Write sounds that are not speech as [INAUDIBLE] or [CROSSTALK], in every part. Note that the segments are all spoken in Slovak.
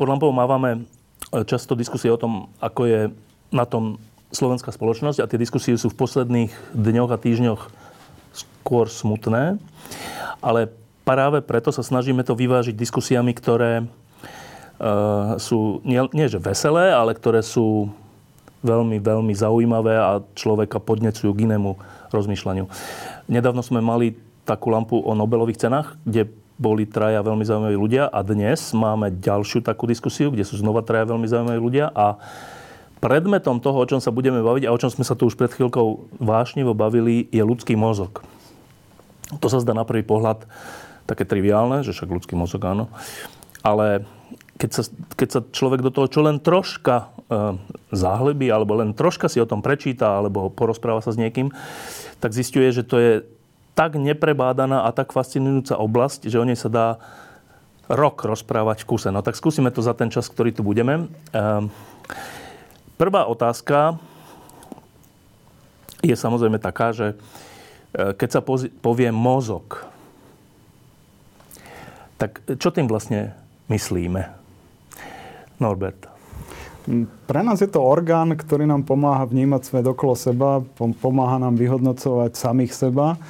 Pod lampou mávame e, často diskusie o tom, ako je na tom slovenská spoločnosť a tie diskusie sú v posledných dňoch a týždňoch skôr smutné. Ale práve preto sa snažíme to vyvážiť diskusiami, ktoré uh, sú nie, nie že veselé, ale ktoré sú veľmi, veľmi zaujímavé a človeka podnecujú k inému rozmýšľaniu. Nedávno sme mali takú lampu o Nobelových cenách, kde boli traja veľmi zaujímaví ľudia a dnes máme ďalšiu takú diskusiu, kde sú znova traja veľmi zaujímaví ľudia a predmetom toho, o čom sa budeme baviť a o čom sme sa tu už pred chvíľkou vášnivo bavili, je ľudský mozog. To sa zdá na prvý pohľad také triviálne, že však ľudský mozog áno, ale keď sa, keď sa človek do toho čo len troška e, zahlbí, alebo len troška si o tom prečíta, alebo porozpráva sa s niekým, tak zistuje, že to je tak neprebádaná a tak fascinujúca oblasť, že o nej sa dá rok rozprávať v kuse. No tak skúsime to za ten čas, ktorý tu budeme. Ehm, prvá otázka je samozrejme taká, že e, keď sa povie mozog, tak čo tým vlastne myslíme? Norbert. Pre nás je to orgán, ktorý nám pomáha vnímať svet okolo seba, pomáha nám vyhodnocovať samých seba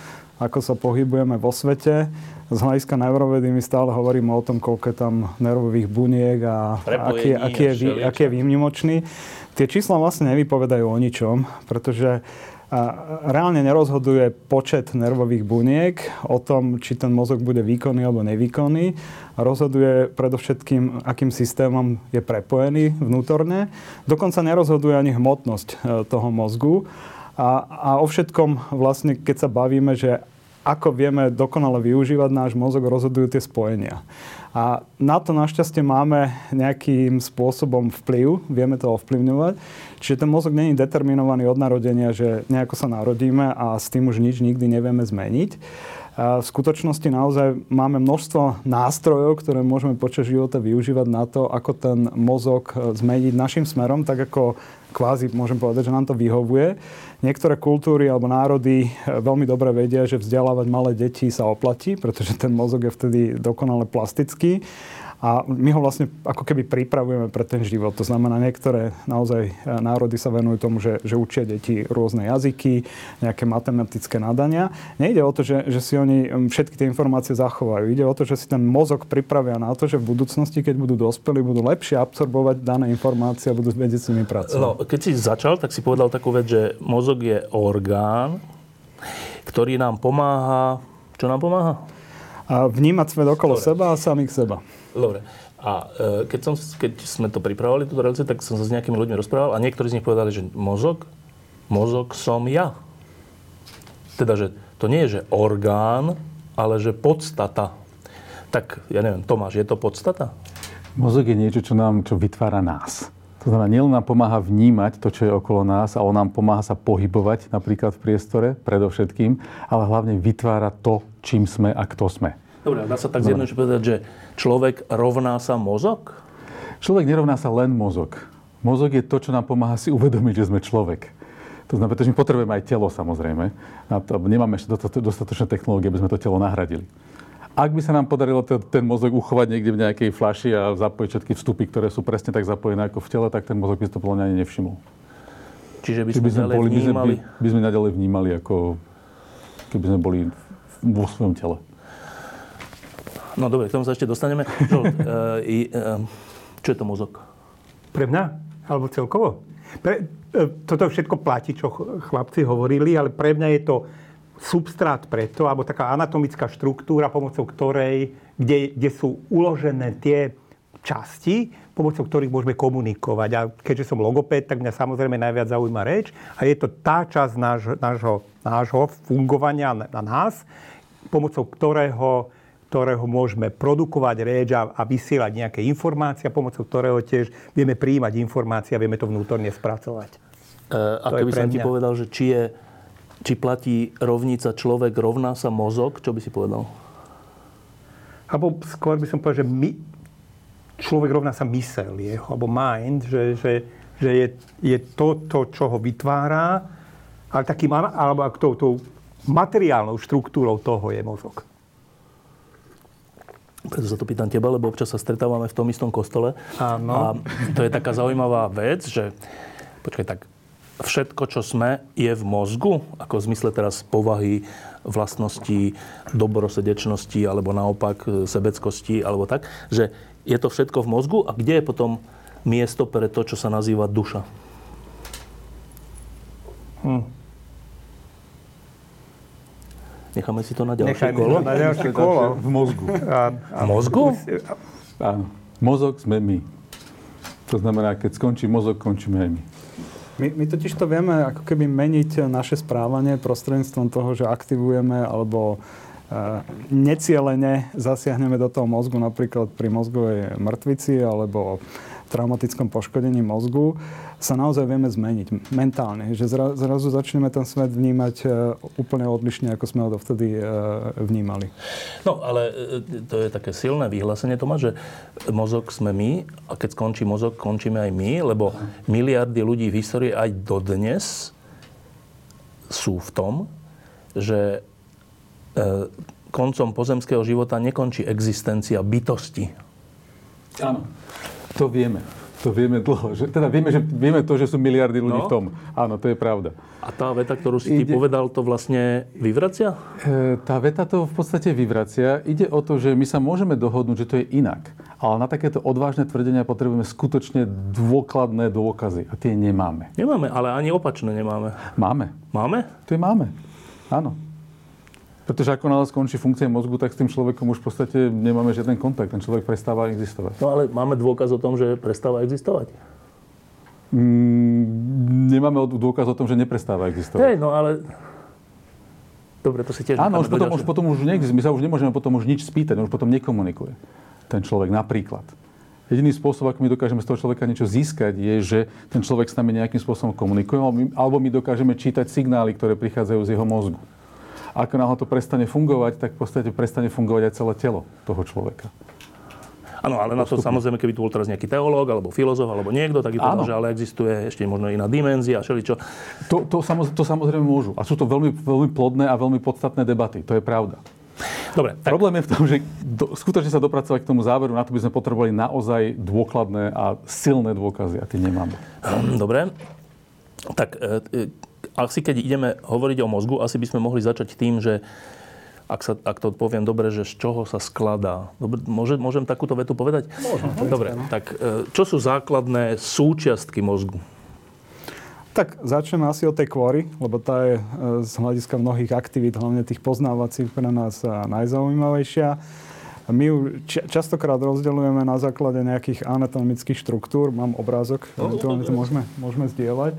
ako sa pohybujeme vo svete. Z hľadiska neurovedy my stále hovoríme o tom, koľko je tam nervových buniek a aký, aký, je, aký je výnimočný. Tie čísla vlastne nevypovedajú o ničom, pretože reálne nerozhoduje počet nervových buniek o tom, či ten mozog bude výkonný alebo nevýkonný. Rozhoduje predovšetkým, akým systémom je prepojený vnútorne. Dokonca nerozhoduje ani hmotnosť e, toho mozgu. A, a o všetkom vlastne, keď sa bavíme, že ako vieme dokonale využívať náš mozog, rozhodujú tie spojenia. A na to našťastie máme nejakým spôsobom vplyv, vieme to ovplyvňovať. Čiže ten mozog není determinovaný od narodenia, že nejako sa narodíme a s tým už nič nikdy nevieme zmeniť. V skutočnosti naozaj máme množstvo nástrojov, ktoré môžeme počas života využívať na to, ako ten mozog zmeniť našim smerom, tak ako kvázi môžem povedať, že nám to vyhovuje. Niektoré kultúry alebo národy eh, veľmi dobre vedia, že vzdelávať malé deti sa oplatí, pretože ten mozog je vtedy dokonale plastický. A my ho vlastne ako keby pripravujeme pre ten život. To znamená, niektoré naozaj e, národy sa venujú tomu, že, že učia deti rôzne jazyky, nejaké matematické nadania. Nejde o to, že, že si oni všetky tie informácie zachovajú. Ide o to, že si ten mozog pripravia na to, že v budúcnosti, keď budú dospelí, budú lepšie absorbovať dané informácie a budú vedieť s nimi pracovať. No, keď si začal, tak si povedal takú vec, že mozog je orgán, ktorý nám pomáha... Čo nám pomáha? A vnímať svet okolo Dobre. seba a samých seba. Dobre. A e, keď, som, keď sme to pripravovali, túto reláciu, tak som sa s nejakými ľuďmi rozprával a niektorí z nich povedali, že mozog, mozog som ja. Teda, že to nie je, že orgán, ale že podstata. Tak, ja neviem, Tomáš, je to podstata? Mozog je niečo, čo nám čo vytvára nás. To znamená, nielen nám pomáha vnímať to, čo je okolo nás, ale nám pomáha sa pohybovať napríklad v priestore, predovšetkým, ale hlavne vytvára to, čím sme a kto sme. Dobre, dá sa tak zjednodušene povedať, že človek rovná sa mozog? Človek nerovná sa len mozog. Mozog je to, čo nám pomáha si uvedomiť, že sme človek. To znamená, že my potrebujeme aj telo samozrejme. Na to, nemáme ešte dostatočné technológie, aby sme to telo nahradili. Ak by sa nám podarilo ten, ten mozog uchovať niekde v nejakej flaši a zapojiť všetky vstupy, ktoré sú presne tak zapojené ako v tele, tak ten mozog by to podľa ani nevšimol. Čiže by sme, by sme boli, vnímali... By sme, by sme naďalej vnímali ako keby sme boli vo svojom tele. No dobre, k tomu sa ešte dostaneme. Čo, [LAUGHS] e, e, čo je to mozog? Pre mňa? Alebo celkovo? Pre, e, toto všetko platí, čo chlapci hovorili, ale pre mňa je to substrát preto, alebo taká anatomická štruktúra, pomocou ktorej, kde, kde sú uložené tie časti, pomocou ktorých môžeme komunikovať. A keďže som logopéd, tak mňa samozrejme najviac zaujíma reč. A je to tá časť náš, nášho, nášho fungovania na nás, pomocou ktorého ktorého môžeme produkovať reč a, a vysielať nejaké informácie, pomocou ktorého tiež vieme prijímať informácie a vieme to vnútorne spracovať. E, a keby som ti povedal, že či, je, či platí rovnica človek rovná sa mozog, čo by si povedal? Alebo skôr by som povedal, že my, človek rovná sa mysel jeho, alebo mind, že, že, že je, je to, to, čo ho vytvára, ale takým, alebo tou, tou materiálnou štruktúrou toho je mozog. Preto sa to pýtam teba, lebo občas sa stretávame v tom istom kostole. Áno. A to je taká zaujímavá vec, že počkaj, tak všetko, čo sme, je v mozgu, ako v zmysle teraz povahy, vlastnosti, dobrosedečnosti, alebo naopak e, sebeckosti, alebo tak, že je to všetko v mozgu a kde je potom miesto pre to, čo sa nazýva duša? Hm. Necháme si to na ďalšie Nechajme kolo? na ďalšie kolo. V mozgu. A, V mozgu? Áno. Mozog sme my. To znamená, keď skončí mozog, končíme aj my. My, my totiž to vieme ako keby meniť naše správanie prostredníctvom toho, že aktivujeme alebo uh, necielene zasiahneme do toho mozgu, napríklad pri mozgovej mŕtvici alebo traumatickom poškodení mozgu, sa naozaj vieme zmeniť mentálne. Že zra, zrazu začneme ten svet vnímať e, úplne odlišne, ako sme ho dovtedy e, vnímali. No, ale e, to je také silné vyhlásenie, Tomáš, že mozog sme my a keď skončí mozog, končíme aj my, lebo miliardy ľudí v histórii aj dodnes sú v tom, že koncom pozemského života nekončí existencia bytosti. Áno. To vieme. To vieme dlho. Že, teda vieme, že, vieme to, že sú miliardy ľudí no? v tom. Áno, to je pravda. A tá veta, ktorú si Ide... ty povedal, to vlastne vyvracia? E, tá veta to v podstate vyvracia. Ide o to, že my sa môžeme dohodnúť, že to je inak. Ale na takéto odvážne tvrdenia potrebujeme skutočne dôkladné dôkazy. A tie nemáme. Nemáme, ale ani opačné nemáme. Máme. Máme? To je máme. Áno. Pretože ako náhle skončí funkcia mozgu, tak s tým človekom už v podstate nemáme žiaden kontakt. Ten človek prestáva existovať. No ale máme dôkaz o tom, že prestáva existovať? Mm, nemáme dôkaz o tom, že neprestáva existovať. Hej, no ale... Dobre, to si tiež... Áno, už potom, už potom už neexistuje. My sa už nemôžeme potom už nič spýtať, už potom nekomunikuje ten človek napríklad. Jediný spôsob, ako my dokážeme z toho človeka niečo získať, je, že ten človek s nami nejakým spôsobom komunikuje, alebo my dokážeme čítať signály, ktoré prichádzajú z jeho mozgu. A ako náhle to prestane fungovať, tak v podstate prestane fungovať aj celé telo toho človeka. Áno, ale na to samozrejme, keby tu bol teraz nejaký teológ, alebo filozof, alebo niekto, tak je to, že ale existuje ešte možno iná dimenzia, všeličo. To, to, samozrejme, to samozrejme môžu. A sú to veľmi, veľmi plodné a veľmi podstatné debaty. To je pravda. Dobre, tak... Problém je v tom, že do, skutočne sa dopracovať k tomu záveru, na to by sme potrebovali naozaj dôkladné a silné dôkazy a tie nemáme. Dobre. Tak e, asi keď ideme hovoriť o mozgu, asi by sme mohli začať tým, že ak, sa, ak to poviem dobre, že z čoho sa skladá. Dobre, môže, môžem takúto vetu povedať? Môžem. Dobre, tak e, čo sú základné súčiastky mozgu? Tak začneme asi od tej kôry, lebo tá je e, z hľadiska mnohých aktivít, hlavne tých poznávacích, pre nás najzaujímavejšia. My ju častokrát rozdeľujeme na základe nejakých anatomických štruktúr. Mám obrázok, no, eventuálne to môžeme, môžeme zdieľať.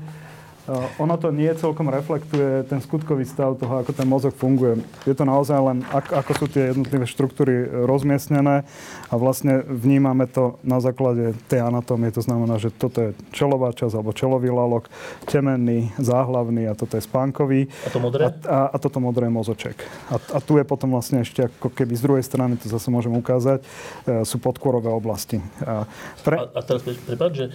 Ono to nie celkom reflektuje ten skutkový stav toho, ako ten mozog funguje. Je to naozaj len, ako sú tie jednotlivé štruktúry rozmiestnené a vlastne vnímame to na základe tej anatómie. To znamená, že toto je čelová časť alebo čelový lalok, temenný, záhlavný a toto je spánkový. A to modré? A, a, a toto modré je mozoček. A, a tu je potom vlastne ešte ako keby z druhej strany, to zase môžem ukázať, e, sú podkôrové oblasti. A, pre... a, a teraz prepáč, že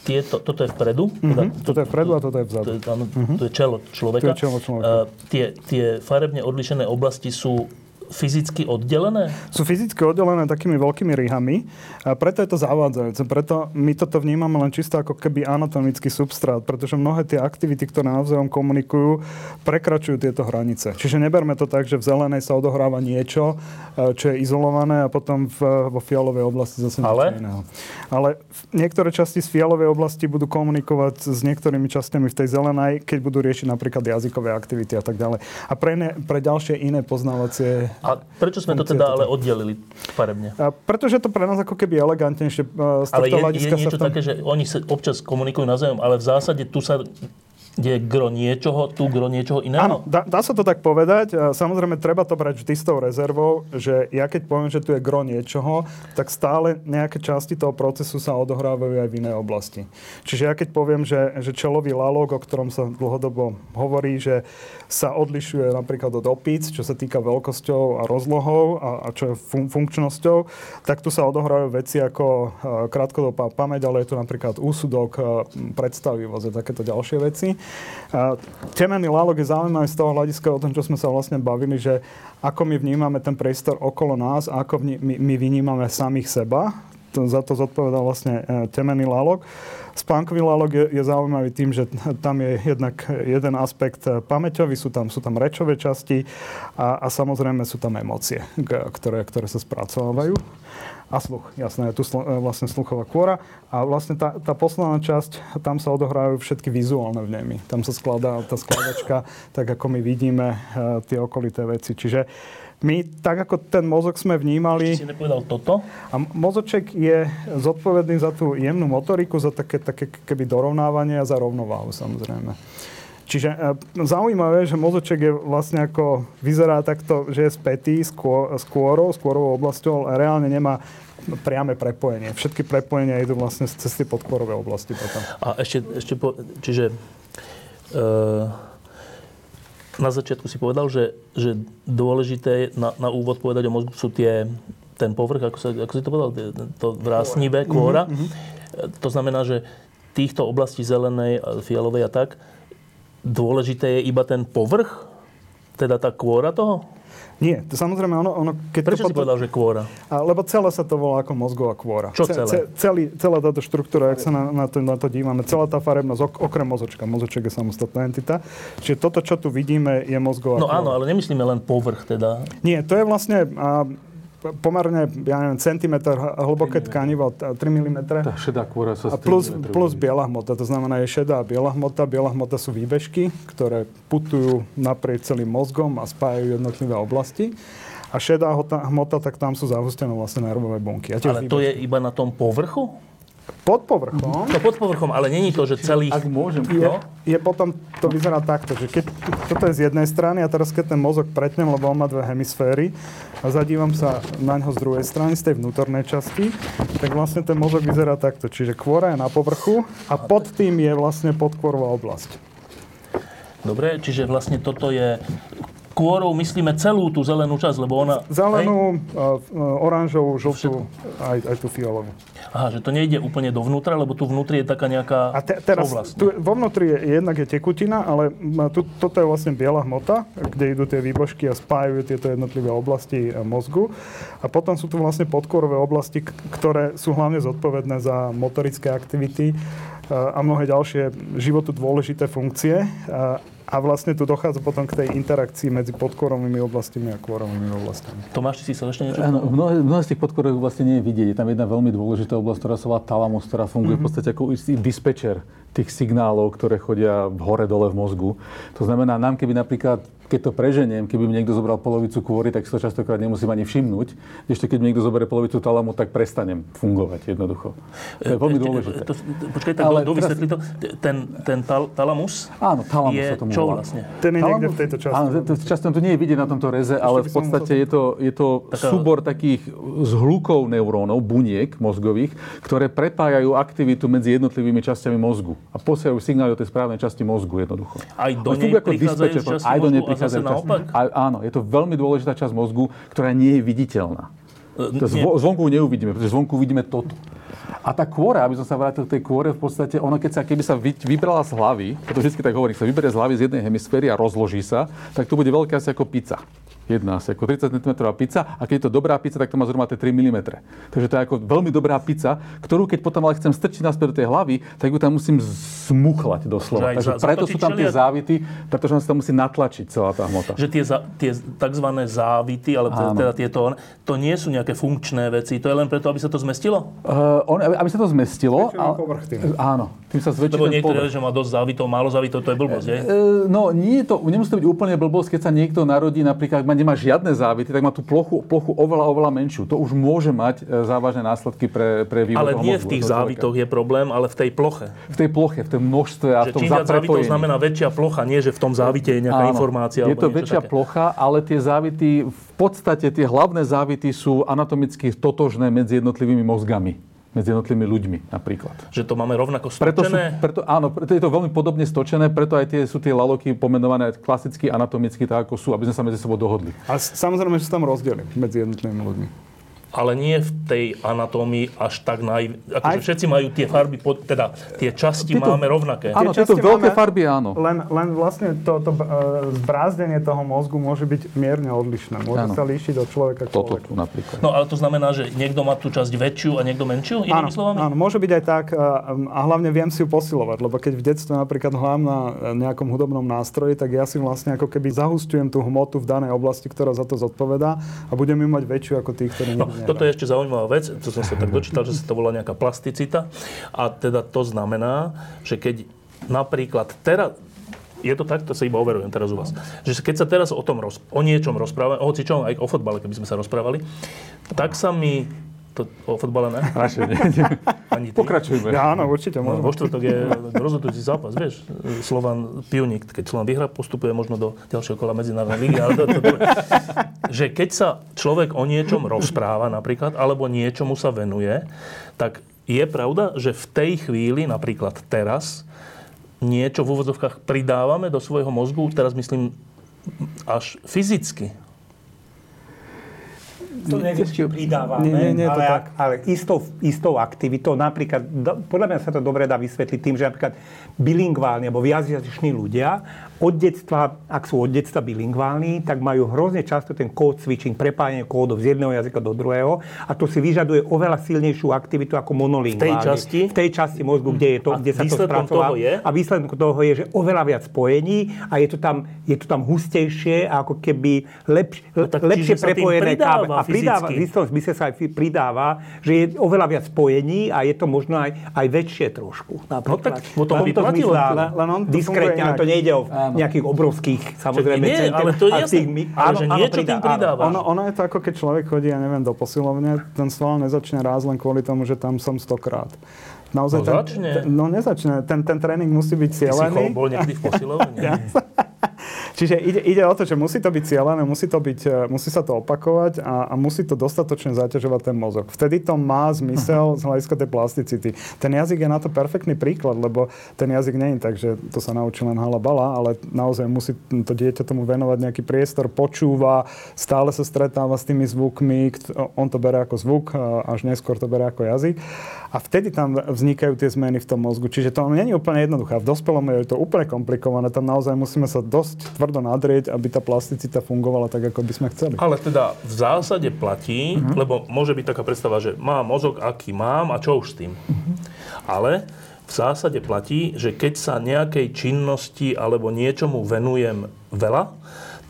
tieto, toto je vpredu. Mm-hmm. Teda, to, toto je vpredu a toto je vzadu. To je, áno, mm-hmm. to je čelo človeka. To je čelo človeka. Uh, tie, tie farebne odlišené oblasti sú fyzicky oddelené? Sú fyzicky oddelené takými veľkými rihami a preto je to zavádzajúce. Preto my toto vnímame len čisto ako keby anatomický substrát, pretože mnohé tie aktivity, ktoré navzájom komunikujú, prekračujú tieto hranice. Čiže neberme to tak, že v zelenej sa odohráva niečo, e, čo je izolované a potom v, vo fialovej oblasti zase niečo Ale? iného. Ale niektoré časti z fialovej oblasti budú komunikovať s niektorými častiami v tej zelenej, keď budú riešiť napríklad jazykové aktivity a tak ďalej. A pre, ne, pre ďalšie iné poznávacie a prečo sme to teda ale oddelili farebne? A pretože to pre nás ako keby elegantnejšie z ale je, je niečo tom... také, že oni sa občas komunikujú na zem, ale v zásade tu sa je gro niečoho, tu gro niečoho iného? Áno, dá, dá sa to tak povedať. A Samozrejme, treba to brať vždy s tou rezervou, že ja keď poviem, že tu je gro niečoho, tak stále nejaké časti toho procesu sa odohrávajú aj v inej oblasti. Čiže ja keď poviem, že, že čelový lalok, o ktorom sa dlhodobo hovorí, že sa odlišuje napríklad od opíc, čo sa týka veľkosťou a rozlohou a, a čo je fun- funkčnosťou, tak tu sa odohrávajú veci ako e, krátkodobá pamäť, ale je tu napríklad úsudok, e, predstavivosť a takéto ďalšie veci. A Temený lálok je zaujímavý z toho hľadiska o tom, čo sme sa vlastne bavili, že ako my vnímame ten priestor okolo nás a ako my, my vnímame samých seba. To, za to zodpovedal vlastne e, temený lálok. Spánkový lálok je, je zaujímavý tým, že tam je jednak jeden aspekt e, pamäťový, sú tam, sú tam rečové časti a, a samozrejme sú tam emócie, ktoré, ktoré sa spracovávajú. A sluch, jasné, je tu slu, e, vlastne sluchová kôra. A vlastne tá, tá posledná časť, tam sa odohrajú všetky vizuálne vnemy. Tam sa skladá tá skladačka, tak ako my vidíme uh, tie okolité veci. Čiže my, tak ako ten mozog sme vnímali... Si nepovedal toto? A mozoček je zodpovedný za tú jemnú motoriku, za také, také keby dorovnávanie a za rovnováhu samozrejme. Čiže e, zaujímavé, že mozoček je vlastne ako, vyzerá takto, že je spätý s, kô, s kôrou, s kôrovou oblasťou, ale reálne nemá priame prepojenie. Všetky prepojenia idú vlastne cez tie podkôrové oblasti potom. A ešte, ešte po, čiže e, na začiatku si povedal, že, že dôležité je na, na úvod povedať o mozgu sú tie, ten povrch, ako, sa, ako si to povedal, to vrásnivé, kôra. Mhm, To znamená, že týchto oblastí zelenej, fialovej a tak, dôležité je iba ten povrch? Teda tá kôra toho? Nie, to samozrejme ono, ono keď Prečo to si povedal, že kôra? A, lebo celé sa to volá ako mozgová kôra. Čo celé? celý, celá táto štruktúra, ak sa na, na, to, na to dívame, celá tá farebnosť, ok, okrem mozočka. Mozoček je samostatná entita. Čiže toto, čo tu vidíme, je mozgová No kôra. áno, ale nemyslíme len povrch teda. Nie, to je vlastne a, pomerne, ja neviem, centimetr hlboké tkanivo, t- 3 mm. Tá šedá kôra sa A plus, plus biela hmota, to znamená je šedá a biela hmota. Biela hmota sú výbežky, ktoré putujú naprieč celým mozgom a spájajú jednotlivé oblasti. A šedá hmota, tak tam sú zahustené vlastne nervové bunky. Ale to je výbežky. iba na tom povrchu? Pod povrchom To pod povrchom, ale není to, že celých... Ak môžem, je, No. je potom, to vyzerá takto, že keď, toto je z jednej strany a teraz keď ten mozog pretnem, lebo on má dve hemisféry a zadívam sa na ňo z druhej strany, z tej vnútornej časti, tak vlastne ten mozog vyzerá takto. Čiže kôra je na povrchu a pod tým je vlastne podkôrová oblasť. Dobre, čiže vlastne toto je... Kôrou myslíme celú tú zelenú časť, lebo ona... Zelenú, oranžovú, žltú, aj, aj tú fialovú. Aha, že to nejde úplne dovnútra, lebo tu vnútri je taká nejaká... A te, teraz, čo vlastne? tu, vo vnútri je, jednak je tekutina, ale tu, toto je vlastne biela hmota, kde idú tie výbožky a spájajú tieto jednotlivé oblasti e, mozgu. A potom sú tu vlastne podkorové oblasti, ktoré sú hlavne zodpovedné za motorické aktivity e, a mnohé ďalšie životu dôležité funkcie. A, vlastne tu dochádza potom k tej interakcii medzi podkorovými oblastiami a kôrovými oblastiami. Tomáš, ty si chcel ešte niečo? Áno, mnohé, mnohé z tých podkorových oblastí nie je vidieť. Je tam jedna veľmi dôležitá oblasť, ktorá sa volá talamus, ktorá funguje v podstate ako istý dispečer tých signálov, ktoré chodia v hore-dole v mozgu. To znamená, nám keby napríklad, keď to preženiem, keby mi niekto zobral polovicu kôry, tak si to častokrát nemusím ani všimnúť. Ešte keď mi niekto zoberie polovicu talamu, tak prestanem fungovať jednoducho. To je veľmi Ešte, dôležité. To, počkaj, tak Ale teraz- to. Ten, ten tal, talamus Áno, talamus je sa tomu čo vlastne? Ten je niekde v tejto časti. Áno, to, často to nie je vidieť na tomto reze, ale v podstate je to, je to Taká- súbor takých zhlukov neurónov, buniek mozgových, ktoré prepájajú aktivitu medzi jednotlivými časťami mozgu a posielajú signály do tej správnej časti mozgu jednoducho. Aj do nej prichádzajú časti aj do mozgu zase naopak? Aj, áno, je to veľmi dôležitá časť mozgu, ktorá nie je viditeľná. Zvo, zvonku neuvidíme, pretože zvonku vidíme toto. A tá kôra, aby som sa vrátil k tej kôre, v podstate, ona keď sa, keby sa vy, vybrala z hlavy, to vždy tak hovorím, sa vyberie z hlavy z jednej hemisféry a rozloží sa, tak to bude veľká asi ako pizza. Jedna asi ako 30 cm pizza a keď je to dobrá pizza, tak to má zhruba tie 3 mm. Takže to je ako veľmi dobrá pizza, ktorú keď potom ale chcem strčiť naspäť do tej hlavy, tak ju tam musím zmuchlať Že doslova. aj Takže za- preto sú tam tie závity, pretože on sa tam musí natlačiť celá tá hmota. Že tie, za, tie tzv. závity, alebo teda tieto, to nie sú nejaké funkčné veci, to je len preto, aby sa to zmestilo? Uh, on, aby, aby sa to zmestilo. Zväčšujeme povrch tým. Áno, tým sa zväčší Lebo ten niektorí, povrch. že má dosť závitov, málo závitov, to je blbosť, je? E, No, nie je to, nemusí to byť úplne blbosť, keď sa niekto narodí, napríklad, ak má- nemá žiadne závity, tak má tú plochu, plochu oveľa, oveľa menšiu. To už môže mať e, závažné následky pre, pre vývoj Ale nie mozgu, v tých závitoch je problém, ale v tej ploche. V tej ploche, v tom množstve a v Že tom čím viac závitov znamená väčšia plocha, nie že v tom závite je nejaká Áno. informácia. Je to väčšia také. plocha, ale tie závity, v podstate tie hlavné závity sú anatomicky totožné medzi jednotlivými mozgami. Medzi jednotlivými ľuďmi napríklad. Že to máme rovnako Preto, sú, stočené. preto, áno, preto je to veľmi podobne stočené, preto aj tie, sú tie laloky pomenované klasicky anatomicky tak, ako sú, aby sme sa medzi sebou dohodli. S- samozrejme, že sú tam rozdiely medzi jednotlivými ľuďmi. Ale nie v tej anatómii až tak naj... Akože Aj- všetci majú tie farby, pod, teda tie časti Tieto- máme rovnaké. Áno, Tie tieto veľké máme- farby áno. Len, len vlastne to, to e, zbrázdenie toho mozgu môže byť mierne odlišné. Môže Áno. sa líšiť od človeka k Toto človeku. tu napríklad. No ale to znamená, že niekto má tú časť väčšiu a niekto menšiu, inými Áno, slovami? áno, môže byť aj tak a, a hlavne viem si ju posilovať, lebo keď v detstve napríklad hrám na nejakom hudobnom nástroji, tak ja si vlastne ako keby zahustujem tú hmotu v danej oblasti, ktorá za to zodpovedá a budem ju mať väčšiu ako tí, ktorí No, toto je ešte zaujímavá vec, to som sa tak dočítal, že sa to volá nejaká plasticita. A teda to znamená, že keď napríklad teraz, je to tak, to sa iba overujem teraz u vás, že keď sa teraz o tom roz, o niečom rozprávame, o hocičom, aj o fotbale, keby sme sa rozprávali, tak sa mi, to, o fotbale ne? Radšej nie, nie. [LAUGHS] Ani ty? Pokračujme. Ja, áno, určite No, môžeme. vo štvrtok je rozhodujúci zápas, vieš. Slovan Pionik, keď Slovan vyhrá, postupuje možno do ďalšieho kola medzinárodnej ligy. Ale to, to, to, že keď sa človek o niečom rozpráva napríklad, alebo niečomu sa venuje, tak je pravda, že v tej chvíli, napríklad teraz, niečo v úvodzovkách pridávame do svojho mozgu, teraz myslím až fyzicky. To neviem, či pridávame, Nie, nie, nie, ale, tak. ale istou, istou aktivitou, napríklad, podľa mňa sa to dobre dá vysvetliť tým, že napríklad bilingválni alebo viacjazyční ľudia od detstva, ak sú od detstva bilingválni, tak majú hrozne často ten code switching, prepájanie kódov z jedného jazyka do druhého a to si vyžaduje oveľa silnejšiu aktivitu ako monolingválni. V tej časti? V tej časti mozgu, kde, je to, A kde sa to spracová. toho je? A výsledkom toho je, že oveľa viac spojení a je to tam, je to tam hustejšie a ako keby lepš, No tak lepšie prepojené pridáva káble. A pridáva, v istom zmysle sa aj pridáva, že je oveľa viac spojení a je to možno aj, aj väčšie trošku. No tak Napríklad. Len- len on to Diskrétne, funguje ale to nejde o nejakých obrovských, samozrejme, nie, center, ale to je jasné. tých mi- Ale že niečo tým áno. pridáva. Ono, ono je to ako keď človek chodí, ja neviem, do posilovne, ten sval nezačne rásť len kvôli tomu, že tam som stokrát. Naozaj No ten, začne. Ten, no nezačne. Ten, ten tréning musí byť Ty si cieľený. bol niekedy v posilovni? [LAUGHS] [LAUGHS] Čiže ide, ide o to, že musí to byť cieľené, musí, to byť, e, musí sa to opakovať a, a musí to dostatočne zaťažovať ten mozog. Vtedy to má zmysel z hľadiska tej plasticity. Ten jazyk je na to perfektný príklad, lebo ten jazyk nie je tak, že to sa naučí len halabala, ale naozaj musí to dieťa tomu venovať nejaký priestor, počúva, stále sa stretáva s tými zvukmi, on to bere ako zvuk, a až neskôr to bere ako jazyk. A vtedy tam vznikajú tie zmeny v tom mozgu. Čiže to nie je úplne jednoduché. V dospelom je to úplne komplikované. Tam naozaj musíme sa dosť tvrdo nadrieť, aby tá plasticita fungovala tak, ako by sme chceli. Ale teda v zásade platí, Mhm. lebo môže byť taká predstava, že mám mozog, aký mám a čo už s tým. Mhm. Ale v zásade platí, že keď sa nejakej činnosti alebo niečomu venujem veľa,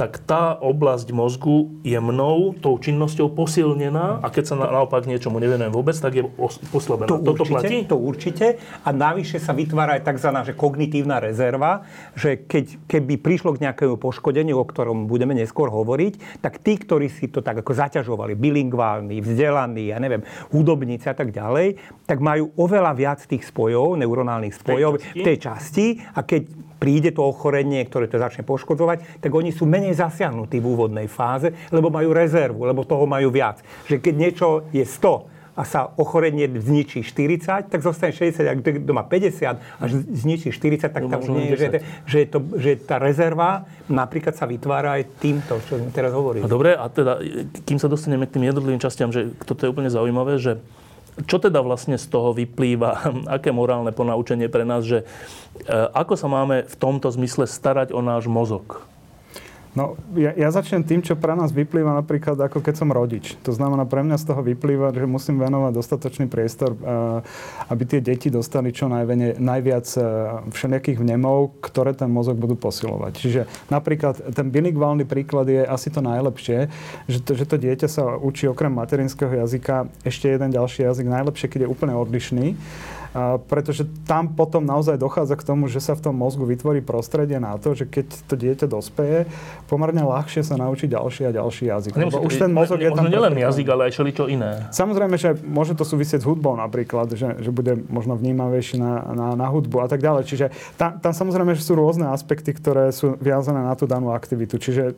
tak tá oblasť mozgu je mnou tou činnosťou posilnená a keď sa na, naopak niečomu nevenujem vôbec, tak je os- poslabená. To Toto určite, platí? to určite. A navyše sa vytvára aj tzv. Že kognitívna rezerva, že keď, keby prišlo k nejakému poškodeniu, o ktorom budeme neskôr hovoriť, tak tí, ktorí si to tak ako zaťažovali, bilingválni, vzdelaní, ja neviem, hudobníci a tak ďalej, tak majú oveľa viac tých spojov, neuronálnych spojov časti? v tej časti a keď príde to ochorenie, ktoré to začne poškodzovať, tak oni sú menej zasiahnutí v úvodnej fáze, lebo majú rezervu, lebo toho majú viac. Že keď niečo je 100 a sa ochorenie zničí 40, tak zostane 60, ak to má 50 a zničí 40, tak To tam nie je, že, 10. že, to, že tá rezerva napríklad sa vytvára aj týmto, čo sme teraz hovorili. A dobre, a teda, kým sa dostaneme k tým jednotlivým častiam, že toto je úplne zaujímavé, že čo teda vlastne z toho vyplýva, [LAUGHS] aké morálne ponaučenie pre nás, že e, ako sa máme v tomto zmysle starať o náš mozog? No, ja, ja začnem tým, čo pre nás vyplýva napríklad ako keď som rodič. To znamená, pre mňa z toho vyplýva, že musím venovať dostatočný priestor, eh, aby tie deti dostali čo najvene, najviac eh, všelijakých vnemov, ktoré ten mozog budú posilovať. Čiže napríklad ten bilingválny príklad je asi to najlepšie, že to, že to dieťa sa učí okrem materinského jazyka ešte jeden ďalší jazyk, najlepšie, keď je úplne odlišný pretože tam potom naozaj dochádza k tomu, že sa v tom mozgu vytvorí prostredie na to, že keď to dieťa dospeje, pomerne ľahšie sa naučí ďalší a ďalší jazyk. Lebo už ten mozog je tam... nielen jazyk, ale aj čo iné. Samozrejme, že môže to súvisieť s hudbou napríklad, že, že bude možno vnímavejší na, na, na hudbu a tak ďalej. Čiže tam, tam samozrejme, že sú rôzne aspekty, ktoré sú viazané na tú danú aktivitu. Čiže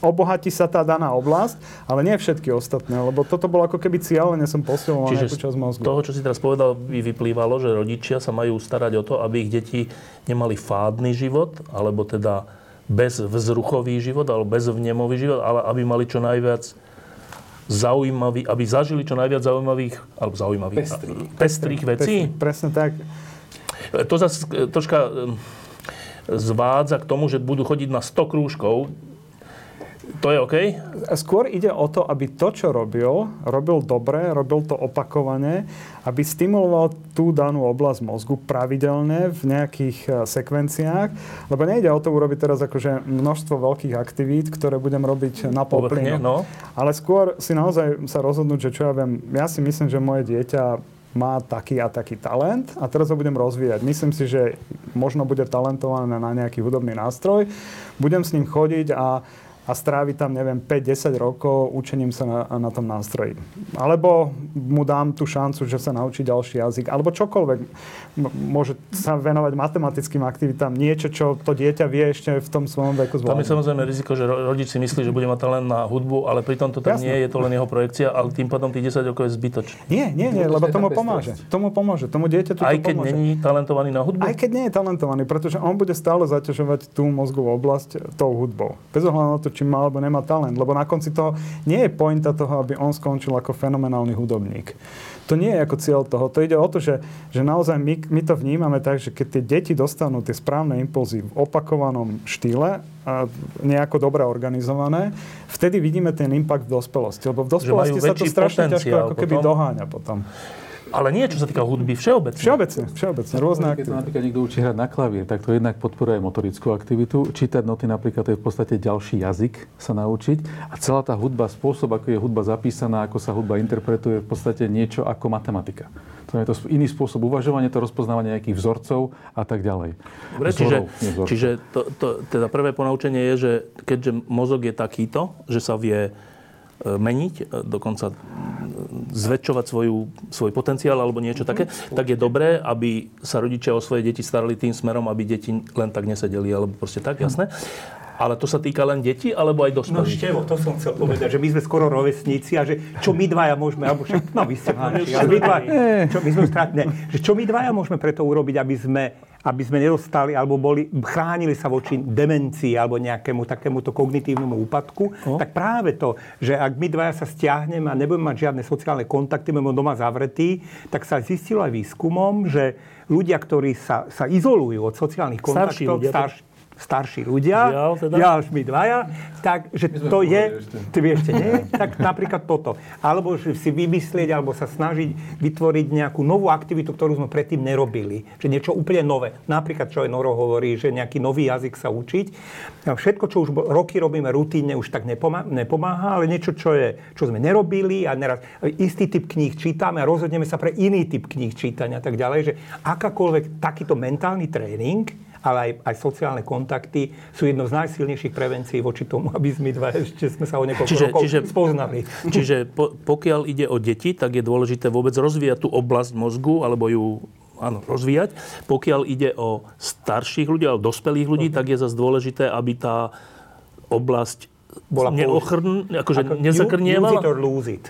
obohatí sa tá daná oblasť, ale nie všetky ostatné, lebo toto bolo ako keby cieľene som posiloval Čiže časť mozgu. toho, čo si teraz povedal, by vyplývalo, že rodičia sa majú starať o to, aby ich deti nemali fádny život, alebo teda bez vzruchový život, alebo bez vnemový život, ale aby mali čo najviac zaujímavý, aby zažili čo najviac zaujímavých, alebo zaujímavých, pestrých, pestrých vecí. Pestrý, presne tak. To zase troška zvádza k tomu, že budú chodiť na 100 krúžkov, to je OK? Skôr ide o to, aby to, čo robil, robil dobre, robil to opakovane, aby stimuloval tú danú oblasť mozgu pravidelne v nejakých e, sekvenciách, lebo nejde o to urobiť teraz akože množstvo veľkých aktivít, ktoré budem robiť na polplynu. No. Ale skôr si naozaj sa rozhodnúť, že čo ja viem, ja si myslím, že moje dieťa má taký a taký talent a teraz ho budem rozvíjať. Myslím si, že možno bude talentované na nejaký hudobný nástroj. Budem s ním chodiť a a strávi tam, neviem, 5-10 rokov učením sa na, na tom nástroji. Alebo mu dám tú šancu, že sa naučí ďalší jazyk, alebo čokoľvek. M- môže sa venovať matematickým aktivitám, niečo, čo to dieťa vie ešte v tom svojom veku zvládnuť. Tam je samozrejme riziko, že rodič si myslí, že bude mať len na hudbu, ale pritom to tam Jasne. nie je to len jeho projekcia, ale tým pádom tých 10 rokov je zbytočné. Nie, nie, nie, lebo tomu pomôže. Tomu pomôže. Tomu dieťaťu Aj keď pomôže. není talentovaný na hudbu? Aj keď nie je talentovaný, pretože on bude stále zaťažovať tú mozgovú oblasť tou hudbou. Bez ohľadu na to, či má alebo nemá talent. Lebo na konci toho nie je pointa toho, aby on skončil ako fenomenálny hudobník. To nie je ako cieľ toho. To ide o to, že, že naozaj my, my to vnímame tak, že keď tie deti dostanú tie správne impulzy v opakovanom štýle, a nejako dobre organizované, vtedy vidíme ten impact v dospelosti. Lebo v dospelosti sa to strašne ťažko ako keby potom... doháňa potom. Ale nie, čo sa týka hudby, všeobecne. Všeobecne, všeobecne, rôzne aktivity. Keď napríklad niekto učí hrať na klavír, tak to jednak podporuje motorickú aktivitu. Čítať noty napríklad to je v podstate ďalší jazyk sa naučiť. A celá tá hudba, spôsob, ako je hudba zapísaná, ako sa hudba interpretuje, je v podstate niečo ako matematika. To je to iný spôsob uvažovania, to rozpoznávanie nejakých vzorcov a tak ďalej. Dobre, čiže, čiže to, to, teda prvé ponaučenie je, že keďže mozog je takýto, že sa vie meniť, e, dokonca zväčšovať svoju, svoj potenciál alebo niečo také, tak je dobré, aby sa rodičia o svoje deti starali tým smerom, aby deti len tak nesedeli, alebo proste tak, jasné. Ale to sa týka len detí, alebo aj dospelých? No števo, to som chcel povedať, že my sme skoro rovesníci a že čo my dvaja môžeme, alebo však, no vy ste mladší, ale my dvaja, čo, my sme stratné, že čo my dvaja môžeme preto urobiť, aby sme aby sme nedostali alebo boli, chránili sa voči demencii alebo nejakému takémuto kognitívnemu úpadku, no. tak práve to, že ak my dvaja sa stiahneme a nebudeme mať žiadne sociálne kontakty, budeme doma zavretí, tak sa zistilo aj výskumom, že ľudia, ktorí sa, sa izolujú od sociálnych kontaktov, starší, starší, starší ľudia, Žiaľ, teda. ja až my dvaja, tak, že to je, ty vieš, nie, tak napríklad toto. Alebo že si vymyslieť, alebo sa snažiť vytvoriť nejakú novú aktivitu, ktorú sme predtým nerobili. Že niečo úplne nové. Napríklad, čo aj Noro hovorí, že nejaký nový jazyk sa učiť. A všetko, čo už roky robíme rutínne, už tak nepomáha, nepomáha ale niečo, čo, je, čo sme nerobili a neraz istý typ kníh čítame a rozhodneme sa pre iný typ kníh čítania a tak ďalej, že akákoľvek takýto mentálny tréning ale aj, aj sociálne kontakty sú jedno z najsilnejších prevencií voči tomu, aby sme dva ešte sme sa o niekoľko čiže, rokov čiže, spoznali. [LAUGHS] Čiže po, pokiaľ ide o deti, tak je dôležité vôbec rozvíjať tú oblasť mozgu, alebo ju áno, rozvíjať. Pokiaľ ide o starších ľudí, alebo dospelých ľudí, uh-huh. tak je zase dôležité, aby tá oblasť bola neochrn, akože ako nezakrnievala. Use it or lose it.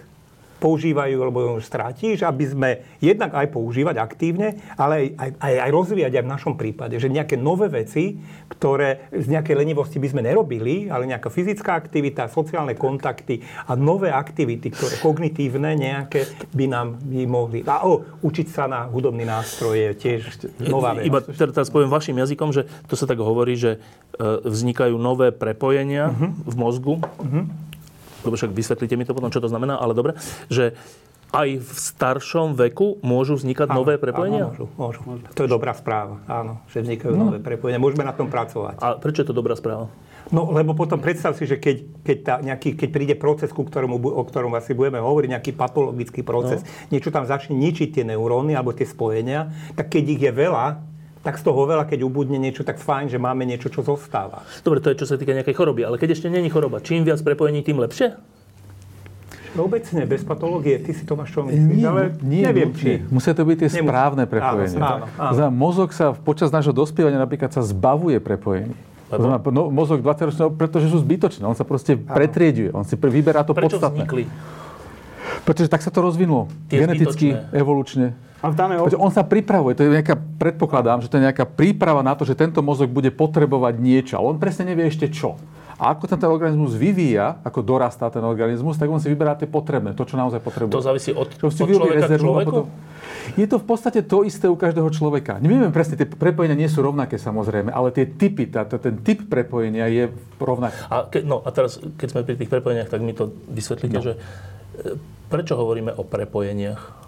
Používajú, lebo ju strátiš, aby sme jednak aj používať aktívne, ale aj, aj, aj rozvíjať aj v našom prípade, že nejaké nové veci, ktoré z nejakej lenivosti by sme nerobili, ale nejaká fyzická aktivita, sociálne kontakty a nové aktivity, ktoré kognitívne nejaké by nám by mohli... A o, učiť sa na hudobný nástroj je tiež nová vec. Iba teraz poviem vašim jazykom, že to sa tak hovorí, že e, vznikajú nové prepojenia uh-huh. v mozgu. Uh-huh lebo však vysvetlíte mi to potom, čo to znamená, ale dobre, že aj v staršom veku môžu vznikať áno, nové prepojenia? Áno, môžu, môžu. To je dobrá správa, áno, že vznikajú no. nové prepojenia. Môžeme na tom pracovať. A prečo je to dobrá správa? No, lebo potom predstav si, že keď, keď, tá, nejaký, keď príde proces, ku ktorému, o ktorom asi budeme hovoriť, nejaký patologický proces, no. niečo tam začne ničiť tie neuróny alebo tie spojenia, tak keď ich je veľa, tak z toho veľa, keď ubudne niečo, tak fajn, že máme niečo, čo zostáva. Dobre, to je čo sa týka nejakej choroby, ale keď ešte není choroba, čím viac prepojení, tým lepšie? Obecne, bez patológie, ty si to máš čo myslíš, nie, ale nie, neviem, či... Musia to byť tie Nemusí. správne prepojenia. Áno, áno, áno. Mozog sa počas nášho dospievania napríklad sa zbavuje prepojení. Znamená, no, mozog 20 ročného, pretože sú zbytočné. On sa proste áno. pretrieduje. On si vyberá to Prečo podstatné. Vznikli? Pretože tak sa to rozvinulo. Tie Geneticky, zbytočné. evolučne. A dáme ob... On sa pripravuje, to je nejaká, predpokladám, že to je nejaká príprava na to, že tento mozog bude potrebovať niečo, ale on presne nevie ešte čo. A ako ten, ten organizmus vyvíja, ako dorastá ten organizmus, tak on si vyberá tie potrebné, to, čo naozaj potrebuje. To závisí od, od človeka k človeku? Potom... Je to v podstate to isté u každého človeka. Nevieme presne, tie prepojenia nie sú rovnaké samozrejme, ale tie typy, tá, ten typ prepojenia je rovnaký. A, ke, no, a teraz, keď sme pri tých prepojeniach, tak mi to vysvetlíte, no. že e, prečo hovoríme o prepojeniach?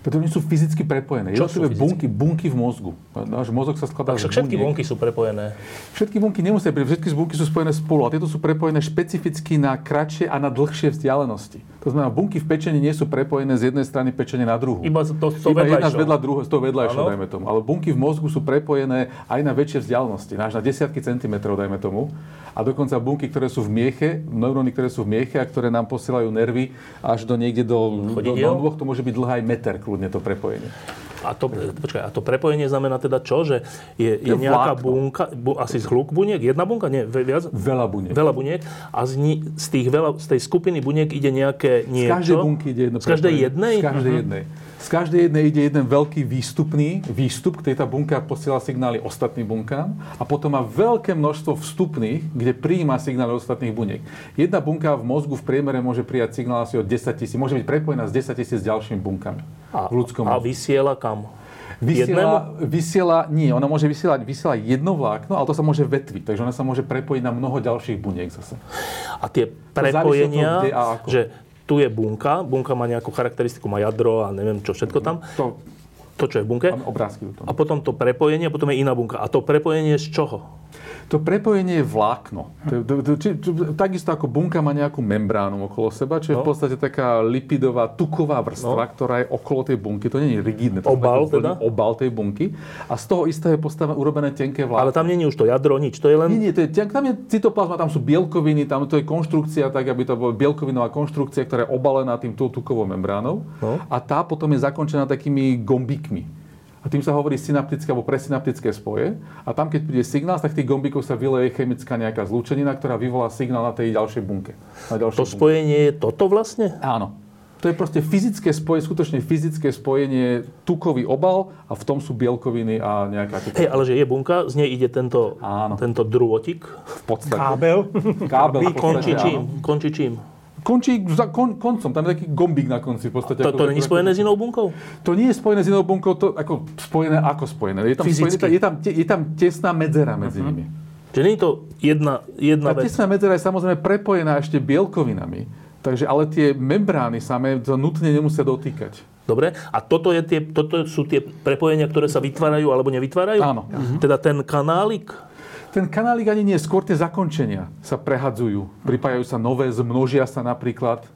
Pretože oni sú fyzicky prepojené. Čo sú bunky, bunky v mozgu. Náš mozog sa skladá z všetky bunky sú prepojené. Všetky bunky nemusia byť, všetky bunky sú spojené spolu a tieto sú prepojené špecificky na kratšie a na dlhšie vzdialenosti. To znamená, bunky v pečení nie sú prepojené z jednej strany pečenie na druhú. Iba to, to Iba jedna vedľa druhého, z toho vedľajšou, dajme tomu. Ale bunky v mozgu sú prepojené aj na väčšie vzdialenosti, až na desiatky centimetrov, dajme tomu a dokonca bunky, ktoré sú v mieche, neuróny, ktoré sú v mieche a ktoré nám posielajú nervy až do niekde do, do, do dvoch, to môže byť dlhá aj meter, kľudne to prepojenie. A to, počkaj, a to prepojenie znamená teda čo? Že je, je nejaká vlákno. bunka, bu, asi z hluk buniek, jedna bunka, nie, viac? Veľa buniek. Veľa buniek. A z, ni, z, tých veľa, z tej skupiny buniek ide nejaké niečo? Z každej bunky ide jedno Z každej jednej? Z každej uh-huh. jednej. Z každej jednej ide jeden veľký výstupný výstup, kde tá bunka posiela signály ostatným bunkám a potom má veľké množstvo vstupných, kde prijíma signály ostatných buniek. Jedna bunka v mozgu v priemere môže prijať signál asi od 10 tisíc, môže byť prepojená s 10 tisíc ďalšími bunkami a, v ľudskom mozgu. A vysiela kam? Vysiela, vysiela, nie, ona môže vysielať, vysiela jedno vlákno, ale to sa môže vetviť, takže ona sa môže prepojiť na mnoho ďalších buniek zase. A tie prepojenia, to, kde a ako. že tu je bunka, bunka má nejakú charakteristiku, má jadro a neviem čo všetko tam. To, to čo je v bunke. Obrázky A potom to prepojenie, a potom je iná bunka. A to prepojenie z čoho? To prepojenie je vlákno. To, to, to, či, či, takisto ako bunka má nejakú membránu okolo seba, čo je no. v podstate taká lipidová, tuková vrstva, no. ktorá je okolo tej bunky. To nie je rigidné. To obal teda? Obal tej bunky. A z toho istého je postavené, urobené tenké vlákno. Ale tam nie je už to jadro, nič. To je len... Nie, nie, to je, tam je cytoplazma, tam sú bielkoviny, tam to je konštrukcia, tak aby to bola bielkovinová konštrukcia, ktorá je obalená tým tukovou membránou. No. A tá potom je zakončená takými gombíkmi a tým sa hovorí synaptické alebo presynaptické spoje. A tam, keď príde signál, tak tých gombíkov sa vyleje chemická nejaká zlúčenina, ktorá vyvolá signál na tej ďalšej bunke. Na to bunke. spojenie je toto vlastne? Áno. To je proste fyzické spojenie, skutočne fyzické spojenie, tukový obal a v tom sú bielkoviny a nejaká... Hej, ale že je bunka, z nej ide tento, Áno. tento drôtik. V podstate. Kábel. Kábel. Končí čím? Končí čím? Končí za kon, koncom, tam je taký gombík na konci. V podstate, to, to není spojené s inou bunkou? To nie je spojené s inou bunkou, to ako spojené ako spojené. Je tam, spojené, je tam, je tam tesná medzera medzi uh-huh. nimi. Čiže nie je to jedna, jedna Tá vec? tesná medzera je samozrejme prepojená ešte bielkovinami. Takže, ale tie membrány samé to nutne nemusia dotýkať. Dobre, a toto, je tie, toto sú tie prepojenia, ktoré sa vytvárajú alebo nevytvárajú? Áno. Uh-huh. Teda ten kanálik ten kanálik ani nie, skôr tie zakončenia sa prehadzujú. Pripájajú sa nové, zmnožia sa napríklad.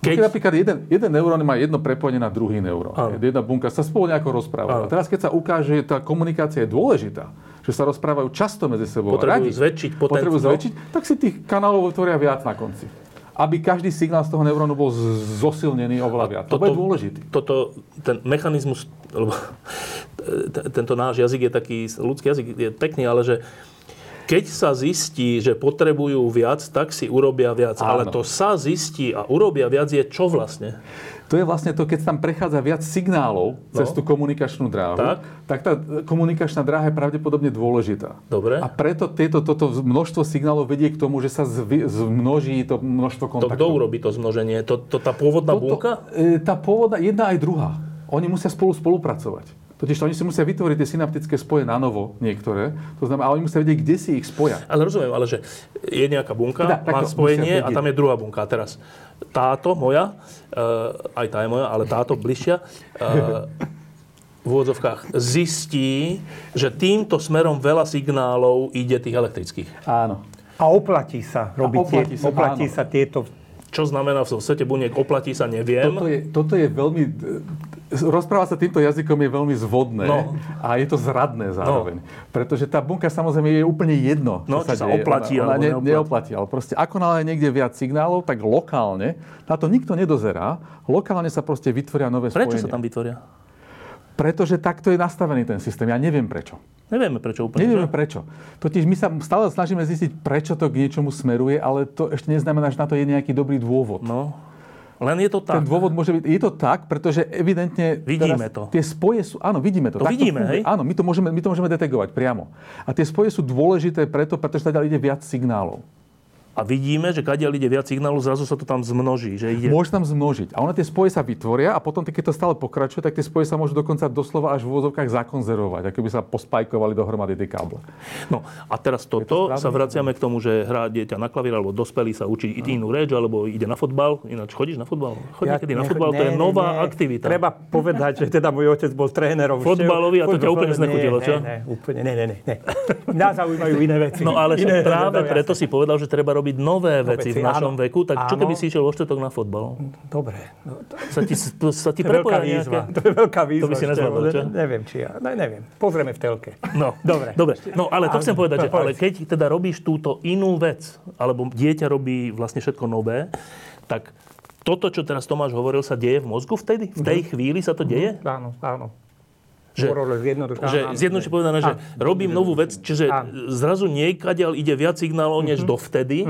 Keď... keď napríklad jeden, jeden neurón má jedno prepojenie na druhý neurón. Jedna bunka sa spolu nejako rozpráva. A teraz, keď sa ukáže, že tá komunikácia je dôležitá, že sa rozprávajú často medzi sebou potrebujú radi, zväčšiť potrebujú zväčšiť, tak si tých kanálov tvoria viac na konci. Aby každý signál z toho neurónu bol zosilnený oveľa viac. To je dôležitý. Toto, ten mechanizmus, lebo [LAUGHS] tento náš jazyk je taký, ľudský jazyk je pekný, ale že keď sa zistí, že potrebujú viac, tak si urobia viac. Áno. Ale to sa zistí a urobia viac je čo vlastne? To je vlastne to, keď tam prechádza viac signálov no. cez tú komunikačnú dráhu, Tak. tak tá komunikačná dráha je pravdepodobne dôležitá. Dobre. A preto tieto, toto množstvo signálov vedie k tomu, že sa zvy, zmnoží to množstvo To kontaktov. kto urobí to zmnoženie? To, to tá pôvodná bunka? e, tá pôvodná, jedna aj druhá. Oni musia spolu spolupracovať. Totiž to oni si musia vytvoriť tie synaptické spoje na novo, niektoré. To znamená, ale oni musia vedieť, kde si ich spoja. Ale rozumiem, ale že je nejaká bunka, Teda, má spojenie a tam je druhá bunka. A teraz táto moja, uh, aj tá je moja, ale táto bližšia, uh, v úvodzovkách zistí, že týmto smerom veľa signálov ide tých elektrických. Áno. A oplatí sa robiť oplatí tie, sa, oplatí áno. sa tieto... Čo znamená v svete buniek oplatí sa, neviem. Toto je, toto je veľmi... Rozprávať sa týmto jazykom je veľmi zvodné No. a je to zradné zároveň. Pretože tá bunka samozrejme je úplne jedno, No, či sa deje. oplatí ona, ona ne, neoplatí. neoplatí. Ale proste ako náhle niekde viac signálov, tak lokálne, na to nikto nedozerá, lokálne sa proste vytvoria nové Prečo spojenia. sa tam vytvoria? Pretože takto je nastavený ten systém. Ja neviem prečo. Nevieme prečo úplne. Nevieme že? prečo. Totiž my sa stále snažíme zistiť, prečo to k niečomu smeruje, ale to ešte neznamená, že na to je nejaký dobrý dôvod. No, len je to tak. Ten dôvod môže byť, je to tak, pretože evidentne... Vidíme teraz to. Tie spoje sú, áno, vidíme to. To Tak vidíme, funguje. hej? Áno, my to, môžeme, my to môžeme detegovať priamo. A tie spoje sú dôležité preto, pretože teda ide viac signálov. A vidíme, že kadiaľ ide viac signálu, zrazu sa to tam zmnoží. Že ide... Môže tam zmnožiť. A ono tie spoje sa vytvoria a potom, keď to stále pokračuje, tak tie spoje sa môžu dokonca doslova až v úvodzovkách zakonzervovať, ako by sa pospajkovali dohromady tie káble. No a teraz toto správne? sa vraciame k tomu, že hrá dieťa na klavír, alebo dospelý sa učí inú reč, alebo ide na fotbal. Ináč chodíš na fotbal? Chodí niekedy na nech- fotbal, to je ne, nová ne, aktivita. Treba povedať, že teda môj otec bol trénerom. Fotbalový a to ťa úplne znechutilo, čo? Ne, ne, úplne, ne, ne, ne. ne. Nás zaujímajú iné veci. No ale iné, práve no, preto si povedal, že treba robiť nové veci veci, v našom áno. veku. Tak čo Áno. keby si išiel vo štvrtok na fotbal? Dobre. No, to, Sa ti, sa ti to je veľká výzva. nejaké? To je veľká výzva. by si nezvládol, čo? ne- Neviem, či ja. Ne, neviem. Pozrieme v telke. No, Dobre. Dobre. No ale to chcem povedať, že povedz. ale keď teda robíš túto inú vec, alebo dieťa robí vlastne všetko nové, tak toto, čo teraz Tomáš hovoril, sa deje v mozgu vtedy? V tej chvíli sa to deje? Áno, áno. Že, že zjednodušene povedané, že Áno. robím novú vec, čiže Áno. zrazu niekaďal ide viac signálov, než dovtedy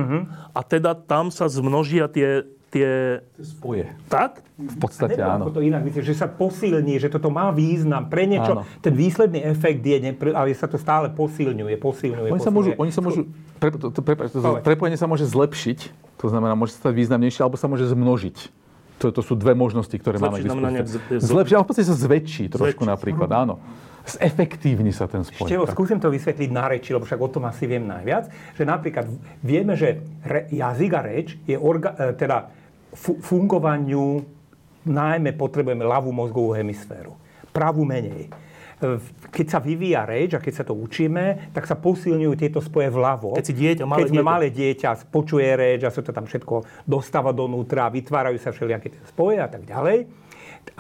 a teda tam sa zmnožia tie, tie... Spoje. Tak? V podstate Neviem, áno. to inak myslíš, že sa posilní, že toto má význam pre niečo. Áno. Ten výsledný efekt je, nepr- ale sa to stále posilňuje, posilňuje, Oni sa môžu, posilňuje. oni sa môžu pre, to, to, prepáč, to, prepojenie sa môže zlepšiť, to znamená, môže sa stať významnejšie, alebo sa môže zmnožiť. To, to sú dve možnosti, ktoré máme Zlepšiť k znamená nejak dispozícii. Zlepšiť, ale v podstate sa zväčší trošku Zväčší. napríklad, áno. Zefektívni sa ten spoj. Števo, Tak. skúsim to vysvetliť na reči, lebo však o tom asi viem najviac. Že napríklad vieme, že re, jazyk a reč je orga, e, teda fu, fungovaniu najmä potrebujeme ľavú mozgovú hemisféru. Pravú menej. Keď sa vyvíja reč a keď sa to učíme, tak sa posilňujú tieto spoje vľavo. Keď si dieťa, malé Keď sme dieťa. malé dieťa, počuje reč a sa to tam všetko dostáva donútra, vytvárajú sa všelijaké spoje a tak ďalej.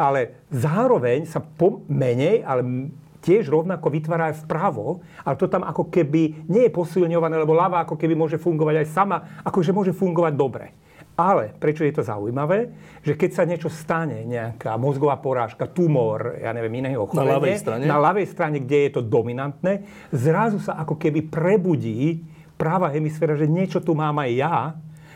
Ale zároveň sa po, menej, ale tiež rovnako vytvára aj vpravo, ale to tam ako keby nie je posilňované, lebo ľava ako keby môže fungovať aj sama, akože môže fungovať dobre. Ale prečo je to zaujímavé? Že keď sa niečo stane, nejaká mozgová porážka, tumor, ja neviem, iného ochorenie, ľavej strane? na ľavej strane, kde je to dominantné, zrazu sa ako keby prebudí práva hemisféra, že niečo tu mám aj ja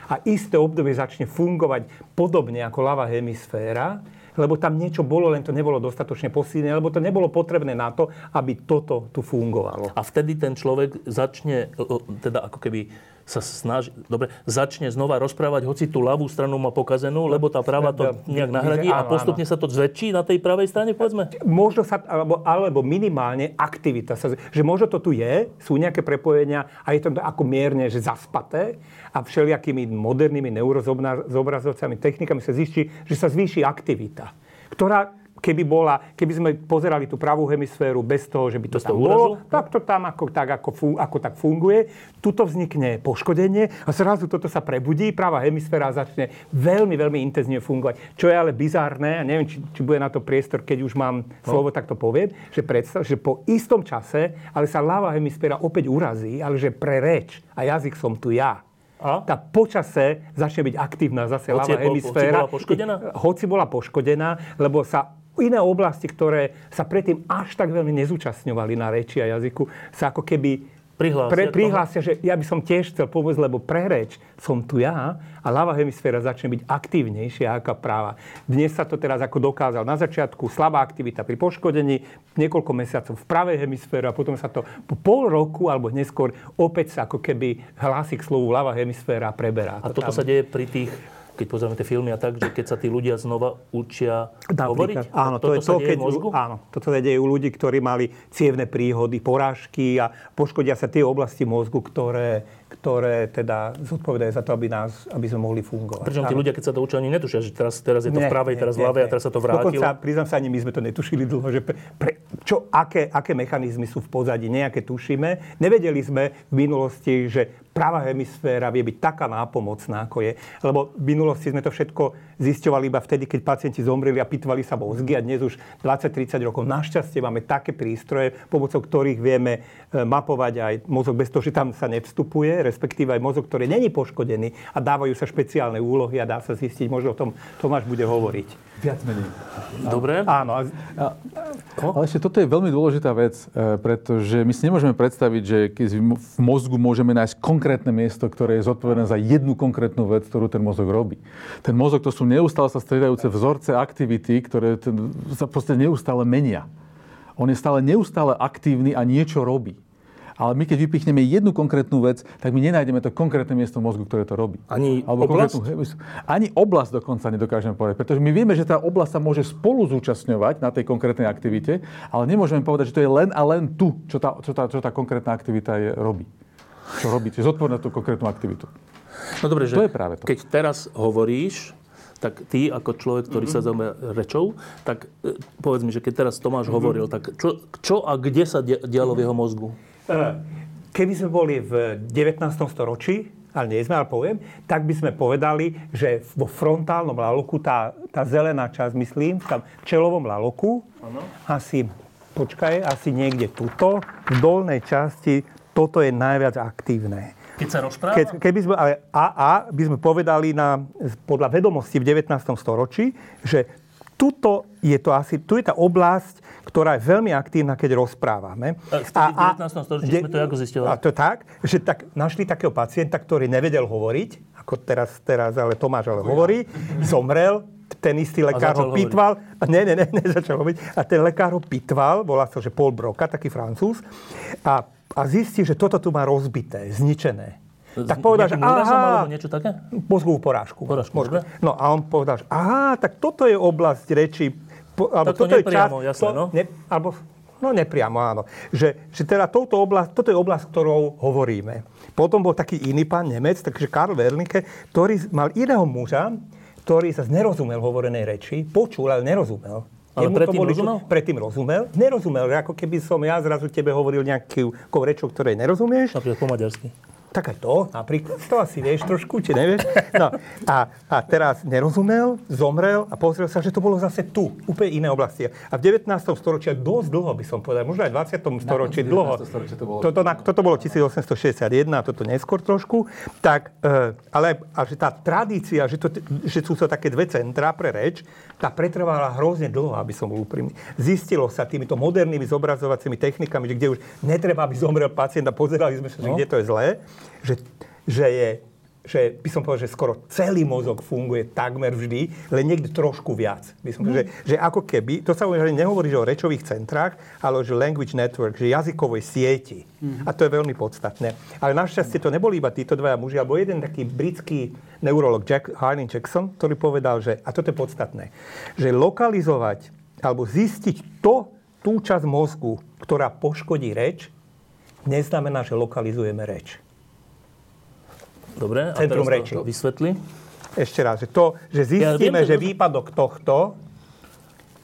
a isté obdobie začne fungovať podobne ako ľavá hemisféra, lebo tam niečo bolo, len to nebolo dostatočne posilnené, lebo to nebolo potrebné na to, aby toto tu fungovalo. A vtedy ten človek začne, teda ako keby sa snaží, dobre, začne znova rozprávať, hoci tú ľavú stranu má pokazenú, lebo tá práva to nejak nahradí a postupne sa to zväčší na tej pravej strane, povedzme? Možno sa, alebo, alebo minimálne aktivita. Sa, že možno to tu je, sú nejaké prepojenia a je to ako mierne, že zaspaté a všelijakými modernými neurozobrazovcami, technikami sa zistí, že sa zvýši aktivita, ktorá keby bola, keby sme pozerali tú pravú hemisféru bez toho, že by to Bez tam bolo, úrazu? tak to tam ako, tak, ako, ako tak funguje. Tuto vznikne poškodenie a zrazu toto sa prebudí, práva hemisféra začne veľmi, veľmi intenzívne fungovať. Čo je ale bizárne, a neviem, či, či bude na to priestor, keď už mám slovo, tak to poviem, že predstav, že po istom čase, ale sa ľavá hemisféra opäť urazí, ale že pre reč a jazyk som tu ja. A? Tá počase začne byť aktívna zase Hoci ľavá po- hoci hemisféra. bola poškodená? Hoci bola poškodená, lebo sa iné oblasti, ktoré sa predtým až tak veľmi nezúčastňovali na reči a jazyku, sa ako keby Prihlásia pre, prihlásia, že ja by som tiež chcel pomôcť, lebo pre reč som tu ja a ľavá hemisféra začne byť aktívnejšia aká práva. Dnes sa to teraz ako dokázal. Na začiatku slabá aktivita pri poškodení, niekoľko mesiacov v pravej hemisfére a potom sa to po pol roku alebo neskôr opäť sa ako keby hlási k slovu ľavá hemisféra preberá. A To toto tam- sa deje pri tých, keď pozrieme tie filmy a tak, že keď sa tí ľudia znova učia Napríklad. hovoriť? Áno, to toto je to, keď, mozgu? áno, toto sa deje u ľudí, ktorí mali cievne príhody, porážky a poškodia sa tie oblasti mozgu, ktoré, ktoré teda zodpovedajú za to, aby, nás, aby sme mohli fungovať. Pričom tí ľudia, keď sa to učia, ani netušia, že teraz, teraz je to v Nie, pravej, teraz v ľavej a teraz sa to vrátilo. Dokonca, priznám sa, ani my sme to netušili dlho, že pre, pre, čo, aké, aké mechanizmy sú v pozadí, nejaké tušíme. Nevedeli sme v minulosti, že pravá hemisféra vie byť taká nápomocná, ako je. Lebo v minulosti sme to všetko zisťovali iba vtedy, keď pacienti zomreli a pitvali sa mozgy a dnes už 20-30 rokov našťastie máme také prístroje, pomocou ktorých vieme e, mapovať aj mozog bez toho, že tam sa nevstupuje, respektíve aj mozog, ktorý není poškodený a dávajú sa špeciálne úlohy a dá sa zistiť, možno o tom Tomáš bude hovoriť. Viac menej. Dobre. Áno, a Ale ešte toto je veľmi dôležitá vec, e, pretože my si nemôžeme predstaviť, že keď v mozgu môžeme nájsť konkrétne miesto, ktoré je zodpovedné za jednu konkrétnu vec, ktorú ten mozog robí. Ten mozog to sú neustále sa striedajúce vzorce aktivity, ktoré ten, sa proste neustále menia. On je stále neustále aktívny a niečo robí. Ale my keď vypichneme jednu konkrétnu vec, tak my nenájdeme to konkrétne miesto mozgu, ktoré to robí. Ani Alebo oblasť? Ani oblasť dokonca nedokážeme povedať. Pretože my vieme, že tá oblasť sa môže spolu zúčastňovať na tej konkrétnej aktivite, ale nemôžeme povedať, že to je len a len tu, čo tá, čo tá, čo tá konkrétna aktivita je, robí. Čo robí, čiže zodpovedná tú konkrétnu aktivitu. No dobre, že To je práve to. keď teraz hovoríš, tak ty ako človek, ktorý sa zaujíma rečou, tak e, povedz mi, že keď teraz Tomáš hovoril, tak čo, čo a kde sa dia- dialo v jeho mozgu? Keby sme boli v 19. storočí, ale nie sme, ale poviem, tak by sme povedali, že vo frontálnom laloku, tá, tá zelená časť, myslím, v tam čelovom laloku, asi, počkaj, asi niekde tuto, v dolnej časti, toto je najviac aktívne. Keď sa rozpráva? Keď, keby sme, ale AA by sme povedali na, podľa vedomosti v 19. storočí, že tuto je to asi, tu je tá oblasť, ktorá je veľmi aktívna, keď rozprávame. V 19. storočí sme to ako zisťovali? A to je tak, že tak našli takého pacienta, ktorý nevedel hovoriť, ako teraz, teraz ale Tomáš ale hovorí, zomrel, ten istý lekár ho pitval, a ne, ne, ne, nezačal hovoriť, a ten lekár ho pitval, volá sa, že Paul Broca, taký francúz, a, a zistí, že toto tu má rozbité, zničené. Tak povedal, že aha, niečo také? mozgovú porážku. Porážku, dobre. No a on povedal, že aha, tak toto je oblasť reči, po, alebo Tak to toto je nepriamo, časť, jasné, no. ne, alebo, no nepriamo, áno. Že, že teda touto oblasť, toto je oblasť, ktorou hovoríme. Potom bol taký iný pán Nemec, takže Karl Wernicke, ktorý mal iného muža, ktorý sa nerozumel hovorenej reči, počul, ale nerozumel. Ale Jemu to predtým boli- rozumel? Predtým rozumel. Nerozumel, ako keby som ja zrazu tebe hovoril nejakou rečou, ktorej nerozumieš. Napríklad po maďarsky. Tak aj to, napríklad, to asi vieš trošku, či nevieš. No, a, a teraz nerozumel, zomrel a pozrel sa, že to bolo zase tu, úplne iné oblasti. A v 19. storočí, dosť dlho by som povedal, možno aj v 20. storočí, dlho. 19. storočia to bolo. Toto, na, toto bolo 1861, a toto neskôr trošku. Tak, e, ale a že tá tradícia, že, to, že sú to také dve centrá pre reč, tá pretrvala hrozne dlho, aby som bol úprimný. Zistilo sa týmito modernými zobrazovacími technikami, že kde už netreba, aby zomrel pacient a pozerali sme sa, že No. kde to je zlé, že, že je že by som povedal, že skoro celý mozog funguje takmer vždy, len niekde trošku viac. By som povedal, že, že ako keby, to sa že nehovorí že o rečových centrách, ale že language network, že jazykovej sieti. A to je veľmi podstatné. Ale našťastie to neboli iba títo dvaja muži, alebo jeden taký britský neurolog Jack, Harlan Jackson, ktorý povedal, že, a toto je podstatné, že lokalizovať alebo zistiť to, tú časť mozgu, ktorá poškodí reč, neznamená, že lokalizujeme reč. Dobre, a Centrum teraz reči. to vysvetli. Ešte raz, že to, že zistíme, Ja viem, že výpadok tohto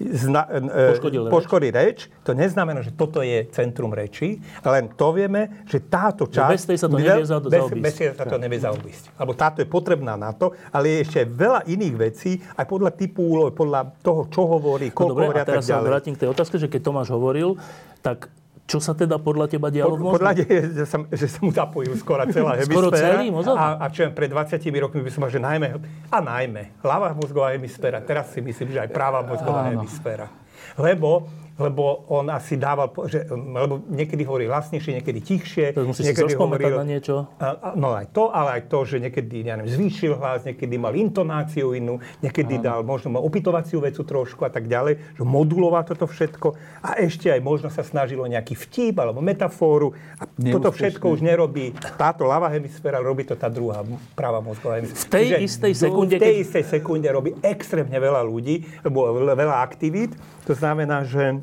zna, e, Poškodil reč. poškodí reč, to neznamená, že toto je centrum reči, len to vieme, že táto časť... bez tej sa to nevie za- bez, zaobísť. bez tej sa to nevie zaobísť. Alebo táto je potrebná na to, ale je ešte veľa iných vecí, aj podľa typu úlohy, podľa toho, čo hovorí, No koľko dobre, hovorí a a tak teraz sa ďalej. vrátim k tej otázke, že keď Tomáš hovoril, tak čo sa teda podľa teba dialo v mozgu? Podľa nej, že že sa mu zapojil skoro celá [LAUGHS] Skoro hemisféra. celý mozog? A, a čo pred 20 rokmi by som mal, že najmä, a najmä, ľavá mozgová hemisféra, teraz si myslím, že aj práva mozgová Áno. hemisféra. Lebo lebo on asi dával, že, lebo niekedy hovorí hlasnejšie, niekedy tichšie. To musí niekedy si hovoril, na niečo. No aj to, ale aj to, že niekedy ja neviem, zvýšil hlas, niekedy mal intonáciu inú, niekedy Aha. dal možno mal opytovaciu vecu trošku a tak ďalej, že moduloval toto všetko a ešte aj možno sa snažilo nejaký vtip alebo metafóru a Neúspešný. toto všetko už nerobí táto ľavá hemisféra, robí to tá druhá pravá mozgová hemisféra. V tej Čiže istej sekunde... V tej keď... istej sekunde robí extrémne veľa ľudí, veľa aktivít. To znamená, že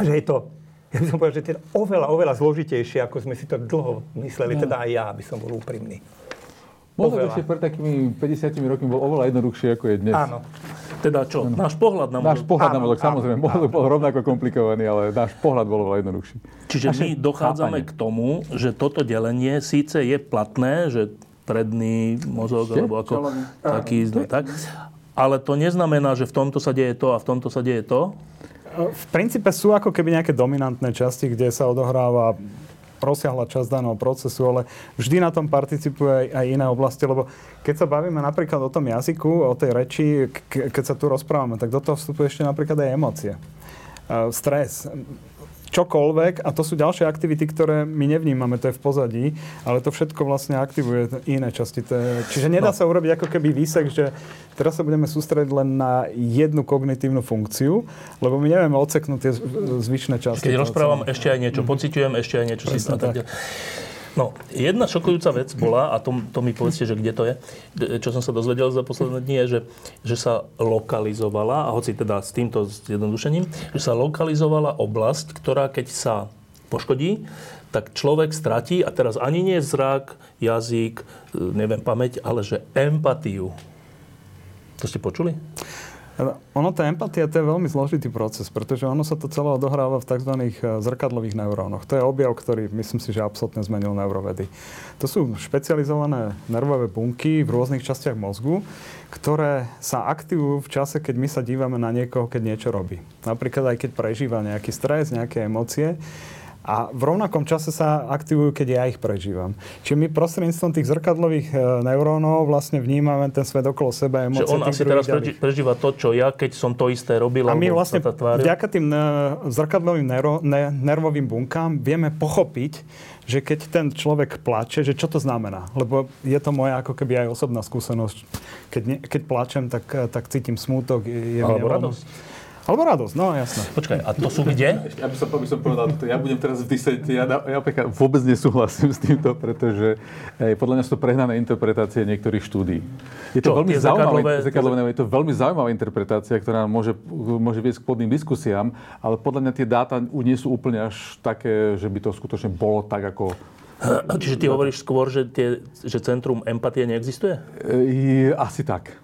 že je to, ja by som povedal, že je oveľa, oveľa zložitejšie, ako sme si to dlho mysleli, no. teda aj ja, aby som bol úprimný. Možno ešte pred takými 50 rokmi bol oveľa jednoduchšie, ako je dnes. Áno. Teda čo? Náš pohľad na mozog. Náš pohľad áno, na mozog, samozrejme, áno. bol rovnako komplikovaný, ale náš pohľad bol oveľa jednoduchší. Čiže Naše my dochádzame chápanie. k tomu, že toto delenie síce je platné, že predný mozog, Ešte? alebo ako taký, no, tak, ale to neznamená, že v tomto sa deje to a v tomto sa deje to? V princípe sú ako keby nejaké dominantné časti, kde sa odohráva rozsiahla časť daného procesu, ale vždy na tom participuje aj iné oblasti, lebo keď sa bavíme napríklad o tom jazyku, o tej reči, keď sa tu rozprávame, tak do toho vstupuje ešte napríklad aj emócie. Stres, čokoľvek a to sú ďalšie aktivity, ktoré my nevnímame, to je v pozadí, ale to všetko vlastne aktivuje iné časti. Čiže nedá no. sa urobiť ako keby výsek, že teraz sa budeme sústrediť len na jednu kognitívnu funkciu, lebo my nevieme odseknúť tie zvyšné časti. Keď rozprávam, celé. ešte aj niečo pociťujem, ešte aj niečo Presne si tak. tak. No, jedna šokujúca vec bola, a to, to mi povedzte, že kde to je, čo som sa dozvedel za posledné dni, je, že, že sa lokalizovala, a hoci teda s týmto zjednodušením, že sa lokalizovala oblasť, ktorá keď sa poškodí, tak človek stratí, a teraz ani nie zrak, jazyk, neviem, pamäť, ale že empatiu. To ste počuli? Ono, tá empatia, to je veľmi zložitý proces, pretože ono sa to celé odohráva v tzv. Eh, zrkadlových neurónoch. To je objav, ktorý myslím si, že absolútne zmenil neurovedy. To sú špecializované nervové bunky v rôznych častiach mozgu, ktoré sa aktivujú v čase, keď my sa dívame na niekoho, keď niečo robí. Napríklad aj keď prežíva nejaký stres, nejaké emócie a v rovnakom čase sa aktivujú, keď ja ich prežívam. Čiže my prostredníctvom tých zrkadlových e, neurónov vlastne vnímame ten svet okolo seba, emócie. On asi teraz ďalej. prežíva to, čo ja, keď som to isté robil, A my vlastne vďaka tým e, zrkadlovým neuro, ne, nervovým bunkám vieme pochopiť, že keď ten človek plače, že čo to znamená. Lebo je to moja ako keby aj osobná skúsenosť. Keď, ne, keď plačem, tak, e, tak cítim smútok. Je Alebo radosť. Alebo radosť, no jasné. Počkaj, a to sú kde? Ja by som, by som povedal, ja budem teraz vysvetliť, ja, ja vôbec nesúhlasím s týmto, pretože aj, podľa mňa sú to prehnané interpretácie niektorých štúdí. Je to, Čo, veľmi zaujímavé, zakadlové, je to veľmi zaujímavá interpretácia, ktorá môže, môže viesť k plným diskusiám, ale podľa mňa tie dáta nie sú úplne až také, že by to skutočne bolo tak, ako Čiže ty hovoríš skôr, že, tie, že centrum empatie neexistuje? E, asi tak.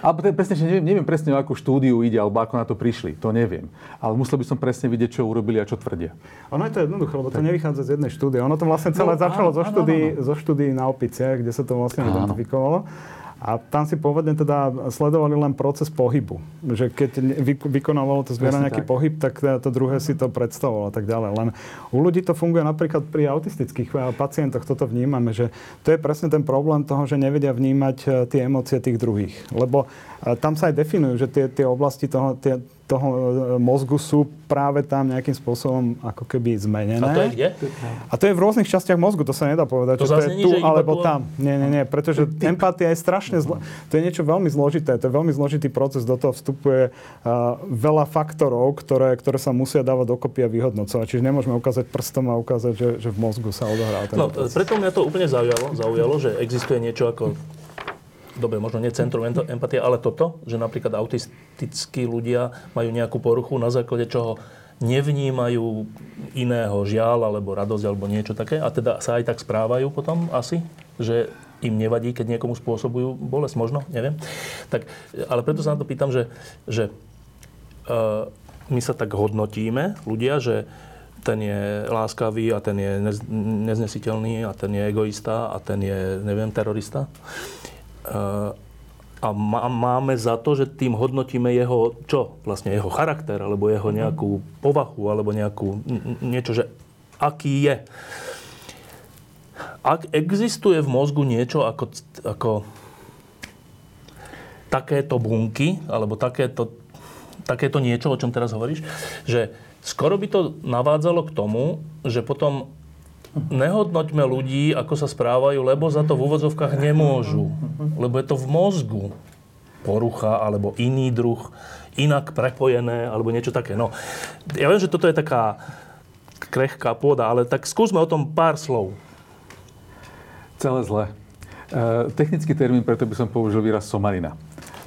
Alebo presne, že neviem, neviem presne, o akú štúdiu ide, alebo ako na to prišli. To neviem. Ale musel by som presne vidieť, čo urobili a čo tvrdia. Ono je to jednoduché, lebo to nevychádza z jednej štúdie. Ono to vlastne celé no, začalo áno, zo, štúdií, áno, áno. zo štúdií na opice, kde sa to vlastne identifikovalo. A tam si pôvodne teda sledovali len proces pohybu. Že keď vykonávalo to zviera nejaký tak. pohyb, tak to druhé si to predstavovalo a tak ďalej. Len u ľudí to funguje napríklad pri autistických eh, pacientoch. Toto vnímame, že to je presne ten problém toho, že nevedia vnímať eh, tie emócie tých druhých. Lebo eh, tam sa aj definujú, že tie, tie oblasti toho, tie, toho e, mozgu sú práve tam nejakým spôsobom ako keby zmenené. A to je kde? A to je v rôznych častiach mozgu, to sa nedá povedať, to že to je tu alebo tu... tam. Nie, nie, nie, pretože empatia je strašne zlo... To je niečo veľmi zložité, to je veľmi zložitý proces, do toho vstupuje uh, veľa faktorov, ktoré, ktoré sa musia dávať dokopy a vyhodnocovať. Čiže nemôžeme ukázať prstom a ukázať, že, že v mozgu sa odohrá. No, preto mňa to úplne zaujalo, zaujalo, že existuje niečo ako dobre, možno nie centrum empatie, ale toto, že napríklad autistickí ľudia majú nejakú poruchu, na základe čoho nevnímajú iného žiaľ, alebo radosť, alebo niečo také a teda sa aj tak správajú potom asi, že im nevadí, keď niekomu spôsobujú bolesť, možno, neviem. Tak, ale preto sa na to pýtam, že, že uh, my sa tak hodnotíme, ľudia, že ten je láskavý a ten je nez, neznesiteľný a ten je egoista a ten je, neviem, terorista a máme za to, že tým hodnotíme jeho, čo? Vlastne jeho charakter, alebo jeho mhm. nejakú povahu, alebo nejakú, niečo, že aký je. Ak existuje v mozgu niečo ako, ako takéto bunky, alebo takéto takéto niečo, o čom teraz hovoríš, že skoro by to navádzalo k tomu, že potom nehodnoťme ľudí, ako sa správajú, lebo za to v úvodzovkách nemôžu. Lebo je to v mozgu porucha alebo iný druh, inak prepojené alebo niečo také. No, ja viem, že toto je taká krehká pôda, ale tak skúsme o tom pár slov. Celé zle. Technický termín, preto by som použil výraz somarina.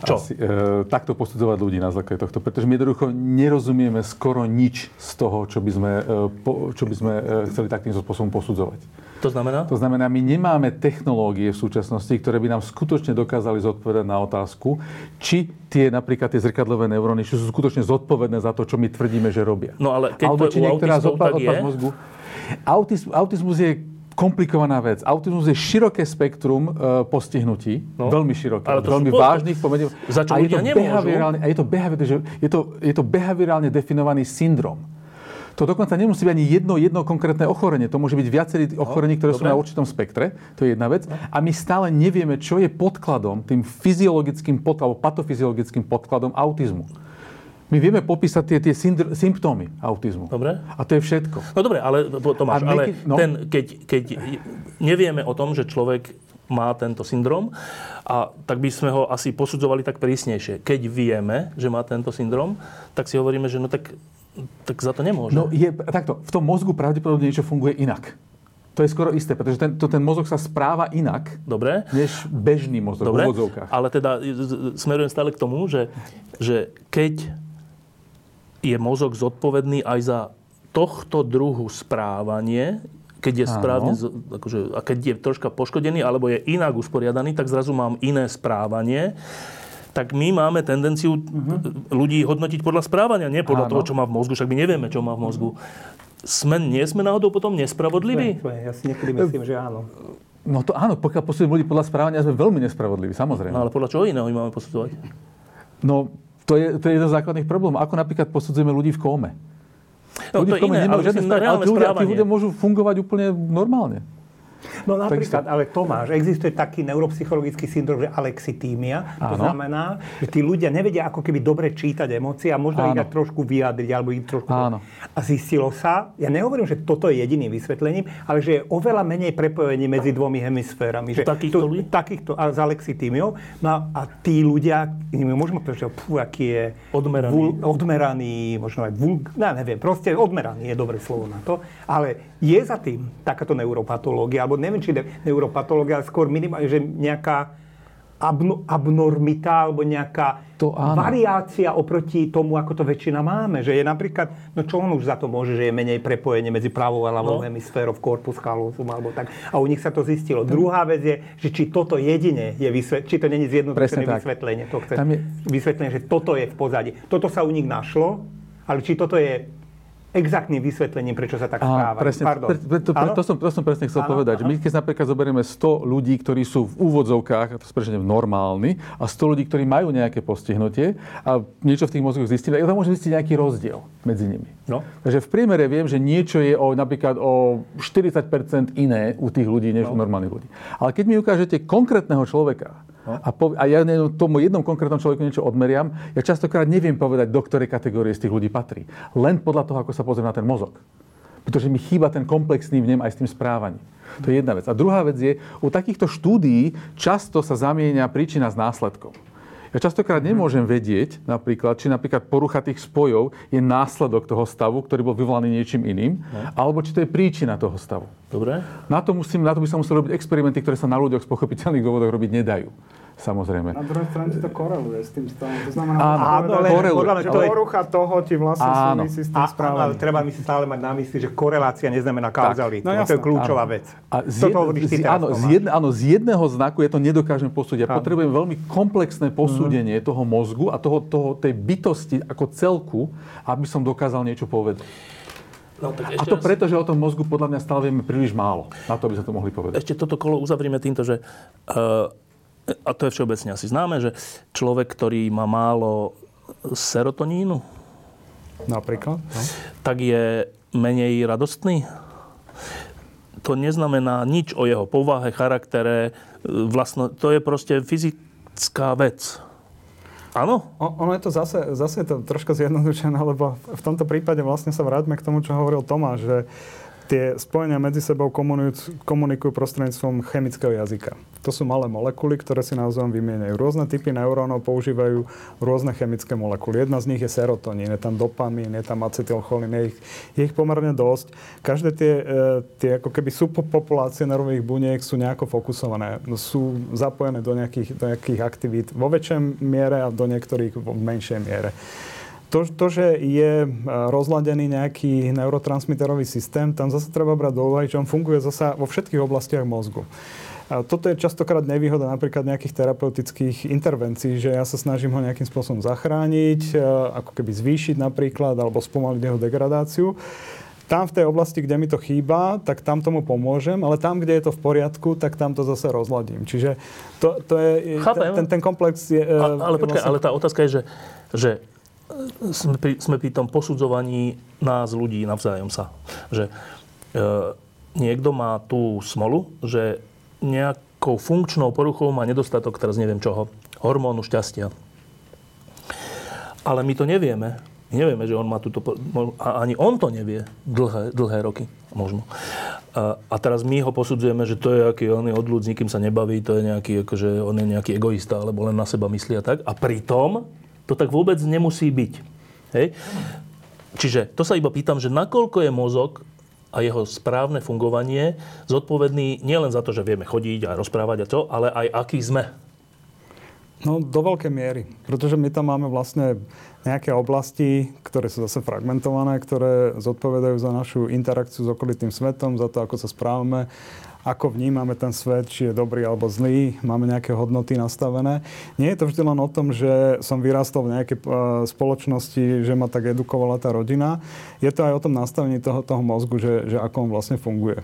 Čo? Asi, e, takto posudzovať ľudí na základe tohto. Pretože my jednoducho nerozumieme skoro nič z toho, čo by sme, e, po, čo by sme e, chceli takým spôsobom posudzovať. To znamená? To znamená, my nemáme technológie v súčasnosti, ktoré by nám skutočne dokázali zodpovedať na otázku, či tie napríklad tie zrkadlové neuróny sú skutočne zodpovedné za to, čo my tvrdíme, že robia. No ale keď Alebo to či niektorá je? odpad mozgu. Autiz, autizmus je komplikovaná vec. Autizmus je široké spektrum e, postihnutí, No. veľmi široké, Ale veľmi sú vážnych pomedzi. za čo a je to, behaviorálne, a je to, behavior, že je, to, je to behaviorálne definovaný syndrom. To dokonca nemusí byť ani jedno, jedno konkrétne ochorenie. To môže byť viacerý ochorení, ktoré sú dobre. na určitom spektre. To je jedna vec. A my stále nevieme, čo je podkladom, tým fyziologickým podkladom, patofyziologickým podkladom autizmu. My vieme popísať tie, tie symptómy autizmu. Dobre. A to je všetko. No dobre, ale Tomáš, ale no. ten, keď, keď nevieme o tom, že človek má tento syndrom, a tak by sme ho asi posudzovali tak prísnejšie. Keď vieme, že má tento syndrom, tak si hovoríme, že no tak, tak za to nemôže. No je, takto, v tom mozgu pravdepodobne niečo funguje inak. To je skoro isté, pretože ten, to, ten mozog sa správa inak, Dobre? než bežný mozog Dobre, v úvodzovkách. ale teda smerujem stále k tomu, že, že keď je mozog zodpovedný aj za tohto druhu správanie, keď je Áno. správne, z- akože, a keď je troška poškodený, alebo je inak usporiadaný, tak zrazu mám iné správanie, tak my máme tendenciu ľudí hodnotiť podľa správania, nie podľa Áno. toho, čo má v mozgu, však my nevieme, čo má v mozgu. Sme, nie sme náhodou potom nespravodliví? Ja si niekedy myslím, že áno. No to áno, pokiaľ posudzujeme ľudí podľa správania, sme veľmi nespravodliví, samozrejme. No ale podľa čoho iného ich máme posudzovať? No, to je, to je jeden z základných problémov. Ako napríklad posudzujeme ľudí v kóme. No, ľudí to v kóme iné, nemajú žiadne správanie, ale tí ľudia, tí ľudia môžu fungovať úplne normálne. No napríklad, ale Tomáš, existuje taký neuropsychologický syndrom, že alexitímia. To Áno. znamená, že tí ľudia nevedia ako keby dobre čítať emócie a možno ich Áno. trošku vyjadriť, alebo ich trošku... Áno. A zistilo sa, ja nehovorím, že toto je jediným vysvetlením, ale že je oveľa menej prepojení medzi dvomi hemisférami. Že Takýchto ľudí? Takýchto, a s alexitímiou. No a- tí ľudia, môžeme povedať, že pú, aký je... Odmeraný. Vul, odmeraný, možno aj vul, no, neviem, proste odmeraný je dobré slovo na to, ale je za tým takáto neuropatológia, alebo neviem, či ne, neuropatológia, ale skôr minimálne, že nejaká abno, abnormita, alebo nejaká To áno. variácia oproti tomu, ako to väčšina máme. Že je napríklad, no čo on už za to môže, že je menej prepojenie medzi pravou a ľavou No. hemisférou v corpus callosum, alebo tak. A u nich sa to zistilo. Druhá vec je, že či toto jedine je vysvet, či to není zjednodušené vysvetlenie. To chce Tam je- vysvetlenie, že toto je v pozadí. Toto sa u nich našlo, ale či toto je exaktným vysvetlením, prečo sa tak správajú. presne, Pardon. pre, pre, to, pre, to, som, to som presne chcel Áno, povedať. Že my keď napríklad zoberieme 100 ľudí, ktorí sú v úvodzovkách, a to sprečne normálni, a 100 ľudí, ktorí majú nejaké postihnutie a niečo v tých mozgoch zistili, tak tam môže zistiť nejaký rozdiel medzi nimi. No. Takže v priemere viem, že niečo je o, napríklad o 40% iné u tých ľudí, než u normálnych ľudí. Ale keď mi ukážete konkrétneho človeka, a, pov- a ja tomu jednom konkrétnom človeku niečo odmeriam, ja častokrát neviem povedať, do ktorej kategórie z tých ľudí patrí. Len podľa toho, ako sa pozriem na ten mozog. Pretože mi chýba ten komplexný vnem aj s tým správaním. To je jedna vec. A druhá vec je, u takýchto štúdií často sa zamieňa príčina s následkom. Ja častokrát nemôžem vedieť, napríklad, či napríklad porucha tých spojov je následok toho stavu, ktorý bol vyvolaný niečím iným, alebo či to je príčina toho stavu. Dobre? Na to, musím, na to by sa museli robiť experimenty, ktoré sa na ľuďoch z pochopiteľných dôvodov robiť nedajú. Samozrejme. Na druhej strane to koreluje s tým stavom. To znamená, Áno, áno, ale koreluje. podľa mňa, že že to je... porucha toho ti vlastne Áno. súvisí s tým áno, ale správaním. treba mi si stále mať na mysli, že korelácia neznamená kauzalitu. No to je kľúčová Áno. vec. A z, Toto jed, hovoríš ty áno, z, jedne, áno, z jedného znaku ja to nedokážem posúdiť. Ja Áno. potrebujem veľmi komplexné posúdenie toho mozgu a toho, toho, tej bytosti ako celku, aby som dokázal niečo povedať. No, tak A to preto, že o tom mozgu podľa mňa stále vieme príliš málo. Na to by sa to mohli povedať. Ešte toto kolo uzavrieme týmto, že uh, a to je všeobecne asi známe, že človek, ktorý má málo serotonínu, Napríklad. No. tak je menej radostný. To neznamená nič o jeho povahe, charaktere, e, vlastno, to je proste fyzická vec. Áno? Ono je to zase, zase je to troška zjednodušené, lebo v tomto prípade vlastne sa vráťme k tomu, čo hovoril Tomáš, že tie spojenia medzi sebou komunikujú, komunikujú prostredníctvom chemického jazyka. To sú malé molekuly, ktoré si navzájom vymieňajú. Rôzne typy neurónov používajú rôzne chemické molekuly. Jedna z nich je serotonín, je tam dopamín, je tam acetylcholín, je ich, je ich pomerne dosť. Každé tie, e, tie ako keby subpopulácie nervových buniek sú nejako fokusované. Sú zapojené do nejakých, do nejakých aktivít vo väčšej miere a do niektorých v menšej miere. To, to, že je e, rozladený nejaký neurotransmiterový systém, tam zase treba brať do úvahy, že on funguje zase vo všetkých oblastiach mozgu. A toto je častokrát nevýhoda napríklad nejakých terapeutických intervencií, že ja sa snažím ho nejakým spôsobom zachrániť, e, ako keby zvýšiť napríklad, alebo spomaliť jeho degradáciu. Tam v tej oblasti, kde mi to chýba, tak tam tomu pomôžem, ale tam, kde je to v poriadku, tak tam to zase rozladím. Čiže to, to je, ten, ten komplex je... E, a, ale počkaj, vlastne... ale tá otázka je, že, že sme pri, sme pri tom posudzovaní nás ľudí navzájom sa. Že e, niekto má tú smolu, že nejakou funkčnou poruchou má nedostatok, teraz neviem čoho, hormónu šťastia. Ale my to nevieme. My nevieme, že on má túto... A ani on to nevie dlhé, dlhé roky, možno. A, a teraz my ho posudzujeme, že to je aký on je odľud, s nikým sa nebaví, to je nejaký, akože on je nejaký egoista, alebo len na seba myslí a tak. A pritom to tak vôbec nemusí byť. Hej? Čiže to sa iba pýtam, že nakoľko je mozog a jeho správne fungovanie zodpovedný nielen za to, že vieme chodiť a rozprávať a to, ale aj aký sme. No, do veľkej miery. Pretože my tam máme vlastne nejaké oblasti, ktoré sú zase fragmentované, ktoré zodpovedajú za našu interakciu s okolitým svetom, za to, ako sa správame ako vnímame ten svet, či je dobrý alebo zlý, máme nejaké hodnoty nastavené. Nie je to vždy len o tom, že som vyrastol v nejakej e, spoločnosti, že ma tak edukovala tá rodina. Je to aj o tom nastavení toho, toho mozgu, že, že ako on vlastne funguje.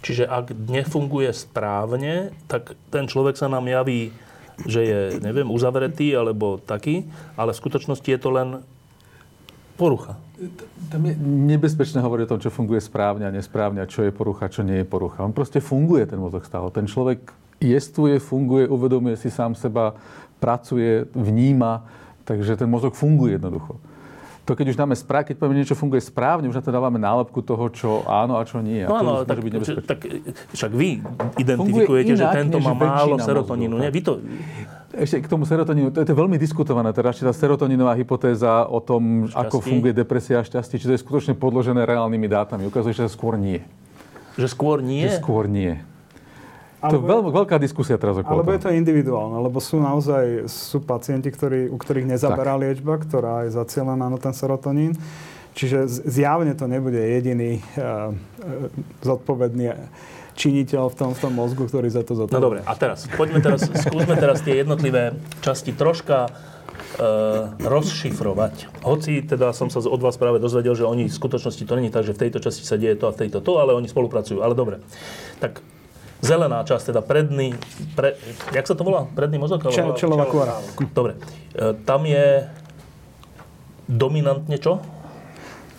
Čiže ak nefunguje správne, tak ten človek sa nám javí, že je, neviem, uzavretý alebo taký, ale v skutočnosti je to len porucha. Tam je nebezpečné hovoriť o tom, čo funguje správne a nesprávne a čo je porucha, čo nie je porucha. On proste funguje, ten mozog stále. Ten človek jestuje, funguje, uvedomuje si sám seba, pracuje, vníma, takže ten mozog funguje jednoducho. To keď už dáme správ, keď povieme niečo funguje správne, už na to dávame nálepku toho, čo áno a čo nie. No áno, tak, tak však vy identifikujete, inak, že tento má málo serotonínu. Nie? Vy to, ešte k tomu serotonínu, to je to veľmi diskutované, teda tá serotonínová hypotéza o tom, Šťastí. ako funguje depresia a šťastie, či to je skutočne podložené reálnymi dátami. Ukazuje, že skôr nie. Že skôr nie? Že skôr nie. To je veľ, veľká diskusia teraz okolo Alebo je to individuálne, lebo sú naozaj sú pacienti, ktorí, u ktorých nezaberá tak. liečba, ktorá je zacielená na ten serotonín. Čiže zjavne to nebude jediný uh, zodpovedný činiteľ v tom, v tom mozgu, ktorý za to zodpovedá. No dobre, a teraz, poďme teraz, skúsme teraz tie jednotlivé časti troška e, rozšifrovať. Hoci teda som sa od vás práve dozvedel, že oni v skutočnosti to není tak, že v tejto časti sa deje to a v tejto to, ale oni spolupracujú. Ale dobre. Tak zelená časť, teda predný, pre, jak sa to volá? Predný mozog? Čel, čelová kôra. Dobre. E, tam je dominantne čo?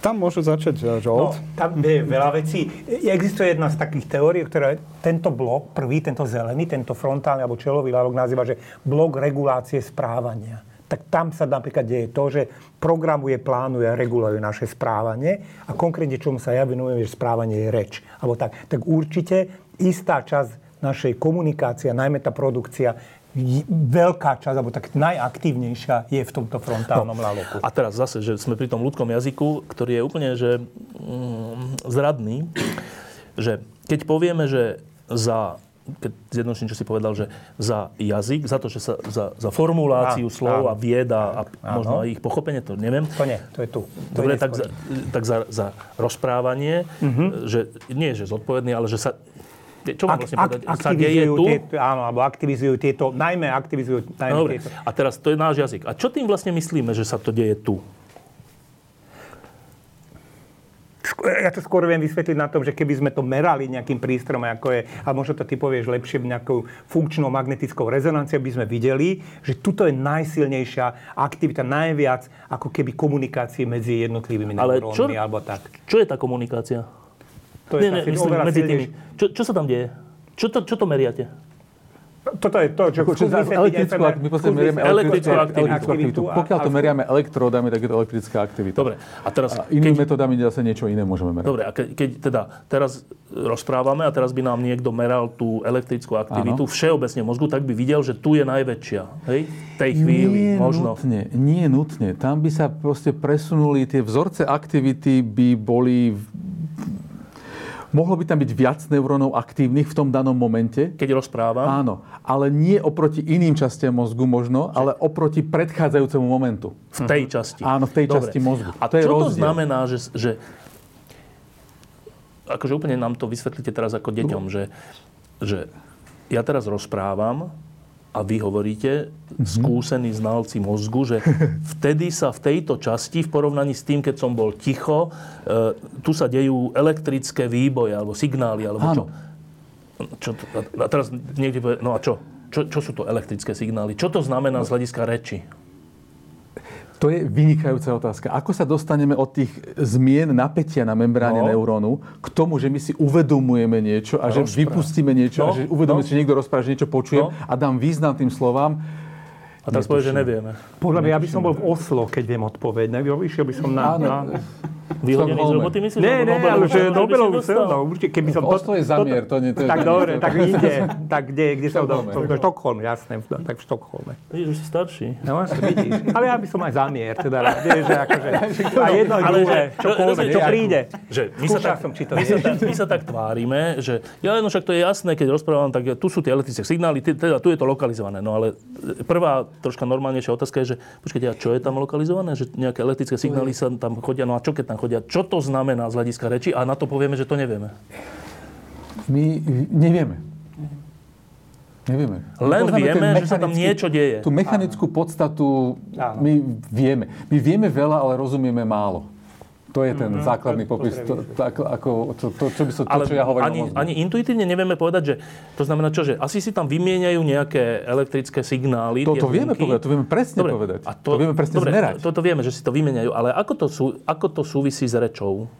tam môžu začať žolt. No, tam je veľa vecí. Existuje jedna z takých teórií, ktorá tento blok, prvý, tento zelený, tento frontálny alebo čelový lalok nazýva, že blok regulácie správania. Tak tam sa napríklad deje to, že programuje, plánuje a reguluje naše správanie a konkrétne čomu sa ja venujem, že správanie je reč. Alebo tak. tak určite istá časť našej komunikácie, najmä tá produkcia, veľká časť, alebo tak najaktívnejšia je v tomto frontálnom no. laloku. A teraz zase, že sme pri tom ľudskom jazyku, ktorý je úplne že, mm, zradný, že keď povieme, že za keď zjednočím, čo si povedal, že za jazyk, za to, že sa za, za formuláciu á, slov áno. a vieda a áno. možno aj ich pochopenie, to neviem. To nie, to je tu. To Dobre, tak, za, tak za, za rozprávanie, uh-huh. že nie, že zodpovedný, ale že sa čo mám vlastne povedať? Ak, sa deje tu? Tieto, áno, alebo aktivizujú tieto, najmä aktivizujú najmä Dobre. tieto. A teraz to je náš jazyk. A čo tým vlastne myslíme, že sa to deje tu? ja to skôr viem vysvetliť na tom, že keby sme to merali nejakým prístrojom, ako je, a možno to ty povieš lepšie, nejakou funkčnou magnetickou rezonanciou, by sme videli, že tuto je najsilnejšia aktivita, najviac ako keby komunikácie medzi jednotlivými neurónmi, alebo tak. Čo je tá komunikácia? To je nie, nie, myslím, medzi tými. Čo, čo sa tam deje? Čo to, čo to meriate? Toto je to, čo Čo chcú elektrickú, ak- my v podstate Skús meriame elektrickú aktivitu. elektrickú aktivitu. a- Pokiaľ to meriame elektródami, tak je to elektrická aktivita. Dobre, a teraz, A inými keď, metodami zase niečo iné môžeme merať. dobre, a keď, keď teda teraz rozprávame a teraz by nám niekto meral tú elektrickú aktivitu Áno. všeobecne v mozgu, tak by videl, že tu je najväčšia. Hej? V tej chvíli, nie možno. Nutne, nie nutne. Tam by sa proste presunuli, tie vzorce aktivity by boli... Mohlo by tam byť viac neurónov aktívnych v tom danom momente. Keď rozprávam, Áno, ale nie oproti iným častiam mozgu možno, ale oproti predchádzajúcemu momentu. v tej časti. Áno, v tej Dobre. časti mozgu. A To je čo to rozdiel. znamená, že, že akože úplne nám to vysvetlíte teraz ako deťom, No. že, že ja teraz rozprávam a vy hovoríte, Mhm. skúsení znalci mozgu, že [LAUGHS] vtedy sa v tejto časti, v porovnaní s tým, keď som bol ticho, e, tu sa dejú elektrické výboje, alebo signály, alebo čo. Áno. čo to, a teraz niekde povie, no a čo? čo? Čo sú to elektrické signály? Čo to znamená z hľadiska reči? To je vynikajúca otázka. Ako sa dostaneme od tých zmien napätia na membráne No. neurónu k tomu, že my si uvedomujeme niečo a že vypustíme niečo No, a že uvedomíme no. si, že niekto rozpráva, že niečo počujem No. a dám význam tým slovám. A teraz povie, že nevieme. Podľa mňa, ja by som bol v Oslo, keď viem odpoveď. Išiel by som na... Áno. na... Vyhodený z roboty, myslíš? Nie, nie, ale že Nobelovú cenu, no, určite, keby som... Oslo je zamier, to nie- to Tak dobre, tak inde. Tak kde, kde sa... Štokholme. To, to, Štokholm, jasné, tak v Štokholme. Vidíš, že si starší. No, vidíš. Ale ja by som aj zamier, teda, vieš, že akože... [LAUGHS] A jedno, Ale že- čokoľvek, čo že- príde. Že my sa, tak, som, či to my, sa tak, my sa tak tvárime, že ja no však to je jasné, keď rozprávam, tak tu sú tie elektrické signály, teda tu je to lokalizované. No ale prvá troška normálnejšia otázka je, že počkajte, a čo je tam lokalizované? Že nejaké elektrické signály sa tam chodia, no a čo keď tam chodia? Čo to znamená z hľadiska reči? A na to povieme, že to nevieme. My nevieme. Nevieme. Len vieme, že sa tam niečo deje. Tú mechanickú podstatu Áno. my vieme. My vieme veľa, ale rozumieme málo. To je ten základný to- to popis, to, to, ako, to, to, čo by som, to, Ale čo ja hovorím ani, mozgu. ani intuitívne nevieme povedať, že to znamená čo, že asi si tam vymieňajú nejaké elektrické signály. To, to vieme povedať, to vieme presne Dobre, povedať. A to, vieme presne dobre, zmerať. Toto vieme, že si to vymeniajú, ale ako to, sú, ako to súvisí s rečou?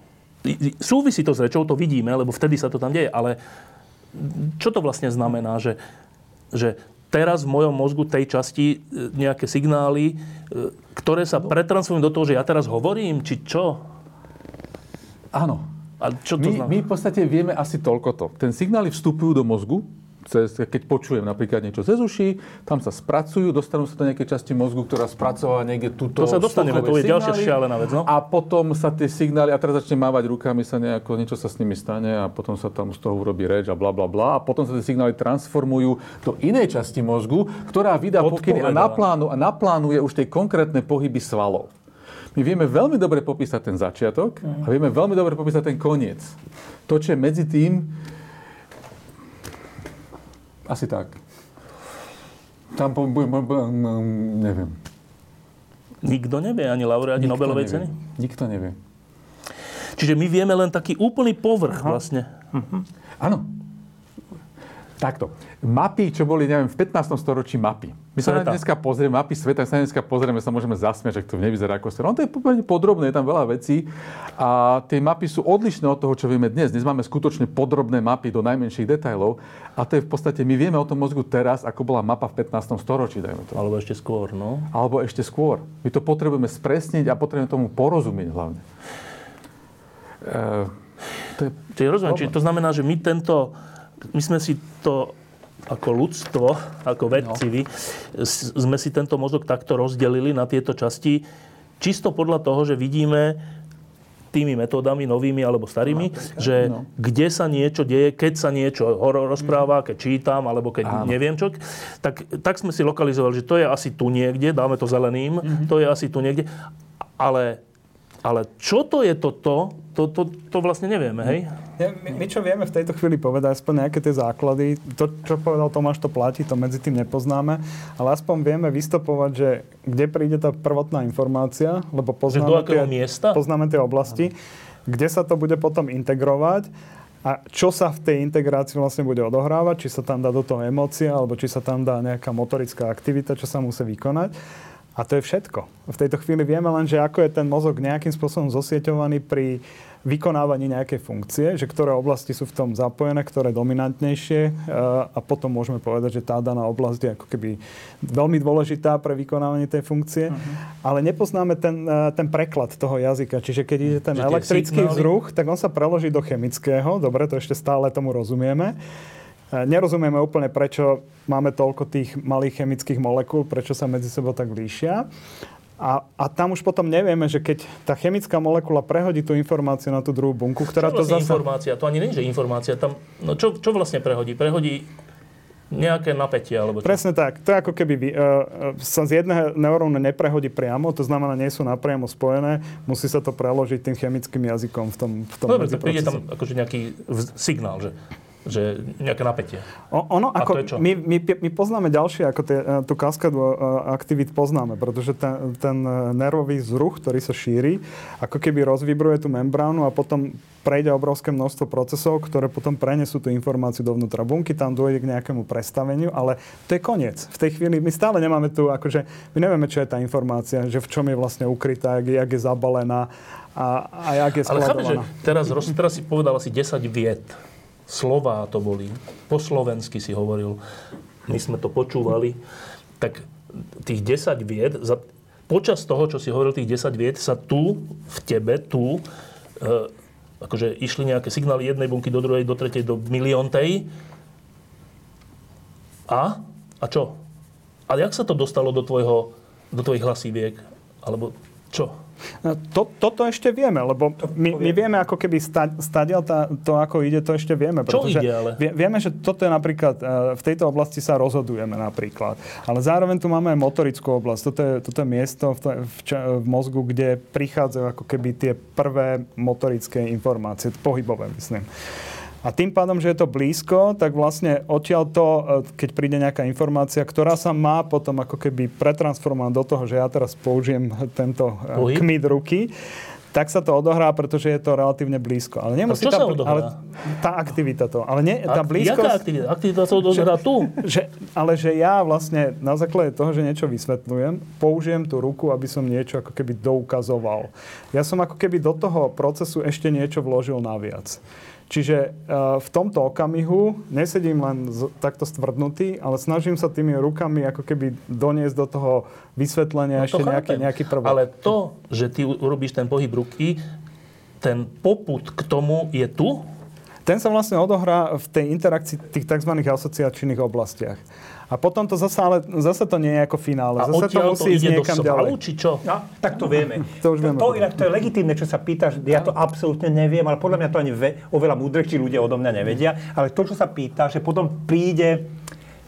Súvisí to s rečou, to vidíme, lebo vtedy sa to tam deje, ale čo to vlastne znamená, že, že teraz v mojom mozgu tej časti e, nejaké signály, e, ktoré sa pretransformujú do toho, že ja teraz hovorím, či čo? Áno. A čo to My, znamená? my v podstate vieme asi toľkoto. Ten signály vstupujú do mozgu, cez, keď počujem napríklad niečo cez uši, tam sa spracujú, dostanú sa do nejakej časti mozgu, ktorá spracováva niekde túto To sa dostaneme, to je ďalšia šialená vec, no. A potom sa tie signály, a teraz začne mávať rukami, sa nejako, niečo sa s nimi stane a potom sa tam z toho urobí reč a bla bla bla. A potom sa tie signály transformujú do inej časti mozgu, ktorá vydá pokyny a, naplánu, a naplánuje už tie konkrétne pohyby svalov. My vieme veľmi dobre popísať ten začiatok a vieme veľmi dobre popísať ten koniec. To, čo je medzi tým, asi tak. Tam po, bu- bu- mm, neviem. Nikto nevie, ani laureáti Nobelovej nevie. ceny. Nikto nevie. Čiže my vieme len taký úplný povrch vlastne. Áno. Takto. Mapy, čo boli, neviem, v 15. storočí mapy. My sa Sveta. dneska pozrieme, mapy sveta, sa dneska pozrieme, sa môžeme zasmiať, že to nevyzerá ako sveta. No to je pomerne podrobné, je tam veľa vecí a tie mapy sú odlišné od toho, čo vieme dnes. Dnes máme skutočne podrobné mapy do najmenších detailov a to je v podstate, my vieme o tom mozgu teraz, ako bola mapa v 15. storočí, dajme to. Alebo ešte skôr, no. Alebo ešte skôr. My to potrebujeme spresniť a potrebujeme tomu porozumieť hlavne. E, to je Čiže rozumiem, čiže to znamená, že my tento, my sme si to ako ľudstvo, ako vedci, vy, s- sme si tento mozog takto rozdelili na tieto časti, čisto podľa toho, že vidíme tými metódami, novými alebo starými, že no. kde sa niečo deje, keď sa niečo horo rozpráva, keď čítam, alebo keď Áno. neviem čo, tak, tak sme si lokalizovali, že to je asi tu niekde, dáme to zeleným, to je asi tu niekde, ale, ale čo to je toto, to, to, to vlastne nevieme, hej? Ja, my, my čo vieme v tejto chvíli povedať, aspoň nejaké tie základy, to, čo povedal Tomáš, to platí, to medzi tým nepoznáme, ale aspoň vieme vystopovať, že kde príde tá prvotná informácia, lebo poznáme, tie, miesta? poznáme tie oblasti, kde sa to bude potom integrovať a čo sa v tej integrácii vlastne bude odohrávať, či sa tam dá do toho emócia, alebo či sa tam dá nejaká motorická aktivita, čo sa musí vykonať. A to je všetko. V tejto chvíli vieme len, že ako je ten mozog nejakým spôsobom zosieťovaný pri vykonávaní nejakej funkcie, že ktoré oblasti sú v tom zapojené, ktoré dominantnejšie e, a potom môžeme povedať, že tá daná oblasť je ako keby veľmi dôležitá pre vykonávanie tej funkcie, uh-huh. ale nepoznáme ten, e, ten preklad toho jazyka. Čiže keď ide ten tie elektrický signály- vzruch, tak on sa preloží do chemického, dobre, to ešte stále tomu rozumieme. E, Nerozumieme úplne, prečo máme toľko tých malých chemických molekúl, prečo sa medzi sebou tak líšia. A, a tam už potom nevieme, že keď tá chemická molekula prehodí tú informáciu na tú druhú bunku, ktorá Čo to vlastne zase... informácia? To ani nie, že informácia. Tam, no čo, čo vlastne prehodí? Prehodí nejaké napätie, alebo čo? Presne tak. To je ako keby uh, sa z jedného neurónu neprehodí priamo, to znamená, nie sú napriamo spojené, musí sa to preložiť tým chemickým jazykom v tom, v tom No dobre, tak príde tam akože nejaký signál, že, že nejaké napätie. O, ono, A ako, to je čo? my, my, my poznáme ďalšie, ako tie, eh, tú kaskadu eh, aktivít poznáme, pretože ten, ten eh, nervový vzruch, ktorý sa šíri, ako keby rozvibruje tú membránu a potom prejde obrovské množstvo procesov, ktoré potom prenesú tú informáciu dovnútra bunky, tam dôjde k nejakému prestaveniu, ale to je koniec. V tej chvíli my stále nemáme tu, akože my nevieme, čo je tá informácia, že v čom je vlastne ukrytá, jak, je- jak je zabalená a, a jak je Ale chápeš, že skladovaná. teraz, teraz si povedal asi 10 viet. Slová to boli. Po slovensky si hovoril. My sme to počúvali. Tak tých 10 viet, za, počas toho, čo si hovoril, tých 10 viet, sa tu, v tebe, tu, e, akože išli nejaké signály jednej bunky do druhej, do tretej, do miliontej. A? A čo? A jak sa to dostalo do, tvojho, do tvojich hlasíviek? Alebo čo? No, To, toto ešte vieme, lebo my, my vieme ako keby sta, tá, to, ako ide, to ešte vieme. Čo pretože ide ale? Vie, vieme, že toto je napríklad, e, v tejto oblasti sa rozhodujeme napríklad. Ale zároveň tu máme aj motorickú oblasť. Toto je, toto je miesto v, v, v mozgu, kde prichádzajú ako keby tie prvé motorické informácie, pohybové myslím. A tým pádom, že je to blízko, tak vlastne odtiaľ to, e, keď príde nejaká informácia, ktorá sa má potom ako keby pretransformovať do toho, že ja teraz použijem tento e, Pohyb? kmit ruky, tak sa to odohrá, pretože je to relatívne blízko. Ale nemusí tá? Ale tá aktivita to. Ale nie, tá Ak- blízkosť... Jaká aktivita? Aktivita sa odohrá tu. Že, ale že ja vlastne na základe toho, že niečo vysvetľujem, použijem tú ruku, aby som niečo ako keby doukazoval. Ja som ako keby do toho procesu ešte niečo vložil naviac. Čiže uh, v tomto okamihu nesedím len z, takto stvrdnutý, ale snažím sa tými rukami ako keby doniesť do toho vysvetlenia No ešte to nejaký, chápem. nejaký prvok. Ale to, že ty urobíš ten pohyb ruky, ten poput k tomu je tu? Ten sa vlastne odohrá v tej interakcii tých tzv. asociačných oblastiach. A potom to zase, ale zase to nie je ako finále. A Zase to musí to ísť do niekam svalu, ďalej. či čo? No, tak to vieme. [LAUGHS] To už vieme To, potom. inak, to je legitímne, čo sa pýtaš. Ja to absolútne neviem, ale podľa mňa to ani ve, oveľa múdrejší ľudia odo mňa nevedia. Ale to, čo sa pýta, že potom príde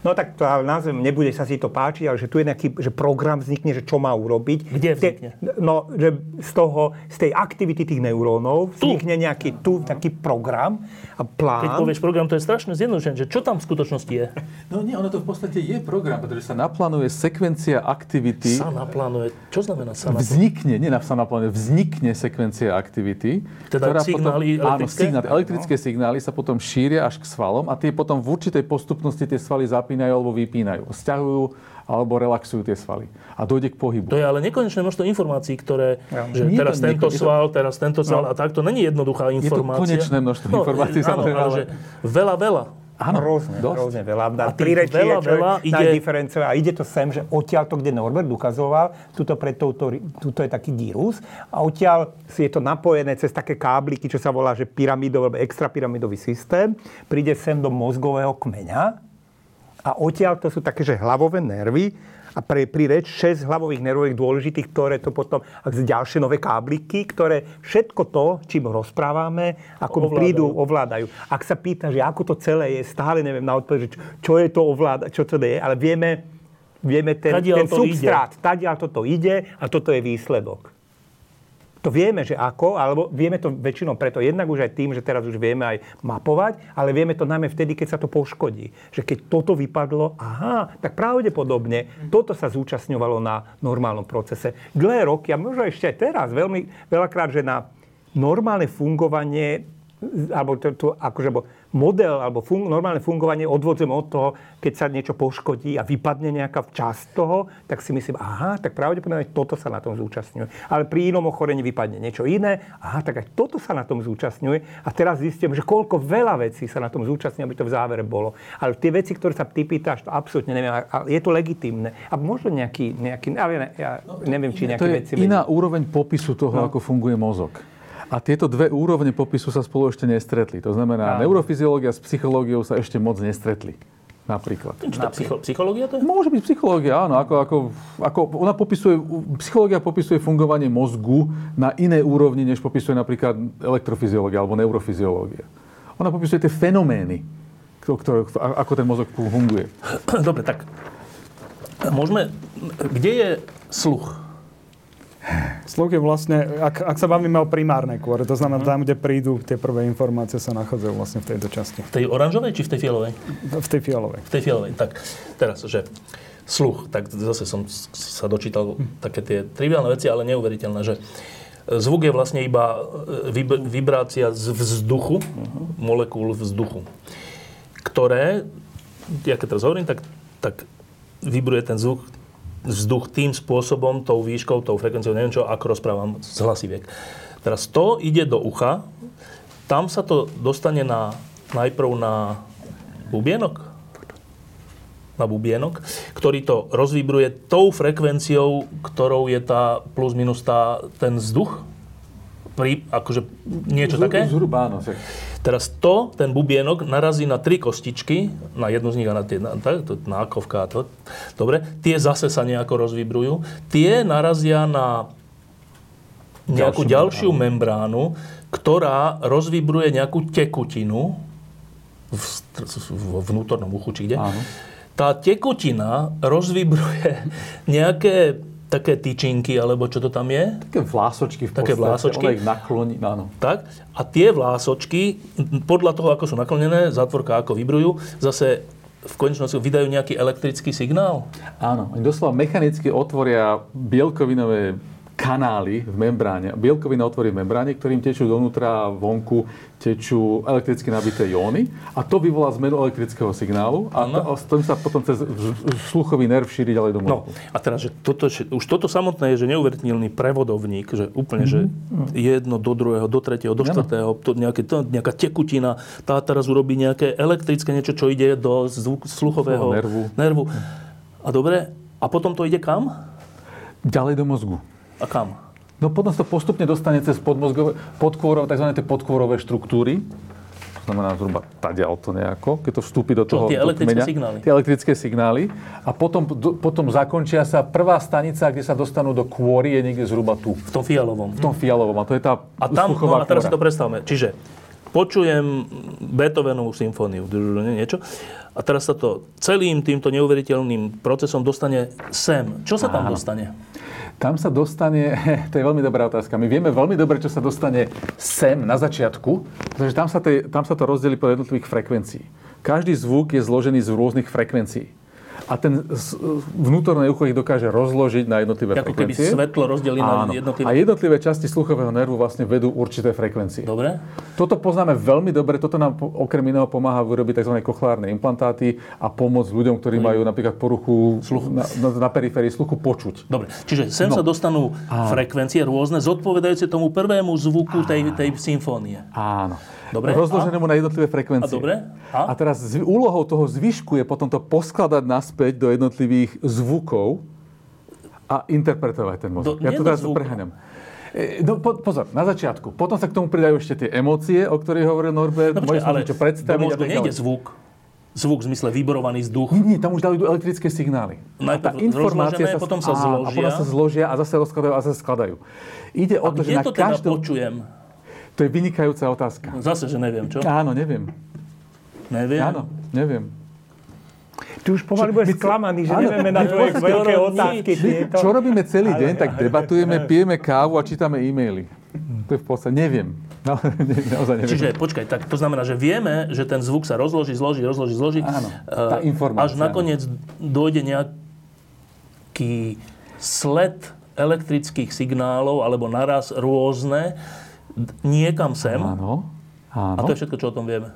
No tak to ale nazvem, nebude sa si to páčiť, ale že tu je nejaký že program vznikne, že čo má urobiť. Kde vznikne? No, že z toho, z tej aktivity tých neurónov Tu. vznikne nejaký tu taký program a plán. Keď povieš program, to je strašne zjednodušené. Že čo tam v skutočnosti je? No nie, ono to v podstate je program, pretože sa naplánuje sekvencia aktivity. Sa naplánuje. Čo znamená sa naplánuje? Vznikne, nie na sa naplánuje, vznikne sekvencia aktivity. Teda signály potom, áno, elektrické? signály, elektrické signály sa potom šíria až k svalom a tie potom v určitej postupnosti tie svaly zapínajú alebo vypínajú. Sťahujú alebo relaxujú tie svaly. A dojde k pohybu. To je ale nekonečné množstvo informácií, ktoré, že Nie je teraz to tento je to- sval, teraz tento sval a takto. Není jednoduchá to informácia. konečné množstvo informácií, áno, samozrejme, ale že veľa, veľa. Áno, Hrozne, dosť. hrozne veľa. A A pri reči veľa, je čo veľa ide... A ide to sem, že odtiaľ to, kde Norbert ukazoval, tuto pred touto, tuto je taký gyrus a odtiaľ si je to napojené cez také kábliky, čo sa volá, že pyramidový alebo extrapyramidový systém, príde sem do mozgového kmeňa a odtiaľ to sú také, že hlavové nervy a pre, pri reč 6 hlavových nervových dôležitých, ktoré to potom, ak ďalšie nové kábliky, ktoré všetko to, čím rozprávame, ako Ovládajú. prídu, ovládajú. Ak sa pýta, že ako to celé je, stále neviem na odpoveď, čo, je to ovláda, čo to je, ale vieme, vieme ten, ten substrát, tadiaľ toto ide a toto je výsledok. To vieme, že ako, alebo vieme to väčšinou preto jednak už aj tým, že teraz už vieme aj mapovať, ale vieme to najmä vtedy, keď sa to poškodí. Že keď toto vypadlo, aha, tak pravdepodobne toto sa zúčastňovalo na normálnom procese. Dlhé roky, a možno ešte aj teraz, veľmi veľakrát, že na normálne fungovanie alebo to, to, akože, model alebo fun- normálne fungovanie odvodzem od toho, keď sa niečo poškodí a vypadne nejaká časť toho, tak si myslím, aha, tak pravdepodobne toto sa na tom zúčastňuje. Ale pri inom ochorení vypadne niečo iné, aha, tak aj toto sa na tom zúčastňuje. A teraz zistím, že koľko veľa vecí sa na tom zúčastňuje, aby to v závere bolo. Ale tie veci, ktoré sa ty pýtaš, to absolútne neviem. A je to legitimné. A možno nejaký, nejaký ja, ja neviem, či nejaké to je veci... iná úroveň popisu toho, no. ako funguje mozog. A tieto dve úrovne popisu sa spolu ešte nestretli. To znamená, Áno. neurofyziológia s psychológiou sa ešte moc nestretli. Napríklad. Či to psycho- psychológia to je? Môže byť psychológia, áno. Ako, ako, ako ona popisuje, psychológia popisuje fungovanie mozgu na inej úrovni, než popisuje napríklad elektrofyziológia alebo neurofyziológia. Ona popisuje tie fenomény, ktoré, ako ten mozog funguje. Dobre, tak môžeme... Kde je sluch? Sluch je vlastne, ak, ak sa bavíme o primárnej kôre, to znamená tam, kde prídu tie prvé informácie, sa nachádzajú vlastne v tejto časti. V tej oranžovej či v tej fialovej? V tej fialovej. V tej fialovej. Tak teraz, že sluch, tak zase som sa dočítal také tie triviálne veci, ale neuveriteľné, že zvuk je vlastne iba e, vibrácia z vzduchu, molekúl vzduchu, ktoré, ja keď teraz hovorím, tak, tak vibruje ten zvuk vzduch tým spôsobom, tou výškou, tou frekvenciou, neviem čo, ako rozprávam z hlasiviek. Teraz to ide do ucha, tam sa to dostane na, najprv na bubienok, na bubienok, ktorý to rozvibruje tou frekvenciou, ktorou je tá plus minus tá, ten vzduch, pri, akože niečo Zhru, také? Zhruba áno. Teraz to, ten bubienok narazí na tri kostičky, na jednu z nich a na tie, na, to, nákovka a to. Dobre, tie zase sa nejako rozvibrujú. Tie narazia na nejakú ďalšiu, ďalšiu membránu, ktorá rozvibruje nejakú tekutinu v, v vnútornom uchu, či kde. Áno. Tá tekutina rozvibruje [LAUGHS] nejaké také tyčinky, alebo čo to tam je? Také vlásočky v také vlásočky. Ona ich nakloní, áno. Tak. A tie vlásočky, podľa toho, ako sú naklonené, zátvorka ako vibrujú, zase v konečnosti vydajú nejaký elektrický signál? Áno. Oni doslova mechanicky otvoria bielkovinové kanály v membráne, bielkoviny otvorí v membráne, ktorým tečú donútra a vonku tečú elektricky nabité jóny a to vyvolá zmenu elektrického signálu a, s tým sa potom cez sluchový nerv šíri ďalej do mozgu. No, a teraz, že toto, už toto samotné je, že neuveriteľný prevodovník, že úplne, mm-hmm. že jedno do druhého, do tretieho, do štvrtého, to nejaké, to, nejaká tekutina, tá teraz urobí nejaké elektrické niečo, čo ide do zvuk, sluchového nervu. nervu. A dobre, a potom to ide kam? Ďalej do mozgu. A kam? No potom sa to postupne dostane cez podmozgové, podkôrové, tzv. tie podkôrové štruktúry. To znamená zhruba tadiaľ to nejako, keď to vstúpi do toho... Čo, tie elektrické kmeňa, signály. Tie elektrické signály. A potom, do, potom zakončia sa prvá stanica, kde sa dostanú do kôry, je niekde zhruba tu. V tom fialovom. V tom fialovom. A to je tá A tam, no a teraz si to predstavme. Čiže počujem Beethovenovú symfóniu, niečo, a teraz sa to celým týmto neuveriteľným procesom dostane sem. Čo sa tam Áno. dostane? Tam sa dostane, [LAUGHS] to je veľmi dobrá otázka, my vieme veľmi dobre, čo sa dostane sem na začiatku, pretože tam sa, tam sa to rozdelí po jednotlivých frekvencií. Každý zvuk je zložený z rôznych frekvencií a ten vnútorné ucho ich dokáže rozložiť na jednotlivé Ako frekvencie. keby svetlo rozdelí na jednotlivé... A jednotlivé časti sluchového nervu vlastne vedú určité frekvencie. Dobre. Toto poznáme veľmi dobre. Toto nám okrem iného pomáha vyrobiť tzv. kochlárne implantáty a pomôcť ľuďom, ktorí majú napríklad poruchu sluchu. Na, na, na periférii sluchu počuť. Dobre. Čiže sem no. sa dostanú a... frekvencie rôzne, zodpovedajúce tomu prvému zvuku tej, tej symfónie. Áno. Dobre. Rozloženému a? na jednotlivé frekvencie. A, dobre. A? a teraz z, úlohou toho zvyšku je potom to poskladať naspäť do jednotlivých zvukov a interpretovať ten mozog. Do, ja to teraz preháňam. E, no, po, pozor, na začiatku. Potom sa k tomu pridajú ešte tie emócie, o ktorých hovoril Norbert. No, počkej, ale niečo predstaviť. Do mozgu nejde zvuk. Zvuk v zmysle vyborovaný vzduch. Nie, nie, tam už dali elektrické signály. Najprv a tá informácia sa, potom sa zložia. A potom sa zložia a zase rozkladajú a zase skladajú. Ide o a to, že na to teda každom... počujem? To je vynikajúca otázka. Zase, že neviem, čo? Áno, neviem. Neviem? Áno, neviem. Ty už pomaly budeš sklamaný, že áno, nevieme na tvoje veľké otázky. Tieto. Čo robíme celý deň, tak debatujeme, pijeme kávu a čítame e-maily. To je v podstate, neviem. No, [LAUGHS] naozaj neviem. Čiže počkaj, tak to znamená, že vieme, že ten zvuk sa rozloží, zloží, rozloží, zloží. Áno, tá eh, informácia. Až nakoniec dojde nejaký sled elektrických signálov, alebo naraz rôzne, niekam sem. Áno, A to je všetko, čo o tom vieme.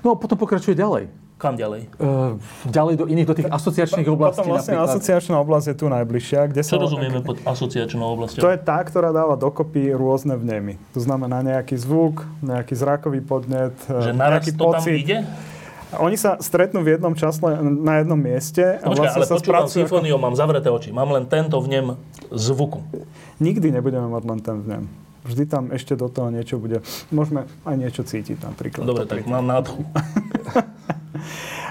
No potom pokračuje ďalej. Kam ďalej? Uh, ďalej do iných, do tých asociačných oblastí Potom vlastne napríklad. asociačná oblasť je tu najbližšia. Kde Čo sa, rozumieme pod asociačnou oblasťou? To je tá, ktorá dáva dokopy rôzne vnemy. To znamená nejaký zvuk, nejaký zrakový podnet, Že naraz nejaký to tam pocit. ide? Oni sa stretnú v jednom časle na jednom mieste. Počkaj, ale sa počúvam spracujú ako- symfóniu, mám zavreté oči. Mám len tento vnem zvuku. Nikdy nebudeme mať len ten vnem. Vždy tam ešte do toho niečo bude. Môžeme aj niečo cítiť napríklad. Dobre, tak mám nádchu. [LAUGHS]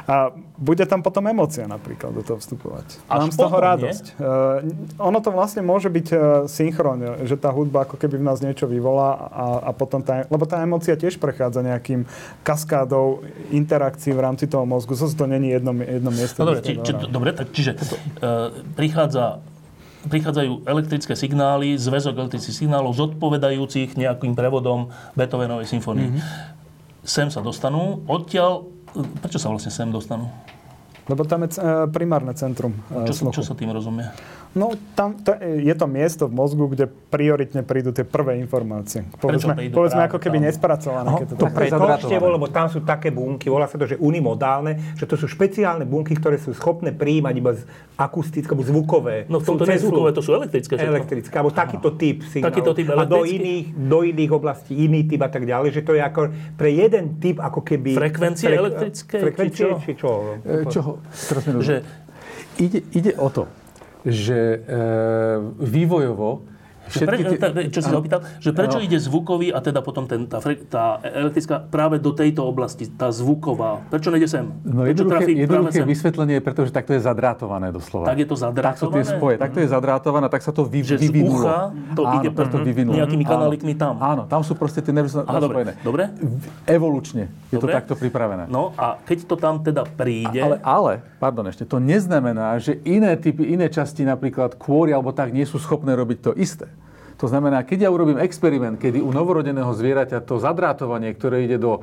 A bude tam potom emócia napríklad do toho vstupovať. Až Mám z toho potom, radosť. Uh, ono to vlastne môže byť uh, synchrónne, že tá hudba ako keby v nás niečo vyvolá a, a potom tá, lebo tá emócia tiež prechádza nejakým kaskádou interakcií v rámci toho mozgu. Zase to není jedno, jedno miesto. No dobre, či, či, dobre tak čiže uh, prichádza prichádzajú elektrické signály, zväzok elektrických signálov zodpovedajúcich nejakým prevodom Beethovenovej symfónie. Mm-hmm. Sem sa dostanú, odtiaľ... Prečo sa vlastne sem dostanú? Lebo tam je uh, primárne centrum uh, Čo, sluchu. čo sa tým rozumie? No, tam to, je to miesto v mozgu, kde prioritne prídu tie prvé informácie. Povedzme, prídu povedzme ako keby tam? nespracované. keď to To pre- preto, lebo tam sú také bunky, volá sa to, že unimodálne, že to sú špeciálne bunky, ktoré sú schopné prijímať iba z akustické, alebo zvukové. No v tomto nie zvukové, to sú elektrické. všetko. Elektrické, alebo takýto typ signálov. Takýto typ A do elektrický? iných, do iných oblastí iný typ a tak ďalej, že to je ako pre jeden typ ako keby... Frekvencie elektrické, Frekvencie, či či čo? E, Čoho? Teraz mi Že ide, ide o to, že e, vývojovo pre, tá, čo si sa opýtal, že prečo Áno. ide zvukový a teda potom ten, tá, tá elektrická práve do tejto oblasti, tá zvuková. Prečo nejde sem? No prečo jednoduché, jednoduché sem? vysvetlenie je, pretože takto je zadrátované doslova. Tak je to Tak sú tie zadrátované? spoje, takto je zadrátované, tak sa to vy, Že z vyvinulo. ucha to Áno, ide tak to mhm, vyvinulo. nejakými kanálikmi tam. Áno, tam sú proste tie nervy Aha, dobre. Evolučne je to Dobre. takto pripravené. No a keď to tam teda príde, Ale, ale, pardon ešte, to neznamená, že iné typy, iné časti, napríklad kôry alebo tak, nie sú schopné robiť to isté. To znamená, keď ja urobím experiment, kedy u novorodeného zvieraťa to zadrátovanie, ktoré ide do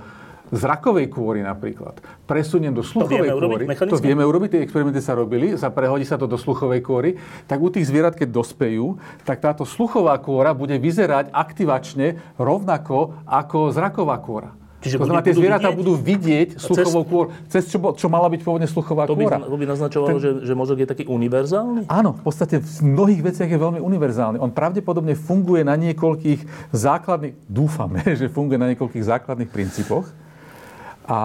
zrakovej kôry napríklad, presuniem do sluchovej urobiť kôry, mechanicky? to vieme urobiť, tie experimenty sa robili, sa prehodí sa to do sluchovej kôry, tak u tých zvierat, keď dospejú, tak táto sluchová kôra bude vyzerať aktivačne rovnako ako zraková kôra. Čiže to znamená, tie zvieratá budú vidieť sluchovou kôr, cez čo, čo mala byť pôvodne sluchová to by, kôra. to by naznačovalo, že, že mozog je taký univerzálny? Áno, v podstate v mnohých veciach je veľmi univerzálny. On pravdepodobne funguje na niekoľkých základných, dúfame, [LAUGHS] že funguje na niekoľkých základných princípoch a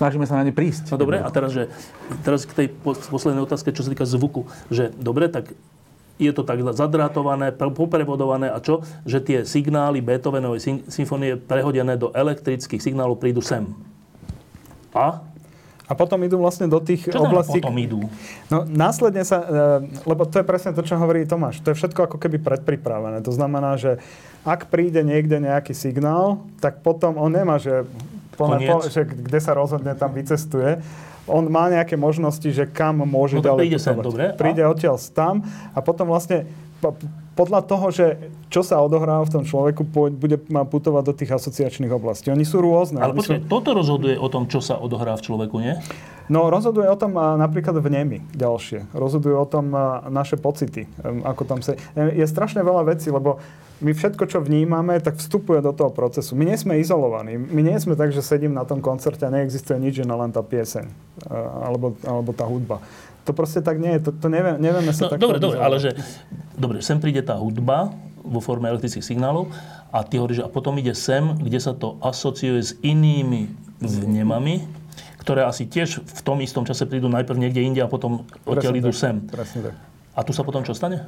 snažíme sa na ne prísť. No dobre, a teraz, že, teraz k tej pos- poslednej otázke, čo sa týka zvuku. Že dobre, tak je to tak zadrátované, pre- poprevodované a čo? Že tie signály Beethovenovej sym- symfónie prehodené do elektrických signálov prídu sem. A? A potom idú vlastne do tých Čo oblastí... potom idú? No následne sa, e, lebo to je presne to, čo hovorí Tomáš, to je všetko ako keby predpripravené. To znamená, že ak príde niekde nejaký signál, tak potom on nemá, že, plné po, že kde sa rozhodne, tam vycestuje. On má nejaké možnosti, že kam môže No ďalej príde sem, dobre. A? Príde odtiaľ tam a potom vlastne po- podľa toho, že čo sa odohráva v tom človeku, bude má putovať do tých asociačných oblastí. Oni sú rôzne. Ale Oni sú- počkaj, toto rozhoduje o tom, čo sa odohrá v človeku, nie? No rozhoduje o tom a, napríklad vnemy ďalšie. Rozhodujú o tom a, naše pocity. Ako tam sa... Je strašne veľa vecí, lebo my všetko, čo vnímame, tak vstupuje do toho procesu. My nie sme izolovaní. My nie sme tak, že sedím na tom koncerte a neexistuje nič, že len tá pieseň. a, Alebo, alebo tá hudba. To proste tak nie je. To, to nevie, nevieme sa No, tak dobre, dobre, ale že... Dobre, sem príde tá hudba vo forme elektrických signálov a ty hovoríš, a potom ide sem, kde sa to asociuje s inými vnemami, ktoré asi tiež v tom istom čase prídu najprv niekde inde a potom odtiaľ idú sem. Presne tak. A tu sa potom čo stane?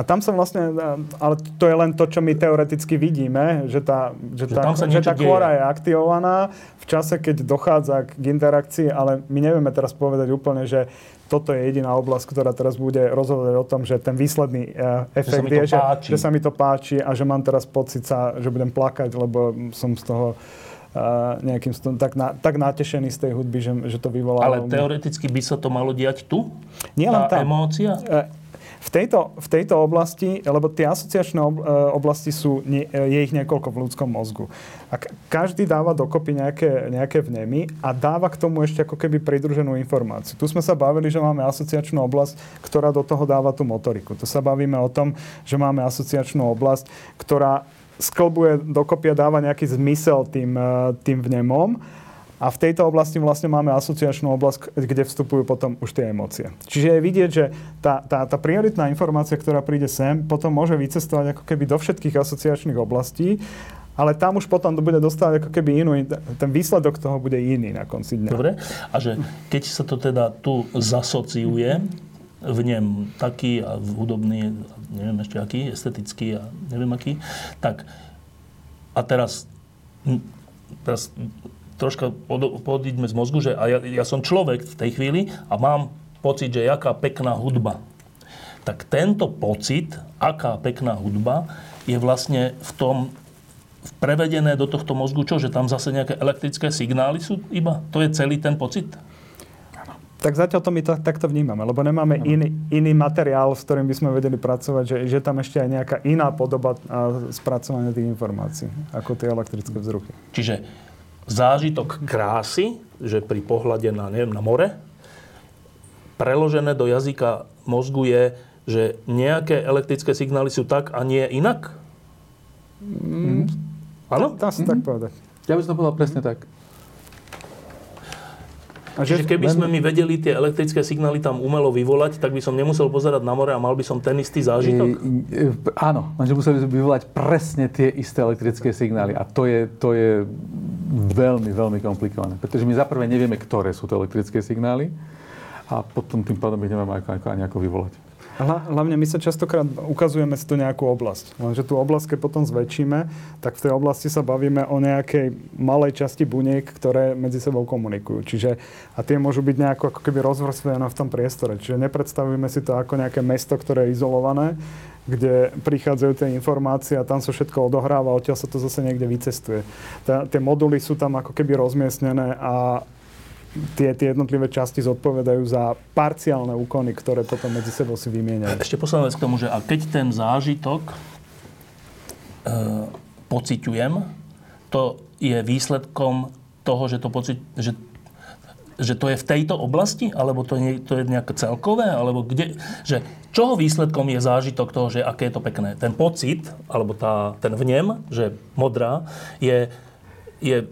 A tam sa vlastne, ale to je len to, čo my teoreticky vidíme, že tá, že Že tá, že tá kôra je aktivovaná v čase, keď dochádza k interakcii, ale my nevieme teraz povedať úplne, že toto je jediná oblasť, ktorá teraz bude rozhodovať o tom, že ten výsledný uh, efekt to je, že, páči. že sa mi to páči a že mám teraz pocit, sa, že budem plakať, lebo som z toho uh, nejakým stom, tak, na, tak natešený z tej hudby, že, že to vyvolalo. Ale teoreticky by sa to malo diať tu? Nie len tá tam. emócia? E, V tejto, v tejto oblasti, lebo tie asociačné e, oblasti sú, e, je ich niekoľko v ľudskom mozgu. A každý dáva dokopy nejaké, nejaké vnemy a dáva k tomu ešte ako keby pridruženú informáciu. Tu sme sa bavili, že máme asociačnú oblasť, ktorá do toho dáva tú motoriku. Tu sa bavíme o tom, že máme asociačnú oblasť, ktorá sklbuje dokopy a dáva nejaký zmysel tým, e, tým vnemom. A v tejto oblasti vlastne máme asociačnú oblasť, kde vstupujú potom už tie emócie. Čiže je vidieť, že tá, tá, tá prioritná informácia, ktorá príde sem, potom môže vycestovať ako keby do všetkých asociačných oblastí ale tam už potom to bude dostávať ako keby inú, ten výsledok toho bude iný na konci dňa. Dobre. A že keď sa to teda tu zasociuje, v ňom taký a hudobný, neviem ešte aký, estetický a neviem aký, tak a teraz, teraz troška podíďme z mozgu, že a ja, ja som človek v tej chvíli a mám pocit, že jaká pekná hudba. Tak tento pocit, aká pekná hudba, je vlastne v tom prevedené do tohto mozgu čo? Že tam zase nejaké elektrické signály sú iba? To je celý ten pocit? Tak zatiaľ to my to, takto vnímame, lebo nemáme iný, iný materiál, s ktorým by sme vedeli pracovať, že, že tam ešte aj nejaká iná podoba spracovania tých informácií, ako tie elektrické vzruchy. Čiže zážitok krásy, že pri pohľade na, neviem, na more, preložené do jazyka mozgu je, že nejaké elektrické signály sú tak a nie inak? Mm. Áno? Dá sa mm-hmm. tak mhm. povedať. Ja by som to povedal presne tak. A že Čiže keby len... sme my vedeli tie elektrické signály tam umelo vyvolať, tak by som nemusel pozerať na more a mal by som ten istý zážitok? E, e, áno, lenže museli by vyvolať presne tie isté elektrické signály. A to je, to je veľmi, veľmi komplikované. Pretože my zaprvé nevieme, ktoré sú to elektrické signály a potom tým pádom ich nevieme ani ako vyvolať. Hlavne my sa častokrát ukazujeme si tu nejakú oblasť. Lenže tú oblasť, keď potom zväčšíme, tak v tej oblasti sa bavíme o nejakej malej časti buniek, ktoré medzi sebou komunikujú. Čiže, a tie môžu byť nejako ako keby rozvrstvené v tom priestore. Čiže nepredstavujeme si to ako nejaké mesto, ktoré je izolované, kde prichádzajú tie informácie a tam sa všetko odohráva, odtiaľ sa to zase niekde vycestuje. Tá, tie moduly sú tam ako keby rozmiestnené a tie, tie jednotlivé časti zodpovedajú za parciálne úkony, ktoré potom medzi sebou si vymieňajú. Ešte posledná vec k tomu, že a keď ten zážitok e, pociťujem, to je výsledkom toho, že to, pocit, že, že to je v tejto oblasti, alebo to je, to je nejaké celkové, alebo kde, že čoho výsledkom je zážitok toho, že aké je to pekné. Ten pocit, alebo tá, ten vnem, že modrá, je, je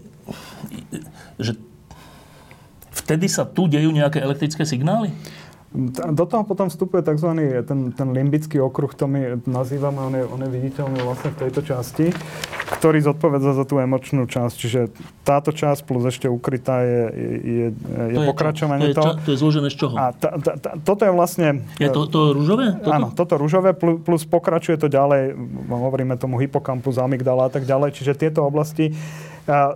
že vtedy sa tu dejú nejaké elektrické signály? Do toho potom vstupuje tzv. ten, ten limbický okruh, to my nazývame, on je, on je viditeľný vlastne v tejto časti, ktorý zodpovedá za tú emočnú časť. Čiže táto časť plus ešte ukrytá je, je, je to pokračovanie je, to, je, to, to je zložené z čoho? A ta, ta, ta, toto je vlastne... Je to, to rúžové? Toto? Áno, toto rúžové plus, plus pokračuje to ďalej, hovoríme tomu hypokampus, amygdala a tak ďalej. Čiže tieto oblasti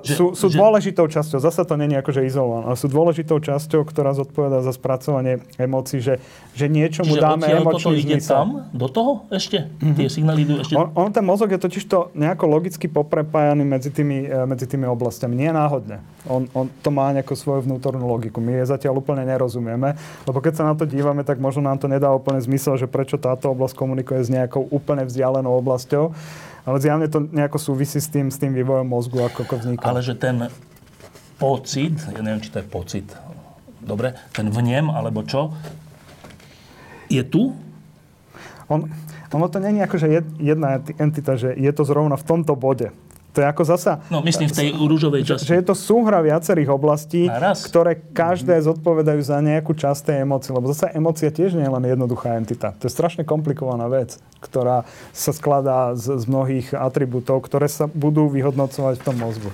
že, sú, sú že... dôležitou časťou, zase to není akože izolované, ale sú dôležitou časťou, ktorá zodpoveda za spracovanie emócií, že, že niečomu Čiže dáme emočný ide zmysel. tam, do toho ešte? Mm-hmm. Tie signály idú ešte... On, on, ten mozog je totiž to nejako logicky poprepájaný medzi tými, e, medzi tými oblastiami. Nie náhodne. On, on to má nejakú svoju vnútornú logiku. My je zatiaľ úplne nerozumieme, lebo keď sa na to dívame, tak možno nám to nedá úplne zmysel, že prečo táto oblasť komunikuje s nejakou úplne vzdialenou oblasťou. Ale zjavne to nejako súvisí s tým, s tým vývojom mozgu, ako, ako vzniká. Ale že ten pocit, ja neviem, či to je pocit, dobre, ten vnem, alebo čo, je tu? On, ono to není ako, že jedna entita, že je to zrovna v tomto bode. To je ako zasa... No, myslím v tej rúžovej časti. Že je to súhra viacerých oblastí, ktoré každé mm-hmm. zodpovedajú za nejakú časť tej emócie. Lebo zase emócia tiež nie je len jednoduchá entita. To je strašne komplikovaná vec, ktorá sa skladá z, z mnohých atribútov, ktoré sa budú vyhodnocovať v tom mozgu.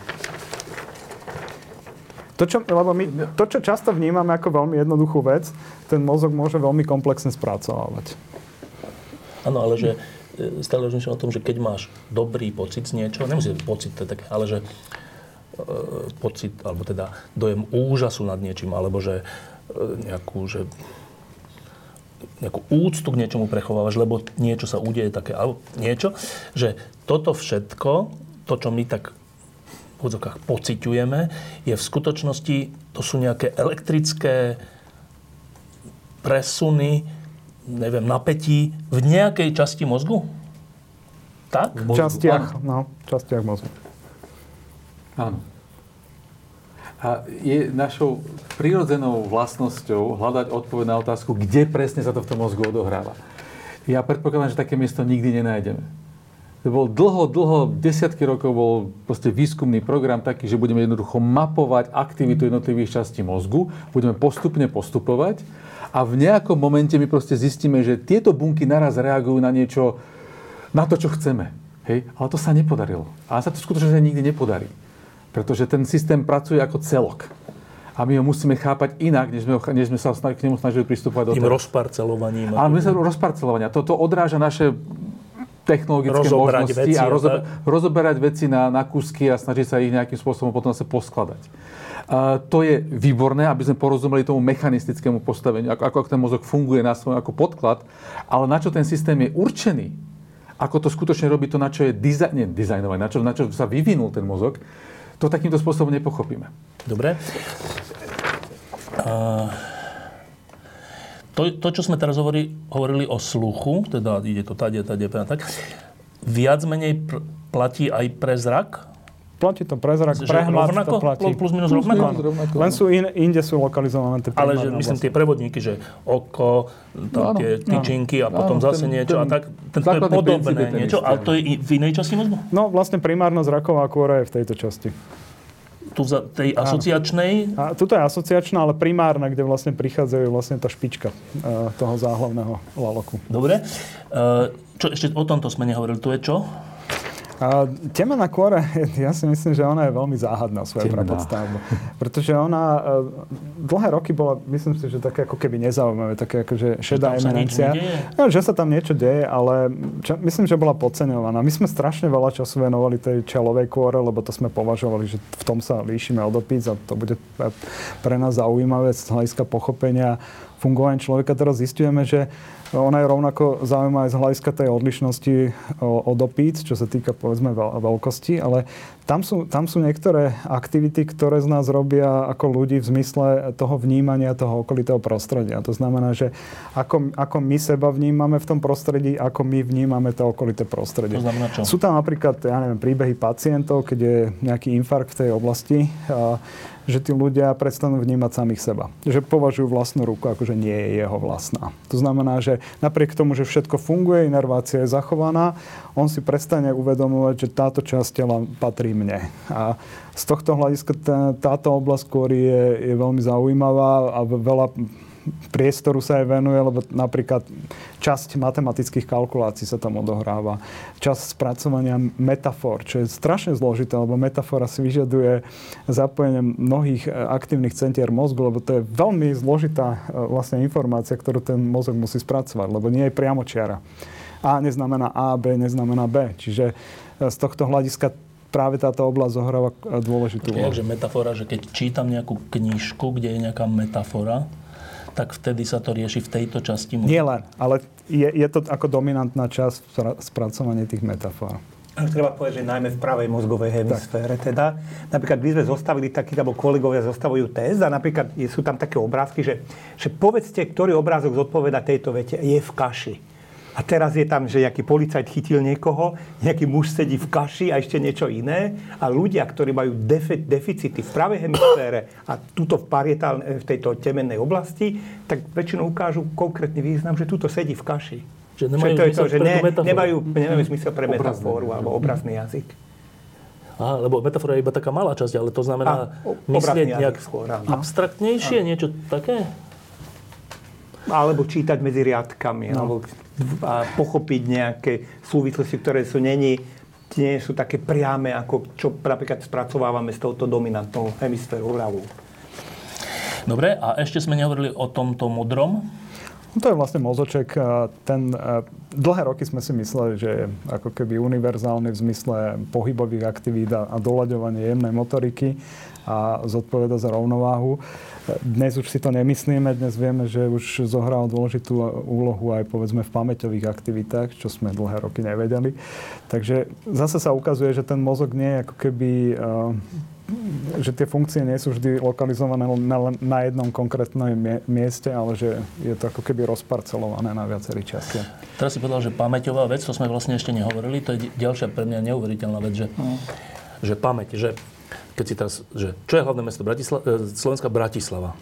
To čo, lebo my, to, čo často vnímame ako veľmi jednoduchú vec, ten mozog môže veľmi komplexne spracovávať. Áno, ale že stále rozmýšľam o tom, že keď máš dobrý pocit z niečoho, nemusí byť pocit, to také, ale že e, pocit, alebo teda dojem úžasu nad niečím, alebo že e, nejakú, že nejakú úctu k niečomu prechovávaš, lebo niečo sa udeje také, alebo niečo, že toto všetko, to, čo my tak v odzokách pociťujeme, je v skutočnosti, to sú nejaké elektrické presuny, neviem, napätí v nejakej časti mozgu? Tak? V častiach, no, častiach mozgu. Áno. A je našou prirodzenou vlastnosťou hľadať odpoveď na otázku, kde presne sa to v tom mozgu odohráva. Ja predpokladám, že také miesto nikdy nenájdeme. To bol dlho, dlho, desiatky rokov bol proste výskumný program taký, že budeme jednoducho mapovať aktivitu jednotlivých častí mozgu, budeme postupne postupovať a v nejakom momente my proste zistíme, že tieto bunky naraz reagujú na niečo, na to, čo chceme. Hej? Ale to sa nepodarilo. A sa to skutočne nikdy nepodarí. Pretože ten systém pracuje ako celok. A my ho musíme chápať inak, než sme, ho, než sme sa k nemu snažili pristupovať do Tým rozparcelovaním. Áno, my sa rozparcelovania. Toto odráža naše technologické rozoberať možnosti veci, a rozober, rozoberať veci na, na kúsky a snažiť sa ich nejakým spôsobom potom zase poskladať. To je výborné, aby sme porozumeli tomu mechanistickému postaveniu, ako, ako ten mozog funguje na svoj ako podklad, ale na čo ten systém je určený, ako to skutočne robí to, na čo je dizaj, nie, dizajnovaný, na čo, na čo sa vyvinul ten mozog, to takýmto spôsobom nepochopíme. Dobre. Uh, to, to, čo sme teraz hovorili, hovorili o sluchu, teda ide to tade, tade, tak, viac menej pr- platí aj pre zrak? Platí to pre zrak, pre hmat to platí. Plus minus rovnako? Plus, rovnako. Len sú in, inde sú lokalizované tie Ale že myslím tie prevodníky, že oko, to, no, tie tyčinky a potom no, zase ten, niečo ten, a tak. Ten, to je podobné niečo, ale to je v inej časti mozgu? No vlastne primárna zraková kôra je v tejto časti tu za tej asociačnej? A tuto je asociačná, ale primárna, kde vlastne prichádzajú vlastne tá špička uh, toho záhlavného laloku. Dobre. Uh, čo ešte o tomto sme nehovorili, tu je čo? A na kôre, [LAUGHS] ja si myslím, že ona je veľmi záhadná svojou prapodstavbou. Pretože ona e, dlhé roky bola, myslím si, že také ako keby nezaujímavé, také ako že šedá eminencia. No, že sa tam niečo deje, ale čo, myslím, že bola podceňovaná. My sme strašne veľa času venovali tej čelovej kôre, lebo to sme považovali, že v tom sa líšime od opíc a to bude pre nás zaujímavé z hľadiska pochopenia fungovania človeka. Teraz zistujeme, že ona je rovnako zaujímavá aj z hľadiska tej odlišnosti od opíc, čo sa týka povedzme veľkosti, ale tam sú, tam sú niektoré aktivity, ktoré z nás robia ako ľudí v zmysle toho vnímania toho okolitého prostredia. To znamená, že ako, ako my seba vnímame v tom prostredí, ako my vnímame to okolité prostredie. To znamená čo? Sú tam napríklad, ja neviem, príbehy pacientov, keď je nejaký infarkt v tej oblasti, a, že tí ľudia prestanú vnímať samých seba. Že považujú vlastnú ruku ako, že nie je jeho vlastná. To znamená, že napriek tomu, že všetko funguje, inervácia je zachovaná, on si prestane uvedomovať, že táto časť tela patrí mne. A z tohto hľadiska táto oblasť kôry je, je veľmi zaujímavá a veľa priestoru sa aj venuje, lebo napríklad časť matematických kalkulácií sa tam odohráva. Časť spracovania metafor, čo je strašne zložité, lebo metafora si vyžaduje zapojenie mnohých e, aktívnych centier mozgu, lebo to je veľmi zložitá e, vlastne informácia, ktorú ten mozog musí spracovať, lebo nie je priamočiara. A neznamená A, B neznamená B. Čiže e, z tohto hľadiska práve táto oblasť zohráva dôležitú úlohu. Takže metafora, že keď čítam nejakú knižku, kde je nejaká metafora, tak vtedy sa to rieši v tejto časti. Nie len, ale je, je to ako dominantná časť spracovanie tých metafor. Treba povedať, že najmä v pravej mozgovej hemisfére tak. teda. Napríklad my sme zostavili taký, alebo kolegovia zostavujú test a napríklad sú tam také obrázky, že, že povedzte, ktorý obrázok zodpoveda tejto vete, je v kaši. A teraz je tam, že nejaký policajt chytil niekoho, nejaký muž sedí v kaši a ešte niečo iné. A ľudia, ktorí majú defi- deficity v pravej hemisfére a tuto v, parietál, v tejto temennej oblasti, tak väčšinou ukážu konkrétny význam, že tuto sedí v kaši. Že nemajú že to je to, že ne, nemajú, nemajú zmysel pre metaforu alebo obrazný jazyk. Aha, lebo metafora je iba taká malá časť, ale to znamená a, myslieť nejak skôr, abstraktnejšie, niečo také? Alebo čítať medzi riadkami, no. alebo a pochopiť nejaké súvislosti, ktoré sú není nie sú také priame, ako čo napríklad spracovávame s touto dominantnou hemisférou ľavou. Dobre, a ešte sme nehovorili o tomto modrom. No to je vlastne mozoček. Ten, dlhé roky sme si mysleli, že je ako keby univerzálny v zmysle pohybových aktivít a doľaďovanie jemnej motoriky a zodpoveda za rovnováhu. Dnes už si to nemyslíme, dnes vieme, že už zohral dôležitú úlohu aj povedzme v pamäťových aktivitách, čo sme dlhé roky nevedeli. Takže zase sa ukazuje, že ten mozog nie je ako keby eh, že tie funkcie nie sú vždy lokalizované na, na jednom konkrétnom mieste, ale že je to ako keby rozparcelované na viacerých častiach. Teraz si povedal, že pamäťová vec, to sme vlastne ešte nehovorili, to je ďalšia pre mňa neuveriteľná vec, že, mm. že pamäť, že keď si teraz, že čo je hlavné mesto Bratisla- e, Slovenska? Bratislava.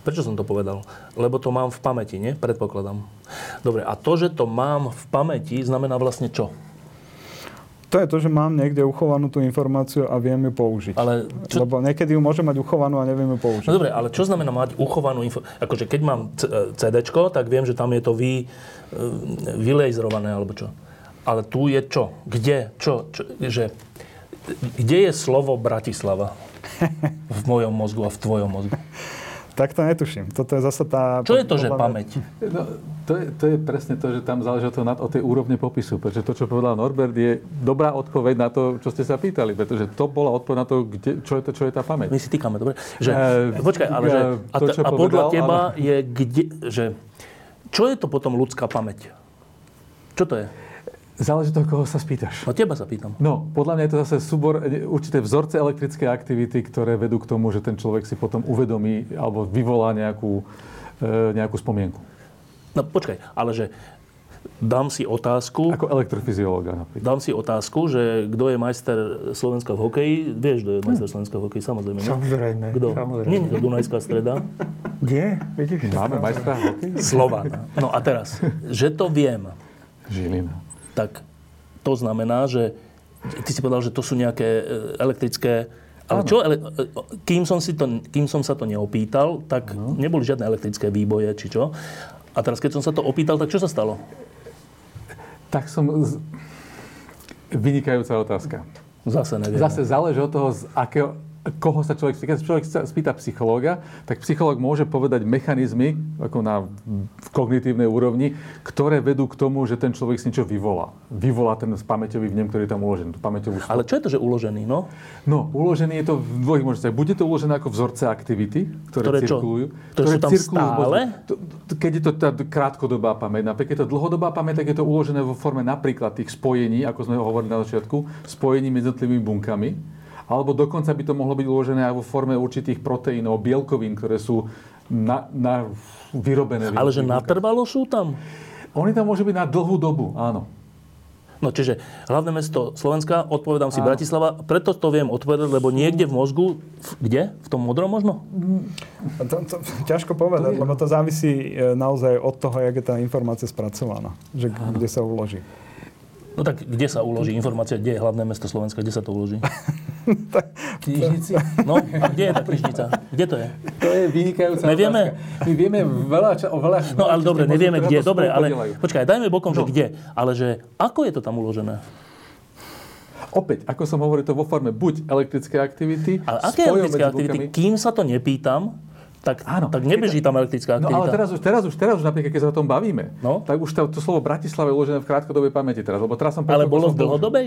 Prečo som to povedal? Lebo to mám v pamäti, nie? Predpokladám. Dobre, a to, že to mám v pamäti, znamená vlastne čo? To je to, že mám niekde uchovanú tú informáciu a viem ju použiť. Ale čo... Lebo niekedy ju môžem mať uchovanú a neviem ju použiť. No dobre, ale čo znamená mať uchovanú informáciu? Akože keď mám CD, tak viem, že tam je to vy, vylejzrované alebo čo. Ale tu je čo? Kde? Čo? čo? Že, kde je slovo Bratislava? [LAUGHS] V mojom mozgu a v tvojom mozgu. Tak to netuším. Toto je zase tá... Čo je to, že pamäť? No, to, je, to je presne to, že tam záleží to, o tej úrovne popisu. Pretože to, čo povedal Norbert, je dobrá odpoveď na to, čo ste sa pýtali. Pretože to bola odpoveď na to, kde, čo, je to, čo je tá pamäť. My si týkame, dobre? Že, uh, počkaj, ale že, a, to, a podľa povedal, teba ale... je kde... Že, čo je to potom ľudská pamäť? Čo to je? Záleží to, koho sa spýtaš. O teba sa pýtam. No, podľa mňa je to zase súbor, e, určité vzorce elektrické aktivity, ktoré vedú k tomu, že ten človek si potom uvedomí alebo vyvolá nejakú, e, nejakú spomienku. No počkaj, ale že dám si otázku... Ako elektrofyziológa napríklad. Dám si otázku, že kto je majster Slovenska v hokeji. Vieš, kto je majster hm. Slovenska v hokeji? Samozrejme. Samozrejme. Kto? Samozrejme. Nie, nie, Dunajská streda. Kde? Vidíš, Máme majstra v hokeji? Slovan. No a teraz, že to viem. Žilina tak to znamená, že ty si povedal, že to sú nejaké e, elektrické ale čo, e, kým som, si to, kým som sa to neopýtal, tak ano. neboli žiadne elektrické výboje, či čo. A teraz, keď som sa to opýtal, tak čo sa stalo? Tak som... Z... Vynikajúca otázka. Zase neviem. Zase záleží od toho, z akého, koho sa človek, keď človek sa spýta psychológa, tak psychológ môže povedať mechanizmy, ako na kognitívnej úrovni, ktoré vedú k tomu, že ten človek si niečo vyvolá. Vyvolá ten pamäťový vnem, ktorý je tam uložený, tú pamäťovú stopu. Ale čo je to, že uložený, no? No, uložený je to v dvojich možnostiach. Bude to uložené ako vzorce aktivity, ktoré, ktoré cirkulujú. Ktoré, ktoré sú tam stále? To, keď je to tá krátkodobá pamäť, keď je to dlhodobá pamäť, tak je to uložené vo forme napríklad tých spojení, ako sme hovorili na začiatku, spojení medzi jednotlivými bunkami alebo dokonca by to mohlo byť uložené aj vo forme určitých proteínov, bielkovín, ktoré sú na, na vyrobené. Ale že natrvalo sú tam? Oni tam môžu byť na dlhú dobu, áno. No čiže hlavné mesto Slovenska, odpovedám si Áno. Bratislava, preto to viem odpovedať, lebo niekde v mozgu, v, kde? V tom modrom možno? To, to, ťažko povedať, to lebo to závisí e, naozaj od toho, jak je tá informácia spracovaná, že kde sa uloží. No tak kde sa uloží informácia, kde je hlavné mesto Slovenska, kde sa to uloží? [LAUGHS] knižnici. No, a kde je tá knižnica? Kde to je? To je vynikajúca Nevieme? Otázka. My vieme veľa, o veľa... No ale dobre, nevieme kde. Dobre, ale počkaj, dajme bokom, no. že kde. Ale že ako je to tam uložené? Opäť, ako som hovoril, to vo forme buď elektrické aktivity, Ale aké elektrické aktivity? Kým sa to nepýtam, tak, Áno, tak nebeží tam elektrická aktivita. No ale teraz už, teraz už, teraz už napríklad, keď sa o tom bavíme, no? tak už to, to slovo Bratislava je uložené v krátkodobej pamäti teraz. Lebo teraz som ale bolo v dlhodobej?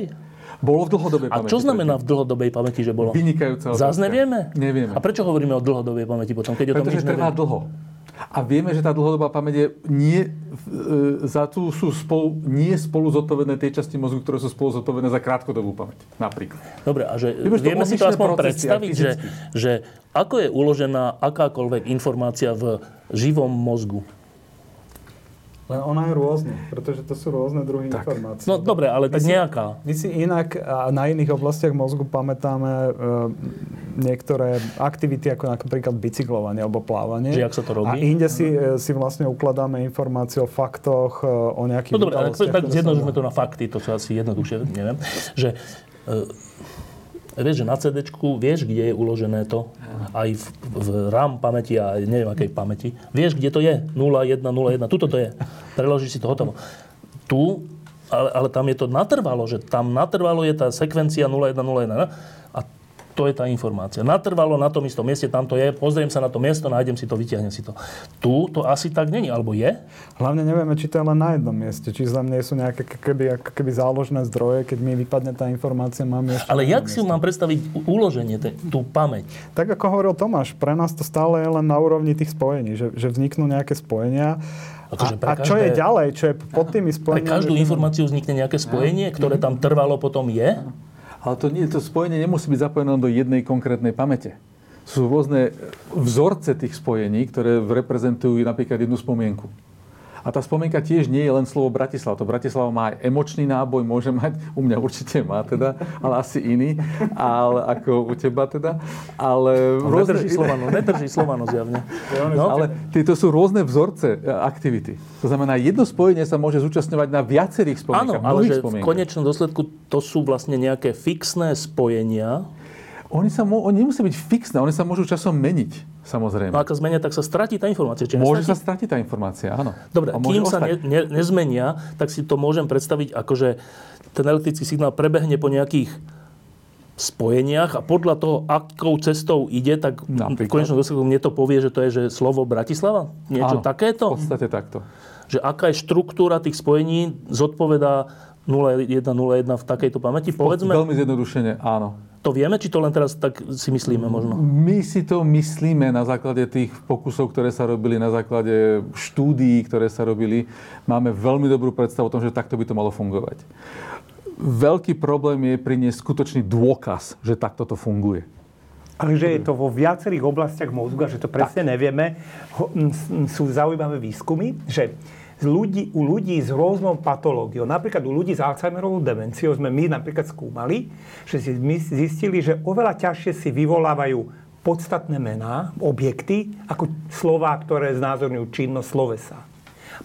Bolo v dlhodobej A pamäti. A čo znamená v dlhodobej pamäti, že bolo? Vynikajúca Zás nevieme? Nevieme. A prečo hovoríme o dlhodobej pamäti potom, keď Pretože o tom trvá dlho. A vieme, že tá dlhodobá pamäť je nie, e, za tú sú spolu, nie spolu zodpovedné tie časti mozgu, ktoré sú spolu zodpovedné za krátkodobú pamäť. Napríklad. Dobre, a že vieme, vieme si to aspoň predstaviť, že, že ako je uložená akákoľvek informácia v živom mozgu? Len ona je rôzna, pretože to sú rôzne druhy tak. informácií. No dobre, ale tak my nejaká. Si, my si inak a na iných oblastiach mozgu pamätáme e, niektoré aktivity, ako napríklad bicyklovanie alebo plávanie. Že jak sa to robí? A inde si, e, si vlastne ukladáme informácie o faktoch, e, o nejakých No dobre, ale tak zjednodušme to na fakty, to sú asi jednoduchšie, neviem. Že e, vieš, že na CD vieš, kde je uložené to, aj v, v RAM pamäti a neviem akej pamäti. Vieš, kde to je. 0101, tuto to je. Preložíš si to hotovo. Tu, ale, ale tam je to natrvalo, že tam natrvalo je tá sekvencia 0101 to je tá informácia. Natrvalo na tom istom mieste, tam to je, pozriem sa na to miesto, nájdem si to, vyťahnem si to. Tu to asi tak není, alebo je? Hlavne nevieme, či to je len na jednom mieste, či za mne sú nejaké keby, keby záložné zdroje, keď mi vypadne tá informácia, mám ešte... Ale jak si mám predstaviť uloženie, te, tú pamäť? Tak ako hovoril Tomáš, pre nás to stále je len na úrovni tých spojení, že, že vzniknú nejaké spojenia Akože a, a čo je ďalej, čo je pod tými spojeniami? Pre každú informáciu vznikne nejaké spojenie, ktoré tam trvalo potom je? Ale to, nie, to spojenie nemusí byť zapojené do jednej konkrétnej pamäte. Sú rôzne vzorce tých spojení, ktoré reprezentujú napríklad jednu spomienku. A tá spomienka tiež nie je len slovo Bratislava. To Bratislava má aj emočný náboj, môže mať, u mňa určite má teda, ale asi iný, ale ako u teba teda. Ale no, rôzne... Nedrží Slovano, nedrží Slovano zjavne. [LAUGHS] No, ale tieto sú rôzne vzorce e, aktivity. To znamená, jedno spojenie sa môže zúčastňovať na viacerých spomienkach. Áno, ale že v konečnom dôsledku to sú vlastne nejaké fixné spojenia, oni, sa, oni nemusia byť fixné, oni sa môžu časom meniť, samozrejme. No ak sa zmenia, tak sa stratí tá informácia. Či môže sa stratiť tá informácia, áno. Dobre, kým sa ne, ne, nezmenia, tak si to môžem predstaviť ako, že ten elektrický signál prebehne po nejakých spojeniach a podľa toho, akou cestou ide, tak Napríklad. v konečnom dôsledku mne to povie, že to je že slovo Bratislava? Niečo Áno, takéto? v podstate takto. Že aká je štruktúra tých spojení, zodpovedá 0101 v takejto pamäti, povedzme? Veľmi zjednodušene, áno. To vieme, či to len teraz tak si myslíme možno? My si to myslíme na základe tých pokusov, ktoré sa robili, na základe štúdií, ktoré sa robili. Máme veľmi dobrú predstavu o tom, že takto by to malo fungovať. Veľký problém je priniesť skutočný dôkaz, že takto to funguje. Ale že je to vo viacerých oblastiach mozgu a že to presne tak. nevieme, sú zaujímavé výskumy, že ľudí, u ľudí s rôznou patológiou, napríklad u ľudí s Alzheimerovou demenciou sme my napríklad skúmali, že si my zistili, že oveľa ťažšie si vyvolávajú podstatné mená, objekty, ako slova, ktoré znázorňujú činnosť slovesa.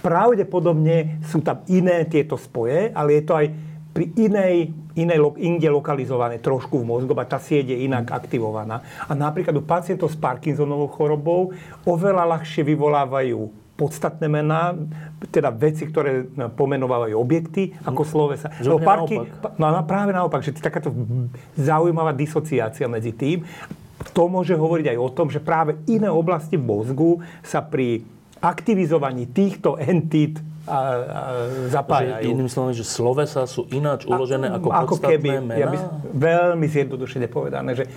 Pravdepodobne sú tam iné tieto spoje, ale je to aj pri inej, inej inde lokalizované trošku v mozgu, a tá sieť je inak aktivovaná. A napríklad u pacientov s Parkinsonovou chorobou oveľa ľahšie vyvolávajú podstatné mená, teda veci, ktoré pomenovávajú objekty, ako hm. slovesa. No, parky, no práve naopak, že takáto zaujímavá disociácia medzi tým. To môže hovoriť aj o tom, že práve iné oblasti mozgu sa pri aktivizovaní týchto entít a, a zapájajú. Že, inými slovami, že slovesa sú ináč uložené a, ako, ako keby, mená? Ja by, veľmi zjednodušene povedané, že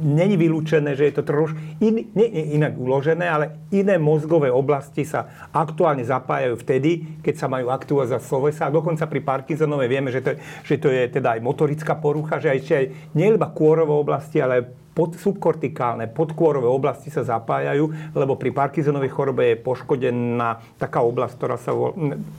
není vylúčené, že je to troš, in, nie, inak uložené, ale iné mozgové oblasti sa aktuálne zapájajú vtedy, keď sa majú aktivovať za slovesa. A dokonca pri Parkinsonovej vieme, že to, že to je teda aj motorická porucha, že aj, aj nie iba kôrové oblasti, ale pod, subkortikálne, podkôrové oblasti sa zapájajú, lebo pri Parkinsonovej chorobe je poškodená taká oblasť, ktorá sa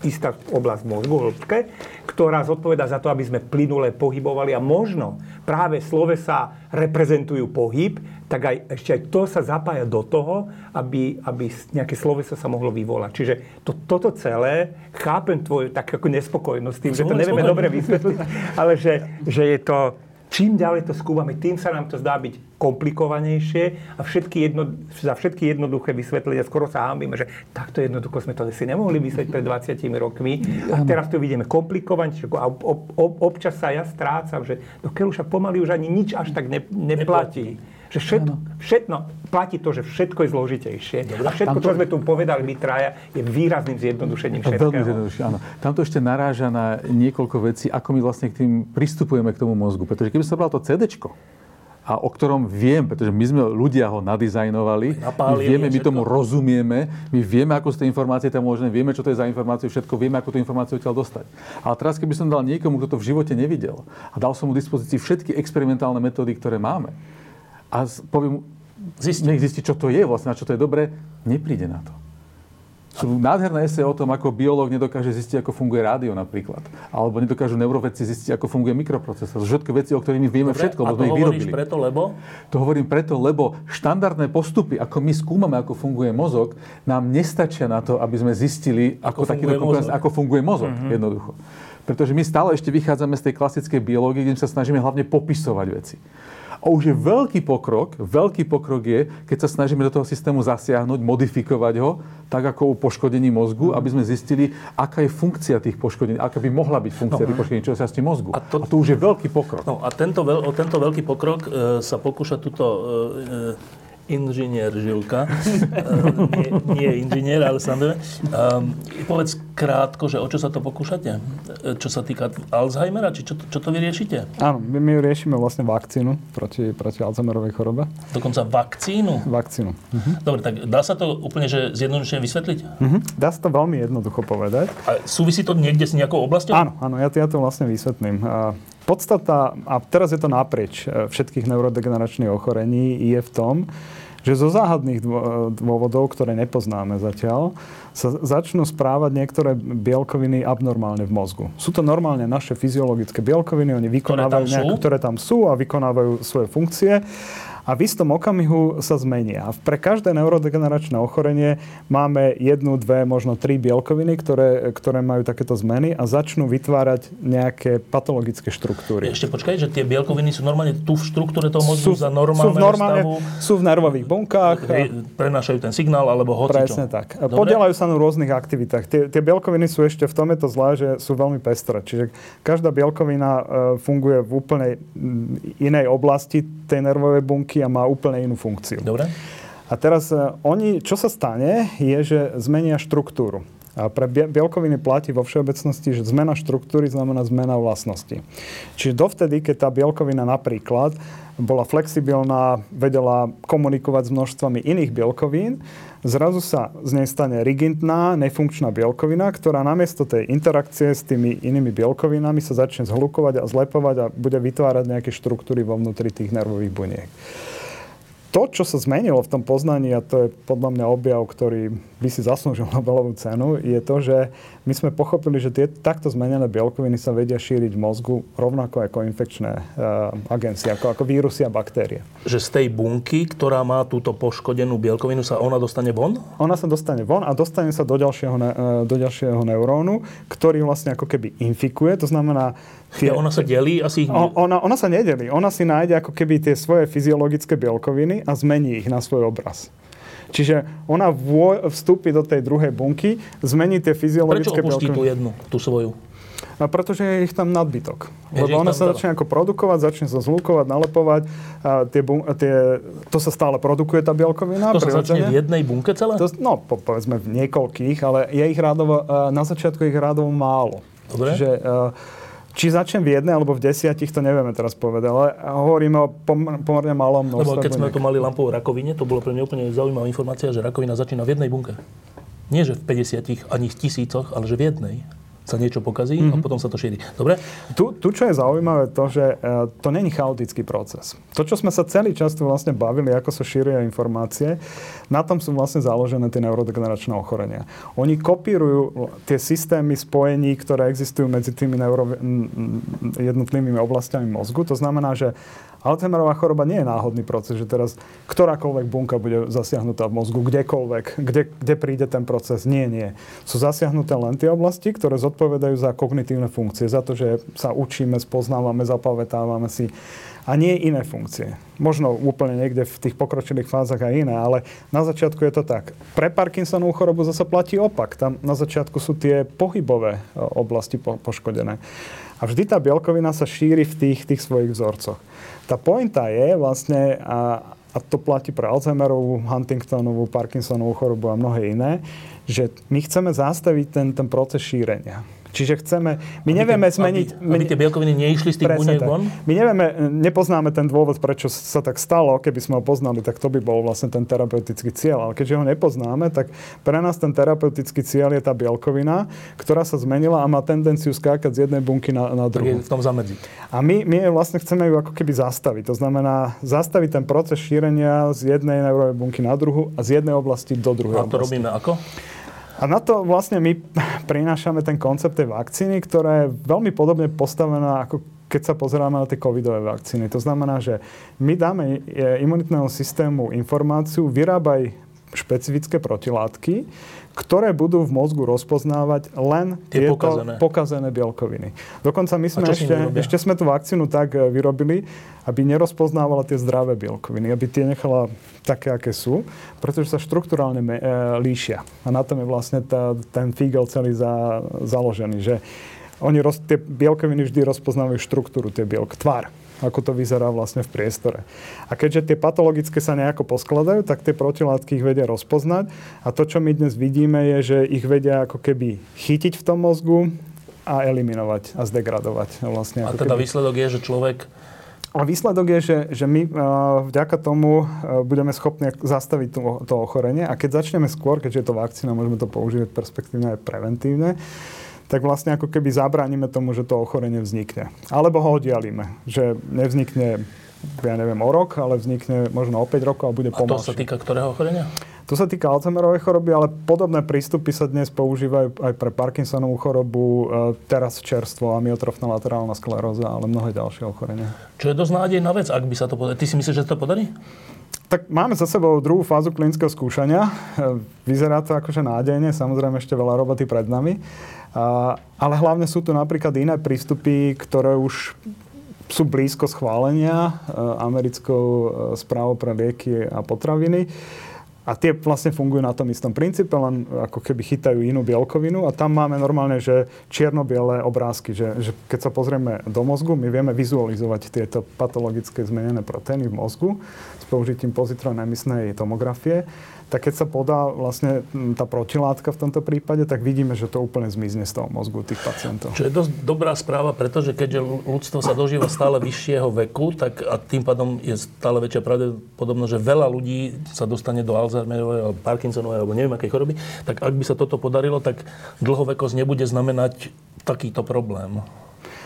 istá oblasť mozgu, hĺbke, ktorá zodpoveda za to, aby sme plynule pohybovali a možno práve sa reprezentujú pohyb, tak aj ešte aj to sa zapája do toho, aby, aby nejaké sloveso sa mohlo vyvolať. Čiže to, toto celé, chápem tvoju tak ako nespokojnosť tým, že to nevieme dobre vysvetliť, ale že, že je to čím ďalej to skúmame, tým sa nám to zdá byť komplikovanejšie a všetky jedno, za všetky jednoduché vysvetlenia skoro sa hámbime, že takto jednoducho sme to si nemohli myslieť pred 20 rokmi. A teraz to vidíme komplikovanejšie. A ob, ob, občas sa ja strácam, že do však pomaly už ani nič až tak ne, neplatí. neplatí. Že všetko, všetko, platí to, že všetko je zložitejšie. Dobre, a všetko, čo sme tu povedali my traja, je výrazným zjednodušením všetkého. Veľmi zjednodušenie, áno. Tam to ešte naráža na niekoľko vecí, ako my vlastne k tým pristupujeme k tomu mozgu. Pretože keby sa bral to CD, a o ktorom viem, pretože my sme ľudia ho nadizajnovali, my vieme, my tomu rozumieme, my vieme, ako z tej informácie tam môžeme, vieme, čo to je za informáciu, všetko vieme, ako tú informáciu odtiaľ dostať. Ale teraz, keby som dal niekomu, kto to v živote nevidel a dal som mu dispozícii všetky experimentálne metódy, ktoré máme, a poviem, zisti. nech zistí, čo to je vlastne, a čo to je dobré, nepríde na to. Sú nádherné esej o tom, ako biológ nedokáže zistiť, ako funguje rádio napríklad. Alebo nedokážu neurovedci zistiť, ako funguje mikroprocesor. Všetky veci, o ktorých my vieme Dobre, všetko, lebo sme ich vyrobili. preto, lebo? To hovorím preto, lebo štandardné postupy, ako my skúmame, ako funguje mozog, nám nestačia na to, aby sme zistili, ako, ako funguje mozog. ako funguje mozog. Mm-hmm. Jednoducho. Pretože my stále ešte vychádzame z tej klasickej biológie, kde sa snažíme hlavne popisovať veci. A už je veľký pokrok, veľký pokrok je, keď sa snažíme do toho systému zasiahnuť, modifikovať ho, tak ako u poškodení mozgu, aby sme zistili, aká je funkcia tých poškodení, aká by mohla byť funkcia no. tých poškodení časti mozgu. A to, a to už je veľký pokrok. No a tento, veľ, o tento veľký pokrok e, sa pokúša túto e, inžinier Žilka. [LAUGHS] nie, nie inžinier, ale samozrejme. Um, povedz krátko, že o čo sa to pokúšate? Čo sa týka Alzheimera? Či čo, čo to vyriešite? Áno, my, my riešime vlastne vakcínu proti, proti Alzheimerovej chorobe. Dokonca vakcínu? Vakcínu. Uh-huh. Dobre, tak dá sa to úplne že zjednodušene vysvetliť? Uh-huh. Dá sa to veľmi jednoducho povedať. A súvisí to niekde s nejakou oblasťou? Áno, áno, ja, ja to vlastne vysvetlím. Podstata, a teraz je to naprieč e, všetkých neurodegeneračných ochorení, je v tom, že zo záhadných dôvodov, ktoré nepoznáme zatiaľ, sa začnú správať niektoré bielkoviny abnormálne v mozgu. Sú to normálne naše fyziologické bielkoviny, oni vykonávajú ktoré nejaké, ktoré tam sú a vykonávajú svoje funkcie a v istom okamihu sa zmenia. A pre každé neurodegeneračné ochorenie máme jednu, dve, možno tri bielkoviny, ktoré, ktoré majú takéto zmeny a začnú vytvárať nejaké patologické štruktúry. Ešte počkaj, že tie bielkoviny sú normálne tu v štruktúre toho mozgu sú, za normálne sú v, normálne, stavu? Sú v nervových bunkách. Prenášajú ten signál alebo hocičo. Presne tak. Dobre? Podielajú sa na rôznych aktivitách. Tie, tie bielkoviny sú ešte v tom je to zlé, že sú veľmi pestré. Čiže každá bielkovina e, funguje v úplnej inej oblasti tej nervovej bunky a má úplne inú funkciu. Dobre. A teraz uh, oni, čo sa stane, je, že zmenia štruktúru. A pre bielkoviny platí vo všeobecnosti, že zmena štruktúry znamená zmena vlastnosti. Čiže dovtedy, keď tá bielkovina napríklad bola flexibilná, vedela komunikovať s množstvami iných bielkovín, zrazu sa z nej stane rigidná, nefunkčná bielkovina, ktorá namiesto tej interakcie s tými inými bielkovinami sa začne zhlukovať a zlepovať a bude vytvárať nejaké štruktúry vo vnútri tých nervových buniek to, čo sa zmenilo v tom poznaní, a to je podľa mňa objav, ktorý by si zaslúžil [LAUGHS] Nobelovú cenu, je to, že my sme pochopili, že tie takto zmenené bielkoviny sa vedia šíriť v mozgu rovnako ako infekčné uh, agencie, ako, ako vírusy a baktérie. Že z tej bunky, ktorá má túto poškodenú bielkovinu, sa ona dostane von? Ona sa dostane von a dostane sa do ďalšieho, ne, uh, do ďalšieho neurónu, ktorý vlastne ako keby infikuje. To znamená, Tie, ona sa delí asi... Ona, ona sa nedelí. Ona si nájde ako keby tie svoje fyziologické bielkoviny a zmení ich na svoj obraz. Čiže ona vstúpi do tej druhej bunky, zmení tie fyziologické Prečo opustí tú jednu, tú svoju? A pretože je ich tam nadbytok. Je, Lebo ona sa začne ako produkovať, začne sa zlukovať, nalepovať. A tie, tie, to sa stále produkuje, tá bielkovina. To sa začne v jednej bunke celé? To, no, po, povedzme v niekoľkých, ale je ich rádovo, na začiatku ich rádovo málo. Dobre. Čiže, či začnem v jednej alebo v desiatich, to nevieme teraz povedať, ale hovoríme o pom- pomerne malom množstve. Lebo keď sme tu mali lampu o rakovine, to bolo pre mňa úplne zaujímavá informácia, že rakovina začína v jednej bunke. Nie, že v 50 ani v tisícoch, ale že v jednej sa niečo pokazí mm-hmm. a mhm. potom sa to šíri. Dobre? Tu, tu čo je zaujímavé, to, že uh, to není chaotický proces. To, čo sme sa celý čas tu vlastne bavili, ako sa šíria informácie, na tom sú vlastne založené tie neurodegeneračné ochorenia. Oni kopírujú tie systémy spojení, ktoré existujú medzi tými neuro... jednotlivými oblastiami mozgu. To znamená, že Alzheimerová choroba nie je náhodný proces, že teraz ktorákoľvek bunka bude zasiahnutá v mozgu, kdekoľvek, kde, kde príde ten proces. Nie, nie. Sú zasiahnuté len tie oblasti, ktoré zodpovedajú za kognitívne funkcie, za to, že sa učíme, spoznávame, zapamätávame si a nie iné funkcie. Možno úplne niekde v tých pokročilých fázach aj iné, ale na začiatku je to tak. Pre Parkinsonovú chorobu zase platí opak. Tam na začiatku sú tie pohybové e, oblasti po- poškodené. A vždy tá bielkovina sa šíri v tých, tých svojich vzorcoch. Tá pointa je vlastne, a, a to platí pre Alzheimerovú, Huntingtonovú, Parkinsonovú chorobu a mnohé iné, že my chceme zastaviť ten, ten proces šírenia. Čiže chceme, my aby nevieme tie, zmeniť... Aby, aby tie bielkoviny neišli z tých buniek von? My nevieme, nepoznáme ten dôvod, prečo sa tak stalo. Keby sme ho poznali, tak to by bol vlastne ten terapeutický cieľ. Ale keďže ho nepoznáme, tak pre nás ten terapeutický cieľ je tá bielkovina, ktorá sa zmenila a má tendenciu skákať z jednej bunky na, na druhú. Tak je v tom zamedzi. A my, my vlastne chceme ju ako keby zastaviť. To znamená zastaviť ten proces šírenia z jednej neurovej bunky na druhú a z jednej oblasti do druhej A to oblasti. robíme ako? A na to vlastne my prinášame ten koncept tej vakcíny, ktorá je veľmi podobne postavená ako keď sa pozeráme na tie covidové vakcíny. To znamená, že my dáme imunitnému systému informáciu, vyrábaj špecifické protilátky, ktoré budú v mozgu rozpoznávať len Tie tieto pokazené. pokazené bielkoviny. Dokonca my sme ešte, ešte sme tú vakcínu tak e, vyrobili, aby nerozpoznávala tie zdravé bielkoviny, aby tie nechala také, aké sú, pretože sa štruktúrálne e, líšia. A na tom je vlastne tá, ten fígel celý za, založený, že oni roz, tie bielkoviny vždy rozpoznávajú štruktúru, tie bielk, tvar ako to vyzerá vlastne v priestore. A keďže tie patologické sa nejako poskladajú, tak tie protilátky ich vedia rozpoznať. A to, čo my dnes vidíme, je, že ich vedia ako keby chytiť v tom mozgu a eliminovať a zdegradovať. Vlastne a teda keby... výsledok je, že človek a výsledok je, že, že my uh, vďaka tomu uh, budeme schopní zastaviť to, to ochorenie a keď začneme skôr, keďže je to vakcína, môžeme to používať perspektívne aj preventívne, tak vlastne ako keby zabránime tomu, že to ochorenie vznikne. Alebo ho oddialíme, že nevznikne ja neviem, o rok, ale vznikne možno o 5 rokov a bude A to pomalšie. sa týka ktorého ochorenia? To sa týka Alzheimerovej choroby, ale podobné prístupy sa dnes používajú aj pre Parkinsonovú chorobu, e, teraz čerstvo, amyotrofná laterálna skleróza, ale mnohé ďalšie ochorenia. Čo je dosť nádejná vec, ak by sa to podarilo. Ty si myslíš, že sa to podarí? Tak máme za sebou druhú fázu klinického skúšania. E, Vyzerá to akože nádejne, samozrejme ešte veľa roboty pred nami. Ale hlavne sú tu napríklad iné prístupy, ktoré už sú blízko schválenia e, americkou e, správou pre lieky a potraviny. A tie vlastne fungujú na tom istom princípe, len ako keby chytajú inú bielkovinu a tam máme normálne, že čierno-biele obrázky, že, že keď sa pozrieme do mozgu, my vieme vizualizovať tieto patologické zmenené proteíny v mozgu s použitím pozitron-emisnej tomografie tak keď sa podá vlastne tá protilátka v tomto prípade, tak vidíme, že to úplne zmizne z toho mozgu tých pacientov. Čo je dosť dobrá správa, pretože keďže ľudstvo sa dožíva stále vyššieho veku, tak a tým pádom je stále väčšia pravdepodobnosť, že veľa ľudí sa dostane do Alzheimerovej alebo Parkinsonovej alebo neviem akej choroby, tak ak by sa toto podarilo, tak dlhovekosť nebude znamenať takýto problém.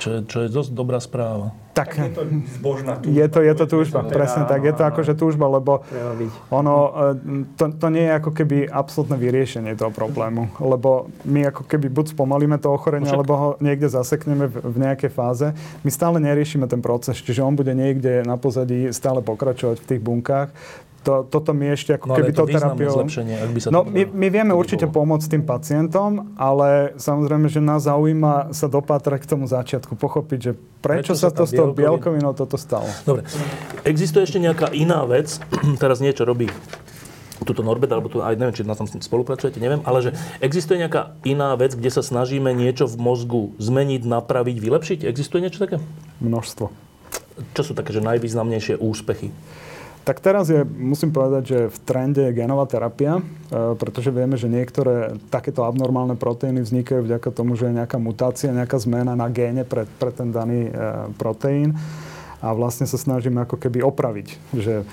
Čo je, čo je dosť dobrá správa. Tak, Je to zbožná túžba. je to, je to túžba, presne tak. Je to akože túžba, lebo ono, e, to, to nie je ako keby absolútne vyriešenie toho problému. Lebo my ako keby buď spomalíme to ochorenie, Však- alebo ho niekde zasekneme v, v nejakej fáze. My stále neriešime ten proces, čiže on bude niekde na pozadí stále pokračovať v tých bunkách. To, toto my ešte ako No keby to to terapiou... zlepšenie, ak by sa No, my, my vieme určite bolo. pomôcť tým pacientom, ale samozrejme, že nás zaujíma sa dopátrať k tomu začiatku, pochopiť, že prečo, Prečo sa sa to s tou bielkovinou toto stalo. Dobre. Existuje ešte nejaká iná vec, [CLEARS THROAT] teraz niečo robí tuto Norbert, alebo tu, aj neviem, či na tom spolupracujete, neviem, ale že existuje nejaká iná vec, kde sa snažíme niečo v mozgu zmeniť, napraviť, vylepšiť? Existuje niečo také? Množstvo. Čo sú také, že najvýznamnejšie úspechy? Tak teraz je, musím povedať, že v trende je genová terapia, e, pretože vieme, že niektoré takéto abnormálne proteíny vznikajú vďaka tomu, že je nejaká mutácia, nejaká zmena na géne pre, pre ten daný e, proteín. A vlastne sa snažíme ako keby opraviť, že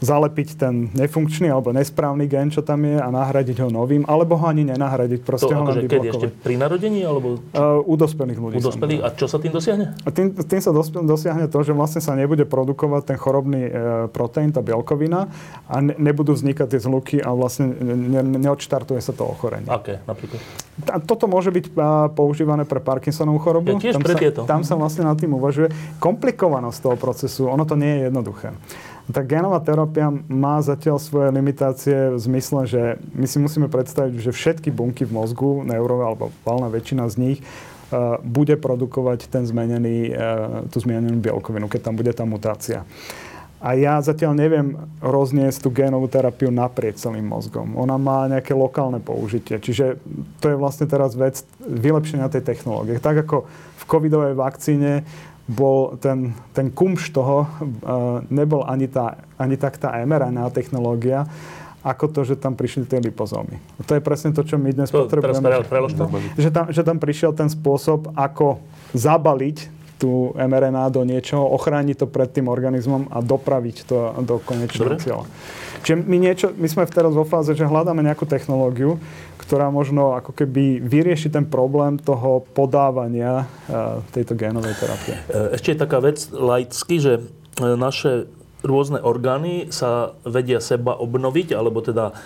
zalepiť ten nefunkčný alebo nesprávny gen, čo tam je a nahradiť ho novým, alebo ho ani nenahradiť, To proste ho len akože kedy ešte pri narodení, alebo Uh, u dospelých ľudí. u dospelých? A čo sa tým dosiahne? A tým, tým sa dos- dosiahne to, že vlastne sa nebude produkovať ten chorobný e, proteín, tá bielkovina a ne, nebudú vznikať tie zluky a vlastne ne, ne, neodštartuje sa to ochorenie. Aké napríklad? A toto môže byť a, používané pre Parkinsonovú chorobu. Ja tiež tam, pre sa, tam sa vlastne nad tým uvažuje. Komplikovanosť toho procesu, ono to nie je jednoduché. Tá genová terapia má zatiaľ svoje limitácie v zmysle, že my si musíme predstaviť, že všetky bunky v mozgu, neuro alebo valná väčšina z nich, uh, bude produkovať ten zmenený, uh, tú zmenenú bielkovinu, keď tam bude tá mutácia. A ja zatiaľ neviem rozniesť tú génovú terapiu naprieč celým mozgom. Ona má nejaké lokálne použitie. Čiže to je vlastne teraz vec vylepšenia tej technológie. Tak ako v covidovej vakcíne bol ten, ten kumš toho, uh, nebol ani, tá, ani tak tá mRNA technológia, ako to, že tam prišli tie lipozómy. To je presne to, čo my dnes To teraz potrebujeme. pre, prelož to. Že tam, že tam prišiel ten spôsob, ako zabaliť tú mRNA do niečoho, ochrániť to pred tým organizmom a dopraviť to do konečného Dobre. cieľa. Čiže my, niečo, my sme teraz vo fáze, že hľadáme nejakú technológiu, ktorá možno ako keby vyrieši ten problém toho podávania uh, tejto génovej terapie. E, Ešte je taká vec laicky, že e, naše rôzne orgány sa vedia seba obnoviť, alebo teda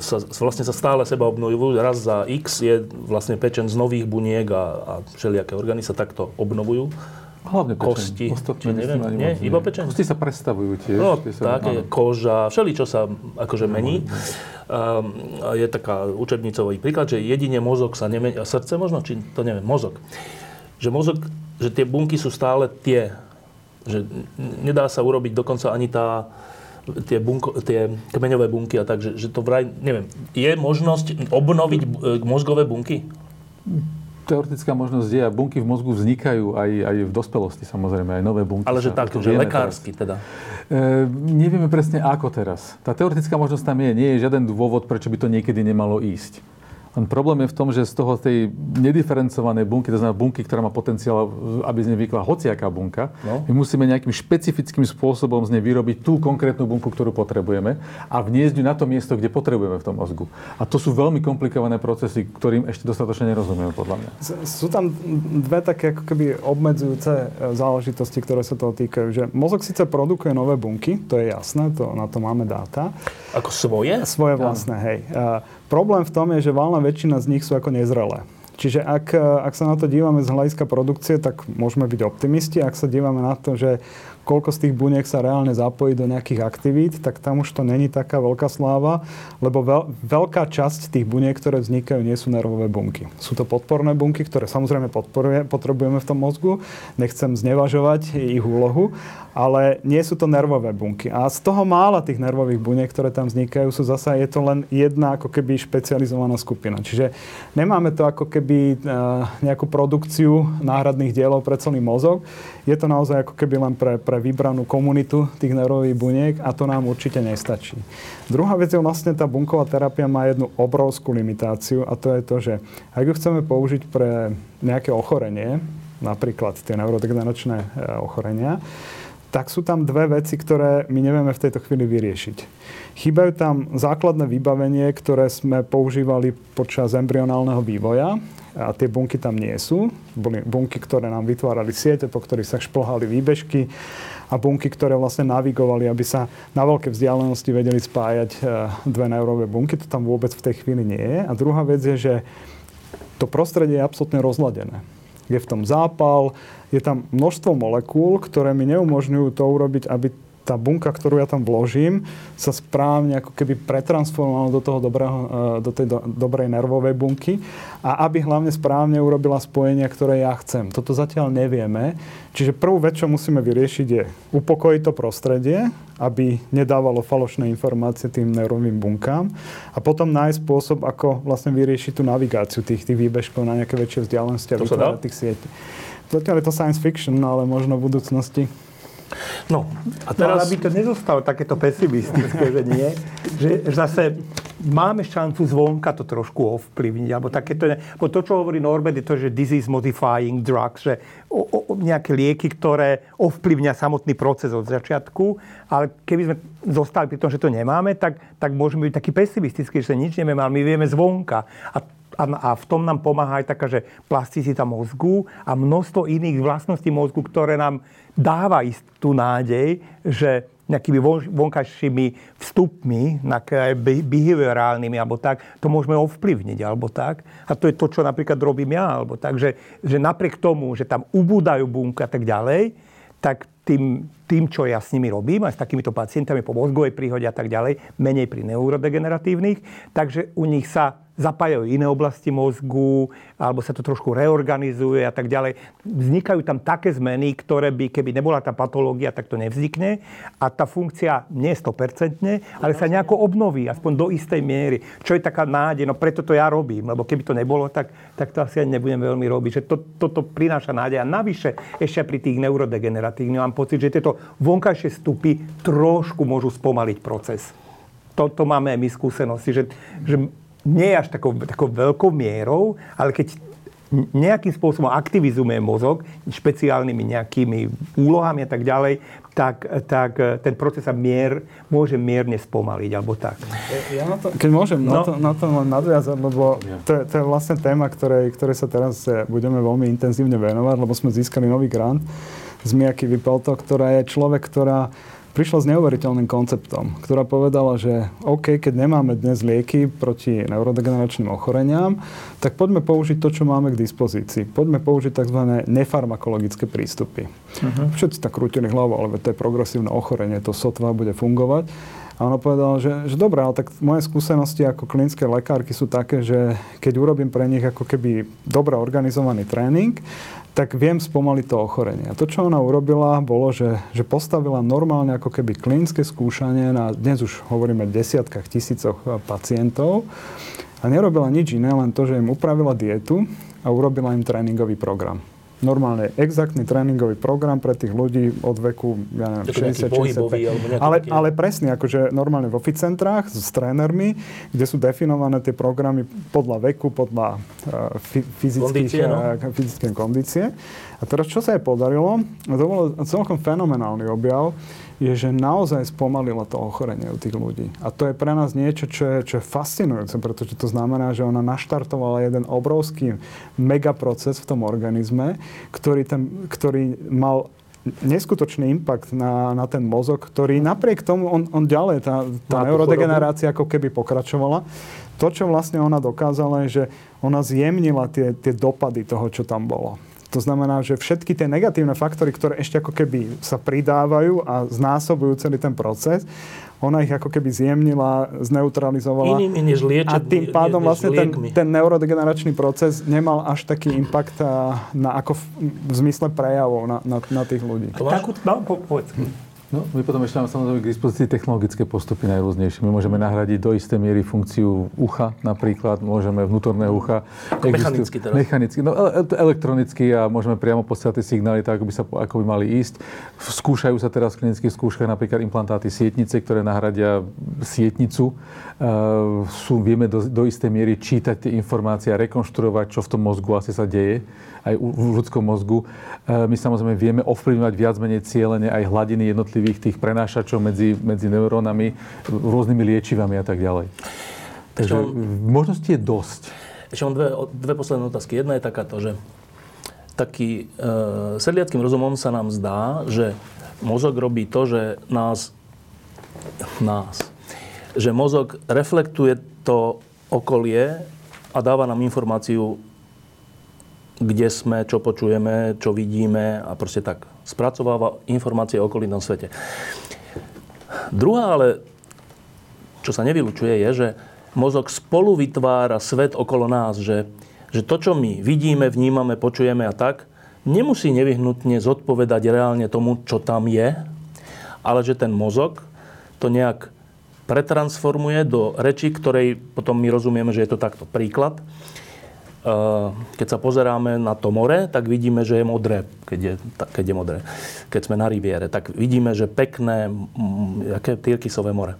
sa, vlastne sa stále seba obnovujú. Raz za x je vlastne pečen z nových buniek a, a všelijaké orgány sa takto obnovujú. Hlavne pečeň. Kosti. Ostatné neviem, nie? moc Iba pečeň? Kosti sa prestavujú tiež. No, tie sa, tak, je áno. koža, všeli, čo sa akože mení. Um, je taká učebnicový príklad, že jedine mozog sa nemení, a srdce možno, či to neviem, mozog. Že mozog, že tie bunky sú stále tie, že nedá sa urobiť dokonca ani tá, tie, bunko, tie kmeňové bunky a tak, že, že to vraj, neviem, je možnosť obnoviť e, mozgové bunky? Teoretická možnosť je a bunky v mozgu vznikajú aj, aj v dospelosti samozrejme, aj nové bunky. Ale že tak, že lekársky teda. E, nevieme presne ako teraz. Tá teoretická možnosť tam je, nie je žiaden dôvod, prečo by to niekedy nemalo ísť. Len problém je v tom, že z toho tej nediferencovanej bunky, to znamená bunky, ktorá má potenciál, aby z nej vykla hociaká bunka, no. my musíme nejakým špecifickým spôsobom z nej vyrobiť tú konkrétnu bunku, ktorú potrebujeme a vniesť ju na to miesto, kde potrebujeme v tom mozgu. A to sú veľmi komplikované procesy, ktorým ešte dostatočne nerozumieme, podľa mňa. Sú tam dve také ako keby obmedzujúce e, záležitosti, ktoré sa toho týkajú. Že mozog síce produkuje nové bunky, to je jasné, to, na to máme dáta. Ako svoje? Svoje vlastné, hej. Problém v tom je, že valná väčšina z nich sú ako nezrelé. Čiže ak, ak sa na to dívame z hľadiska produkcie, tak môžeme byť optimisti. Ak sa dívame na to, že koľko z tých buniek sa reálne zapojí do nejakých aktivít, tak tam už to není taká veľká sláva, lebo veľ, veľká časť tých buniek, ktoré vznikajú, nie sú nervové bunky. Sú to podporné bunky, ktoré samozrejme potrebujeme v tom mozgu. Nechcem znevažovať ich úlohu, ale nie sú to nervové bunky. A z toho mála tých nervových buniek, ktoré tam vznikajú, sú zasa, je to len jedna ako keby špecializovaná skupina. Čiže nemáme to ako keby e, nejakú produkciu náhradných dielov pre celý mozog. Je to naozaj ako keby len pre, pre vybranú komunitu tých nervových buniek a to nám určite nestačí. Druhá vec je vlastne tá bunková terapia má jednu obrovskú limitáciu a to je to, že ak ju chceme použiť pre nejaké ochorenie, napríklad tie neurodegeneračné e, ochorenia, tak sú tam dve veci, ktoré my nevieme v tejto chvíli vyriešiť. Chýbajú tam základné vybavenie, ktoré sme používali počas embryonálneho vývoja a tie bunky tam nie sú. Boli bunky, ktoré nám vytvárali siete, po ktorých sa šplhali výbežky a bunky, ktoré vlastne navigovali, aby sa na veľké vzdialenosti vedeli spájať e, dve neurové bunky. To tam vôbec v tej chvíli nie je. A druhá vec je, že to prostredie je absolútne rozladené. Je v tom zápal, je tam množstvo molekúl, ktoré mi neumožňujú to urobiť, aby tá bunka, ktorú ja tam vložím, sa správne ako keby pretransformovala do toho dobrého, e, do tej do, dobrej nervovej bunky a aby hlavne správne urobila spojenia, ktoré ja chcem. Toto zatiaľ nevieme. Čiže prvú vec, čo musíme vyriešiť je upokojiť to prostredie, aby nedávalo falošné informácie tým neurovým bunkám a potom nájsť spôsob, ako vlastne vyriešiť tú navigáciu tých, tých výbežkov na nejaké väčšie vzdialenosti a vytvárať tých sietí. Zatiaľ je to science fiction, ale možno v budúcnosti No, a teraz... No, aby to nezostalo takéto pesimistické, že nie, [LAUGHS] že zase máme šancu zvonka to trošku ovplyvniť, alebo takéto, bo to, čo hovorí Norbert, je to, že disease modifying drugs, že o, o, nejaké lieky, ktoré ovplyvňa samotný proces od začiatku, ale keby sme zostali pri tom, že to nemáme, tak, tak môžeme byť taký pesimistický, že nič nemáme, ale my vieme zvonka. A a, a v tom nám pomáha aj taká, že plasticita mozgu a množstvo iných vlastností mozgu, ktoré nám dáva istú nádej, že nejakými vonkajšími vstupmi, behaviorálnymi alebo tak, to môžeme ovplyvniť alebo tak. A to je to, čo napríklad robím ja alebo tak, že, že napriek tomu, že tam ubúdajú bunky a tak ďalej, tak tým, tým, čo ja s nimi robím, aj s takýmito pacientami po mozgovej príhode a tak ďalej, menej pri neurodegeneratívnych, takže u nich sa zapájajú iné oblasti mozgu, alebo sa to trošku reorganizuje a tak ďalej. Vznikajú tam také zmeny, ktoré by, keby nebola tá patológia, tak to nevznikne. A tá funkcia nie je 100%, ale sa nejako obnoví, aspoň do istej miery. Čo je taká nádej, no preto to ja robím, lebo keby to nebolo, tak, tak to asi ani nebudem veľmi robiť. Že to, toto prináša nádej. A navyše, ešte pri tých neurodegeneratívnych, mám pocit, že tieto vonkajšie stupy trošku môžu spomaliť proces. Toto máme aj my skúsenosti, že, že nie až takou, takou veľkou mierou, ale keď nejakým spôsobom aktivizujeme mozog špeciálnymi nejakými úlohami a tak ďalej, tak, tak ten proces sa mier, môže mierne spomaliť, alebo tak. Ja na to, keď môžem no. na, to, na to len nadviazať, lebo to, je, to je vlastne téma, ktorej, ktorej sa teraz budeme veľmi intenzívne venovať, lebo sme získali nový grant z Miaky Vypalto, ktorá je človek, ktorá prišla s neuveriteľným konceptom, ktorá povedala, že OK, keď nemáme dnes lieky proti neurodegeneračným ochoreniam, tak poďme použiť to, čo máme k dispozícii. Poďme použiť tzv. nefarmakologické prístupy. Uh-huh. Všetci tak krútili hlavu, ale to je progresívne ochorenie, to sotva bude fungovať. A ona povedala, že, že dobré, ale tak moje skúsenosti ako klinické lekárky sú také, že keď urobím pre nich ako keby dobre organizovaný tréning, tak viem spomaliť to ochorenie. A to, čo ona urobila, bolo, že, že postavila normálne ako keby klinické skúšanie na, dnes už hovoríme, desiatkách tisícoch pacientov a nerobila nič iné, len to, že im upravila dietu a urobila im tréningový program. Normálne exaktný tréningový program pre tých ľudí od veku, ja neviem, Ako nejaký 60, pohybový 65. alebo nejaký ale, ale presne, akože normálne vo fit centrách s trénermi, kde sú definované tie programy podľa veku, podľa uh, fyzických, Kondície, no. eh, fyzické kondície. A teraz, čo sa jej podarilo, to bol celkom fenomenálny objav, je, že naozaj spomalilo to ochorenie u tých ľudí. A to je pre nás niečo, čo je, čo je fascinujúce, pretože to znamená, že ona naštartovala jeden obrovský megaproces v tom organizme, ktorý, ten, ktorý mal neskutočný impact na, na ten mozog, ktorý napriek tomu, on, on ďalej, tá, tá neurodegenerácia ako keby pokračovala. To, čo vlastne ona dokázala, je, že ona zjemnila tie, tie dopady toho, čo tam bolo. To znamená, že všetky tie negatívne faktory, ktoré ešte ako keby sa pridávajú a znásobujú celý ten proces, ona ich ako keby zjemnila, zneutralizovala. Inými než liečiť, A tým pádom než vlastne ten, ten neurodegeneračný proces nemal až taký impact a, na, ako v, v zmysle prejavov na, na, na tých ľudí. Tomáš? Takú, no, po, povedz. No, my potom ešte máme samozrejme k dispozícii technologické postupy najrôznejšie. My môžeme nahradiť do istej miery funkciu ucha napríklad, môžeme vnútorné ucha. Ako mechanicky teraz. Mechanicky, no ele- elektronicky a môžeme priamo posielať tie signály tak, ako by, sa, ako by mali ísť. Skúšajú sa teraz v klinických skúškach napríklad implantáty sietnice, ktoré nahradia sietnicu. Uh, sú, vieme do, do istej miery čítať tie informácie a rekonštruovať, čo v tom mozgu asi sa deje aj v ľudskom mozgu. Uh, my samozrejme vieme ovplyvňovať viac menej cieľene aj hladiny jednotlivých tých prenášačov medzi, medzi neurónami, rôznymi liečivami a tak ďalej. Takže Ešte mám- možností je dosť. Ešte mám dve, dve posledné otázky. Jedna je takáto, že taký e, sedliackým rozumom sa nám zdá, že mozog robí to, že nás, nás, že mozog reflektuje to okolie a dáva nám informáciu, kde sme, čo počujeme, čo vidíme a proste tak spracováva informácie o okolitnom svete. Druhá ale, čo sa nevylučuje, je, že mozog spolu vytvára svet okolo nás, že, že to, čo my vidíme, vnímame, počujeme a tak, nemusí nevyhnutne zodpovedať reálne tomu, čo tam je, ale že ten mozog to nejak pretransformuje do reči, ktorej potom my rozumieme, že je to takto. Príklad. Eh, Keď sa pozeráme na to more, tak vidíme, že je modré, keď je, keď je modré. Keď sme na riviere, tak vidíme, že pekné, jaké tyrkysové more.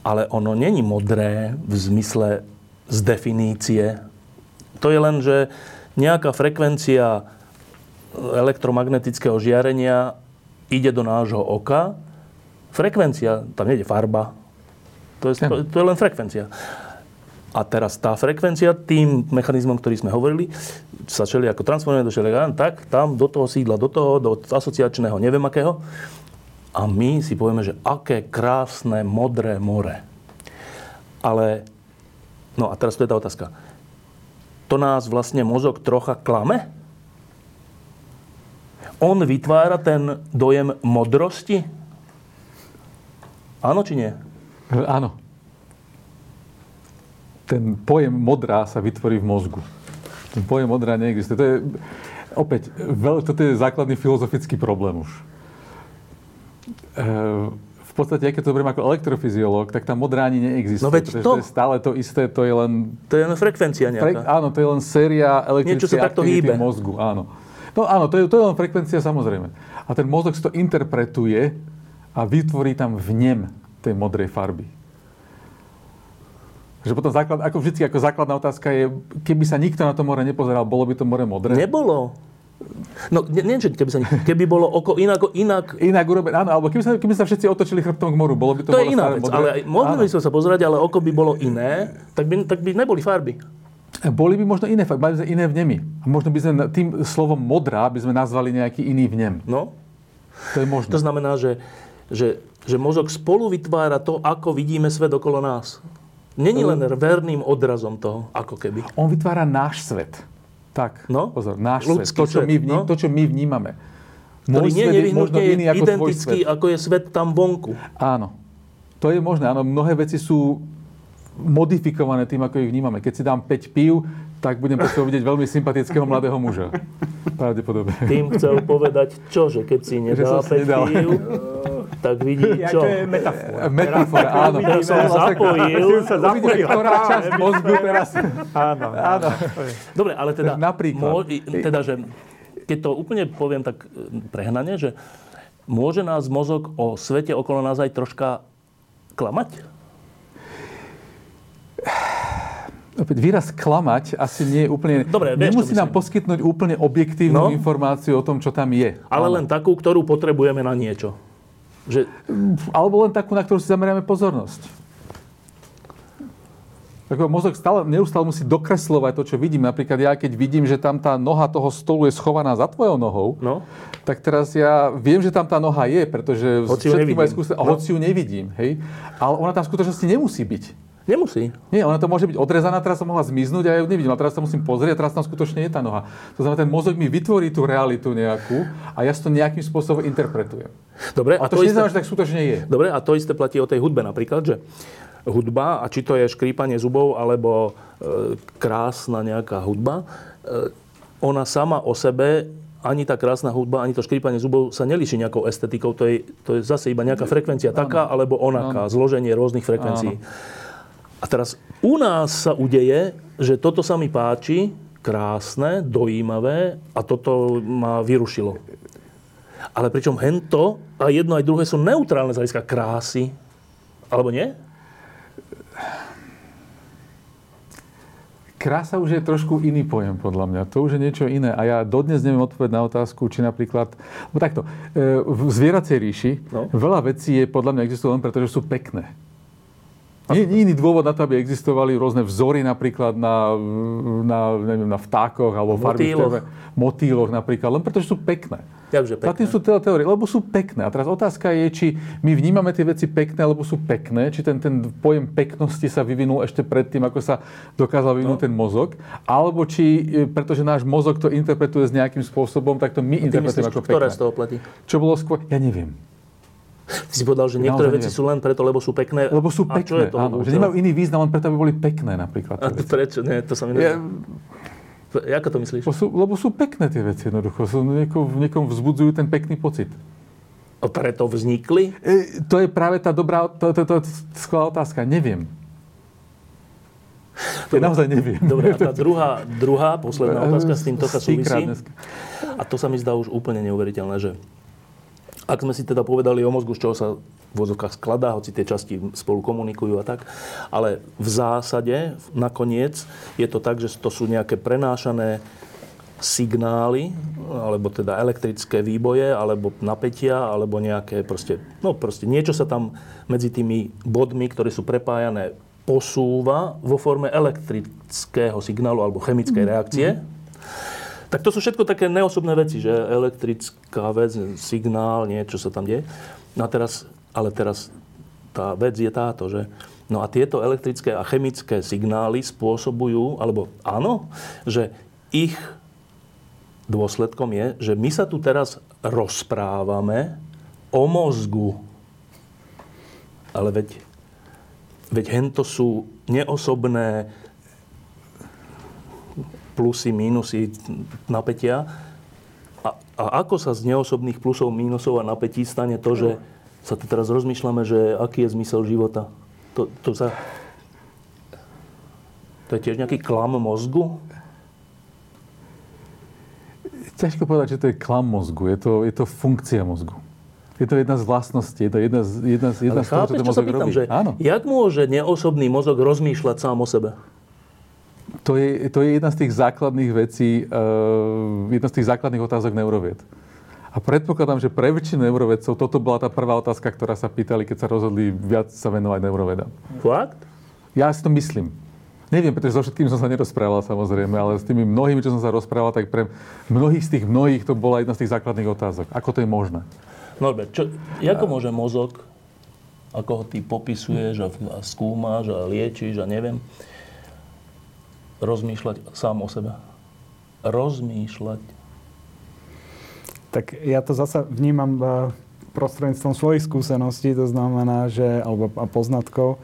Ale ono není modré v zmysle z definície. To je len, že nejaká frekvencia elektromagnetického žiarenia ide do nášho oka. Frekvencia, tam nejde farba. To je, to, to je len frekvencia. A teraz tá frekvencia tým mechanizmom, ktorý sme hovorili, sa čeli ako transformuje do všelijakého, tak tam do toho sídla, do toho, do asociačného neviem akého. A my si povieme, že aké krásne modré more. Ale, no a teraz to je tá otázka. To nás vlastne mozog trocha klame? On vytvára ten dojem modrosti? Áno či nie? Áno. Ten pojem modrá sa vytvorí v mozgu. Ten pojem modrá neexistuje. To je, opäť, veľ, toto je základný filozofický problém už. E, v podstate, aj keď to beriem ako elektrofyziológ, tak tá modrá ani neexistuje. No veď to. to je stále to isté, to je len To je len frekvencia nejaká. áno, to je len séria elektrickej aktivity hýbe. mozgu. Áno. No áno, to je, to je len frekvencia samozrejme. A ten mozog si to interpretuje a vytvorí tam vnem tej modrej farby. Že potom základ, ako vždy, ako základná otázka je, keby sa nikto na to more nepozeral, bolo by to more modré? Nebolo. No, nie, nie, že keby, sa, keby bolo oko inak, inak Inak urobené, áno, alebo keby sa, keby sa všetci otočili chrbtom k moru, bolo by to, to je iná vec. modré? Ale mohli by sme sa pozerať, ale oko by bolo iné, tak by, tak by neboli farby. Boli by možno iné, mali by sme iné vnemy. A možno by sme tým slovom modrá by sme nazvali nejaký iný vnem. No, To je možné. to znamená, že, že, že mozog spolu vytvára to, ako vidíme svet okolo nás. Není len verným odrazom toho, ako keby. On vytvára náš svet. Tak, No, pozor, náš svet. To, čo svet, my, vní, no. to, čo my vnímame. Ktorý Môj nie svet je možno iný ako identický, svet. ako je svet tam vonku. Áno. To je možné. Áno, mnohé veci sú modifikované tým, ako ich vnímame. Keď si dám 5 pív, tak budem potom vidieť veľmi sympatického mladého muža. Pravdepodobne. Tým chcel povedať čo, že keď si Že nedá som si 5 nedal. pív, tak vidí, Ja, čo? to je metafora. Metafora, áno. Teraz som zapojil. sa Uvidíme, zapojil. ktorá časť mozgu teraz... Áno. Áno. Dobre, ale teda, Napríklad. Mô, teda, že keď to úplne poviem tak e, prehnane, že môže nás mozog o svete okolo nás aj troška klamať? Opäť výraz klamať asi nie je úplne... Dobre, vieš, Nemusí nám poskytnúť úplne objektívnu No. informáciu o tom, čo tam je. Ale len takú, ktorú potrebujeme na niečo. Že, Alebo len takú, na ktorú si zameriame pozornosť. Tak mozog stále, neustále musí dokreslovať to, čo vidím. Napríklad ja, keď vidím, že tam tá noha toho stolu je schovaná za tvojou nohou, no, tak teraz ja viem, že tam tá noha je, pretože Hoci všetky moje nevidím. skúsenosti, No. hoci ju nevidím, hej. Ale ona tam v skutočnosti nemusí byť. Nemusí. Nie, ona to môže byť odrezaná, teraz som mohla zmiznúť a ja ju nevidím. A teraz sa musím pozrieť a teraz tam skutočne je tá noha. To znamená, ten mozog mi vytvorí tú realitu nejakú a ja si to nejakým spôsobom interpretujem. Dobre, A a to, to, isté, neznamená, že tak skutočne je. dobre, a to isté platí o tej hudbe napríklad, že hudba, a či to je škrípanie zubov, alebo e, krásna nejaká hudba, e, ona sama o sebe, ani tá krásna hudba, ani to škrípanie zubov sa nelíši nejakou estetikou. To je, to je zase iba nejaká frekvencia taká, alebo onaká, zloženie rôznych frekvencií. A teraz u nás sa udeje, že toto sa mi páči, krásne, dojímavé a toto ma vyrušilo. Ale pričom hento a jedno aj druhé sú neutrálne z hľadiska krásy. Alebo nie? Krása už je trošku iný pojem, podľa mňa. To už je niečo iné. A ja dodnes neviem odpovedať na otázku, či napríklad... No takto, e, v zvieracej ríši No. veľa vecí je podľa mňa existujú len preto, že sú pekné. Nie iný dôvod na to, aby existovali rôzne vzory napríklad na, na, neviem, na vtákoch alebo farby Motýloch. motýloch napríklad, len preto, že sú pekné. Jakže Za tým pekné. sú teda teórie, lebo sú pekné. A teraz otázka je, či my vnímame tie veci pekné, lebo sú pekné, či ten, ten pojem peknosti sa vyvinul ešte predtým, ako sa dokázal vyvinúť no. ten mozog, alebo či, e, pretože náš mozog to interpretuje s nejakým spôsobom, tak to my Ty interpretujeme myslíš, ako ktoré pekné. z toho platí? Čo bolo skôr? Ja neviem. Ty si povedal, že niektoré Naozaj veci neviem. sú len preto, lebo sú pekné. Lebo sú A čo pekné, je to? áno. Že nemajú iný význam, len preto, aby boli pekné napríklad. A veci. prečo? Nie, to sa mi Ja. Ako to myslíš? lebo, sú, lebo sú pekné tie veci jednoducho. Sú, niekom, niekom vzbudzujú ten pekný pocit. A preto vznikli? E, to je práve tá dobrá, to, to, to, to skvelá otázka. Neviem. Ja naozaj neviem. Dobre, a tá druhá, druhá posledná otázka s týmto súvisí. A to sa mi zdá už úplne neuveriteľné, že ak sme si teda povedali o mozgu, z čoho sa v vozovkách skladá, hoci tie časti spolu komunikujú a tak, ale v zásade, nakoniec, je to tak, že to sú nejaké prenášané signály, alebo teda elektrické výboje, alebo napätia, alebo nejaké proste, no proste niečo sa tam medzi tými bodmi, ktoré sú prepájané, posúva vo forme elektrického signálu alebo chemickej reakcie. Tak to sú všetko také neosobné veci, že elektrická vec, signál, niečo sa tam deje. No a teraz, ale teraz tá vec je táto, že no a tieto elektrické a chemické signály spôsobujú, alebo áno, že ich dôsledkom je, že my sa tu teraz rozprávame o mozgu. Ale veď, veď hento sú neosobné plusy, mínusy, napätia. A, a ako sa z neosobných plusov, mínusov a napätí stane to, že sa tu teraz rozmýšľame, že aký je zmysel života? To, to, sa, to je tiež nejaký klam mozgu? Ťažko povedať, že to je klam mozgu. Je to, je to funkcia mozgu. Je to jedna z vlastností, je to jedna z, jedna z, jedna Ale z toho, čo chápeš, ten čo mozog pýtam, robí. že Áno. jak môže neosobný mozog rozmýšľať sám o sebe? To je, to je jedna z tých základných vecí, uh, jedna z tých základných otázok neurovied. A predpokladám, že pre väčšinu neurovedcov toto bola tá prvá otázka, ktorá sa pýtali, keď sa rozhodli viac sa venovať neurovedám. Fakt? Ja si to myslím. Neviem, pretože so všetkým som sa nerozprával samozrejme, ale s tými mnohými, čo som sa rozprával, tak pre mnohých z tých mnohých to bola jedna z tých základných otázok. Ako to je možné? Norbert, čo, ako môže mozog, ako ho ty popisuješ a, skúmaš a liečíš a neviem, rozmýšľať sám o sebe? Rozmýšľať. Tak ja to zasa vnímam eh, prostredníctvom svojich skúseností, to znamená, že, alebo a poznatkov,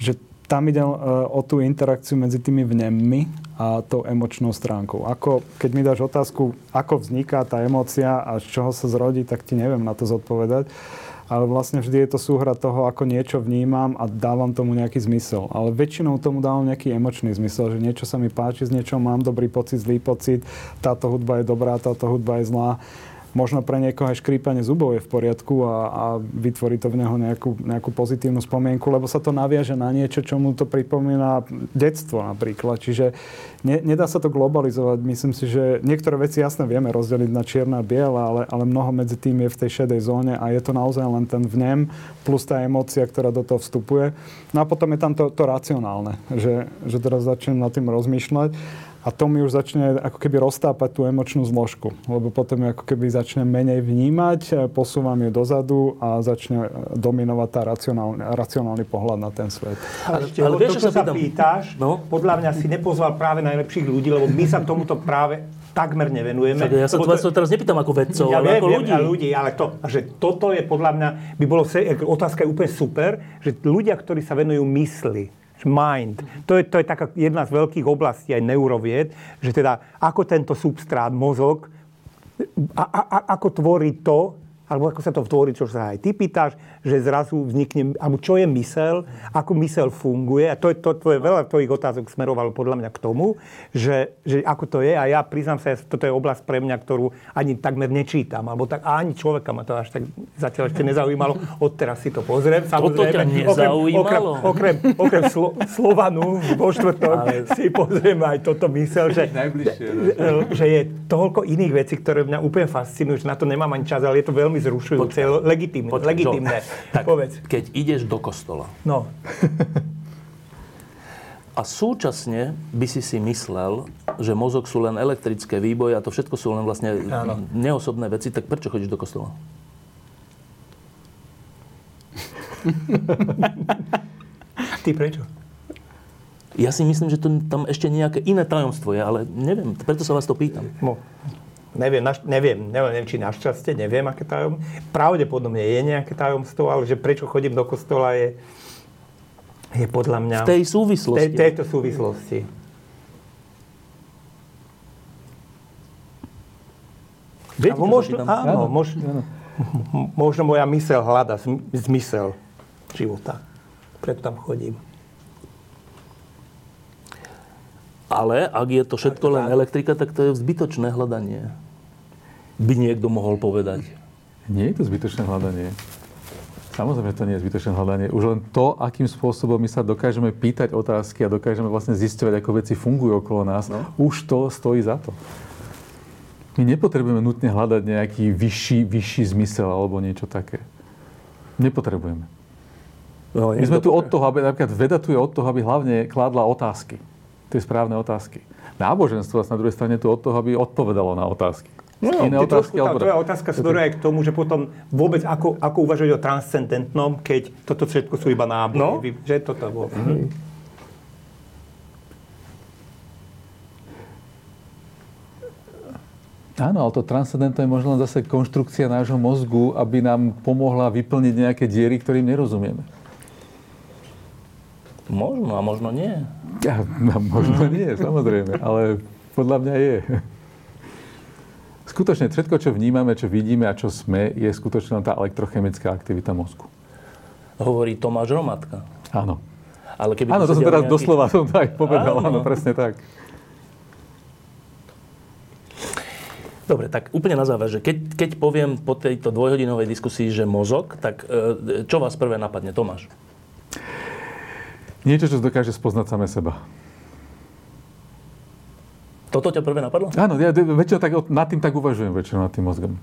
že tam ide eh, o tú interakciu medzi tými vnemmi a tou emočnou stránkou. Ako, keď mi dáš otázku, ako vzniká tá emócia a z čoho sa zrodí, tak ti neviem na to zodpovedať. Ale vlastne vždy je to súhra toho, ako niečo vnímam a dávam tomu nejaký zmysel. Ale väčšinou tomu dávam nejaký emočný zmysel, že niečo sa mi páči, z niečoho mám dobrý pocit, zlý pocit, táto hudba je dobrá, táto hudba je zlá možno pre niekoho aj škrípanie zubov je v poriadku a, a vytvorí to v neho nejakú, nejakú pozitívnu spomienku, lebo sa to naviaže na niečo, čo mu to pripomína detstvo napríklad. Čiže ne, nedá sa to globalizovať. Myslím si, že niektoré veci jasne vieme rozdeliť na čierna a biela, ale, ale mnoho medzi tým je v tej šedej zóne a je to naozaj len ten vnem plus tá emócia, ktorá do toho vstupuje. No a potom je tam to, to racionálne, že, že teraz začnem nad tým rozmýšľať a to mi už začne ako keby roztápať tú emočnú zložku. Lebo potom ako keby začne menej vnímať, e, posúvam ju dozadu a začne dominovať tá racionálny, racionálny pohľad na ten svet. Ale, ale, ale vieš, to, čo sa pýtaš, no? podľa mňa si nepozval práve najlepších ľudí, lebo my sa tomuto práve takmer nevenujeme. Tak ja sa to, to teraz nepýtam ako vedcov, ja ale viem, ako ľudí. Ľudí. Ale to, že toto je podľa mňa, by bolo, otázka je úplne super, že ľudia, ktorí sa venujú mysli, mind. To je, to je taká jedna z veľkých oblastí aj neurovied, že teda ako tento substrát, mozog, a, a, a, ako tvorí to, alebo ako sa to tvorí, čo sa aj ty pýtaš, že zrazu vznikne, alebo čo je mysel, ako mysel funguje. A to je, to, to je veľa tvojich otázok smerovalo podľa mňa k tomu, že, že ako to je. A ja priznám sa, toto je oblasť pre mňa, ktorú ani takmer nečítam. Alebo tak, ani človeka ma to až tak zatiaľ ešte nezaujímalo. Odteraz si to pozriem. Toto ťa nezaujímalo? Okrem, okrem, okrem slo, Slovanu vo štvrtok Ale... si pozriem aj toto mysel, že, no. že je toľko iných vecí, ktoré mňa úplne fascinujú, že na to nemám ani čas, ale je to veľmi zrušujúce, legitimné. Počkaj, legitimné. Tak, [LAUGHS] Povedz. keď ideš do kostola no. [LAUGHS] a súčasne by si si myslel, že mozog sú len elektrické výboje a to všetko sú len vlastne Áno. neosobné veci, tak prečo chodíš do kostola? [LAUGHS] Ty prečo? Ja si myslím, že to, tam ešte nejaké iné tajomstvo je, ale neviem, preto sa vás to pýtam. No. Neviem, naš, neviem, neviem, či našťastie, neviem, aké tajom. Pravdepodobne je nejaké tajomstvo, ale že prečo chodím do kostola je, je podľa mňa... V tej súvislosti. Tej, tejto súvislosti. Viete, možno, áno, možno, [LAUGHS] možno moja mysel hľada zmysel života. Preto tam chodím. Ale ak je to všetko len elektrika, tak to je zbytočné hľadanie. By niekto mohol povedať. Nie je to zbytočné hľadanie. Samozrejme, to nie je zbytočné hľadanie. Už len to, akým spôsobom my sa dokážeme pýtať otázky a dokážeme vlastne zistovať, ako veci fungujú okolo nás, no. už to stojí za to. My nepotrebujeme nutne hľadať nejaký vyšší, vyšší zmysel alebo niečo také. Nepotrebujeme. No, My sme tu od toho, aby, napríklad veda tu je od toho, aby hlavne kládla otázky tie správne otázky. Náboženstvo na druhej strane tu od toho, aby odpovedalo na otázky. No, Iné otázky, trošku, tá tvoja otázka smeruje k tomu, že potom vôbec ako, ako uvažovať o transcendentnom, keď toto všetko sú iba náboje. No? Že toto bolo. Mm-hmm. Áno, ale to transcendentné je možno zase konštrukcia nášho mozgu, aby nám pomohla vyplniť nejaké diery, ktorým nerozumieme. Možno a možno nie. Ja, no, možno nie, [LAUGHS] samozrejme, ale podľa mňa je. Skutočne všetko, čo vnímame, čo vidíme a čo sme, je skutočne tá elektrochemická aktivita mozgu. Hovorí Tomáš Romatka. Áno. Ale keby áno, to som teraz nejaký... doslova som to aj povedal, áno. áno, presne tak. Dobre, tak úplne na záver, že keď, keď poviem po tejto dvojhodinovej diskusii, že mozog, tak e, čo vás prvé napadne, Tomáš? Niečo, čo dokáže spoznať same seba. Toto ťa prvé napadlo? Áno, ja väčšinou tak, nad tým tak uvažujem, väčšinou nad tým mozgom.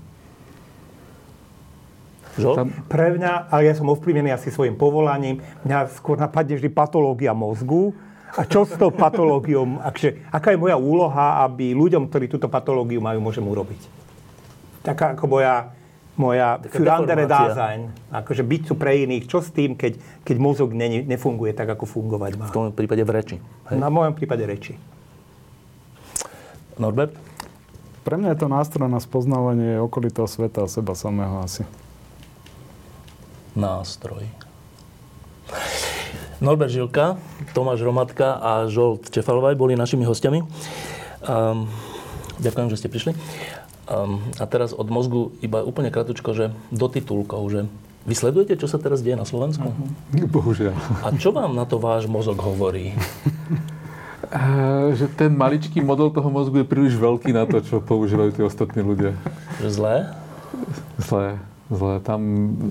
Tam... Pre mňa, ale ja som ovplyvnený asi svojim povolaním, mňa skôr napadne vždy patológia mozgu. A čo s tou patológiou, [LAUGHS] akže, aká je moja úloha, aby ľuďom, ktorí túto patológiu majú, môžem urobiť? Taká ako moja moja für andere Dasein. Akože byť tu pre iných. Čo s tým, keď, keď mozog ne, nefunguje tak, ako fungovať má? V tom prípade v reči. Hej? Na mojom prípade reči. Norbert? Pre mňa je to nástroj na spoznávanie okolitého sveta a seba samého asi. Nástroj. Norbert Žilka, Tomáš Romatka a Žolt Čefalvaj boli našimi hostiami. Um, ďakujem, že ste prišli. Um, a teraz od mozgu iba úplne kratučko, že do titulkov, že Vy sledujete, čo sa teraz deje na Slovensku? Bohužiaľ. A čo vám na to váš mozog hovorí? Uh, [LAUGHS] že ten maličký model toho mozgu je príliš veľký na to, čo používajú tí ostatní ľudia. Že zlé? Zlé, zlé. Tam,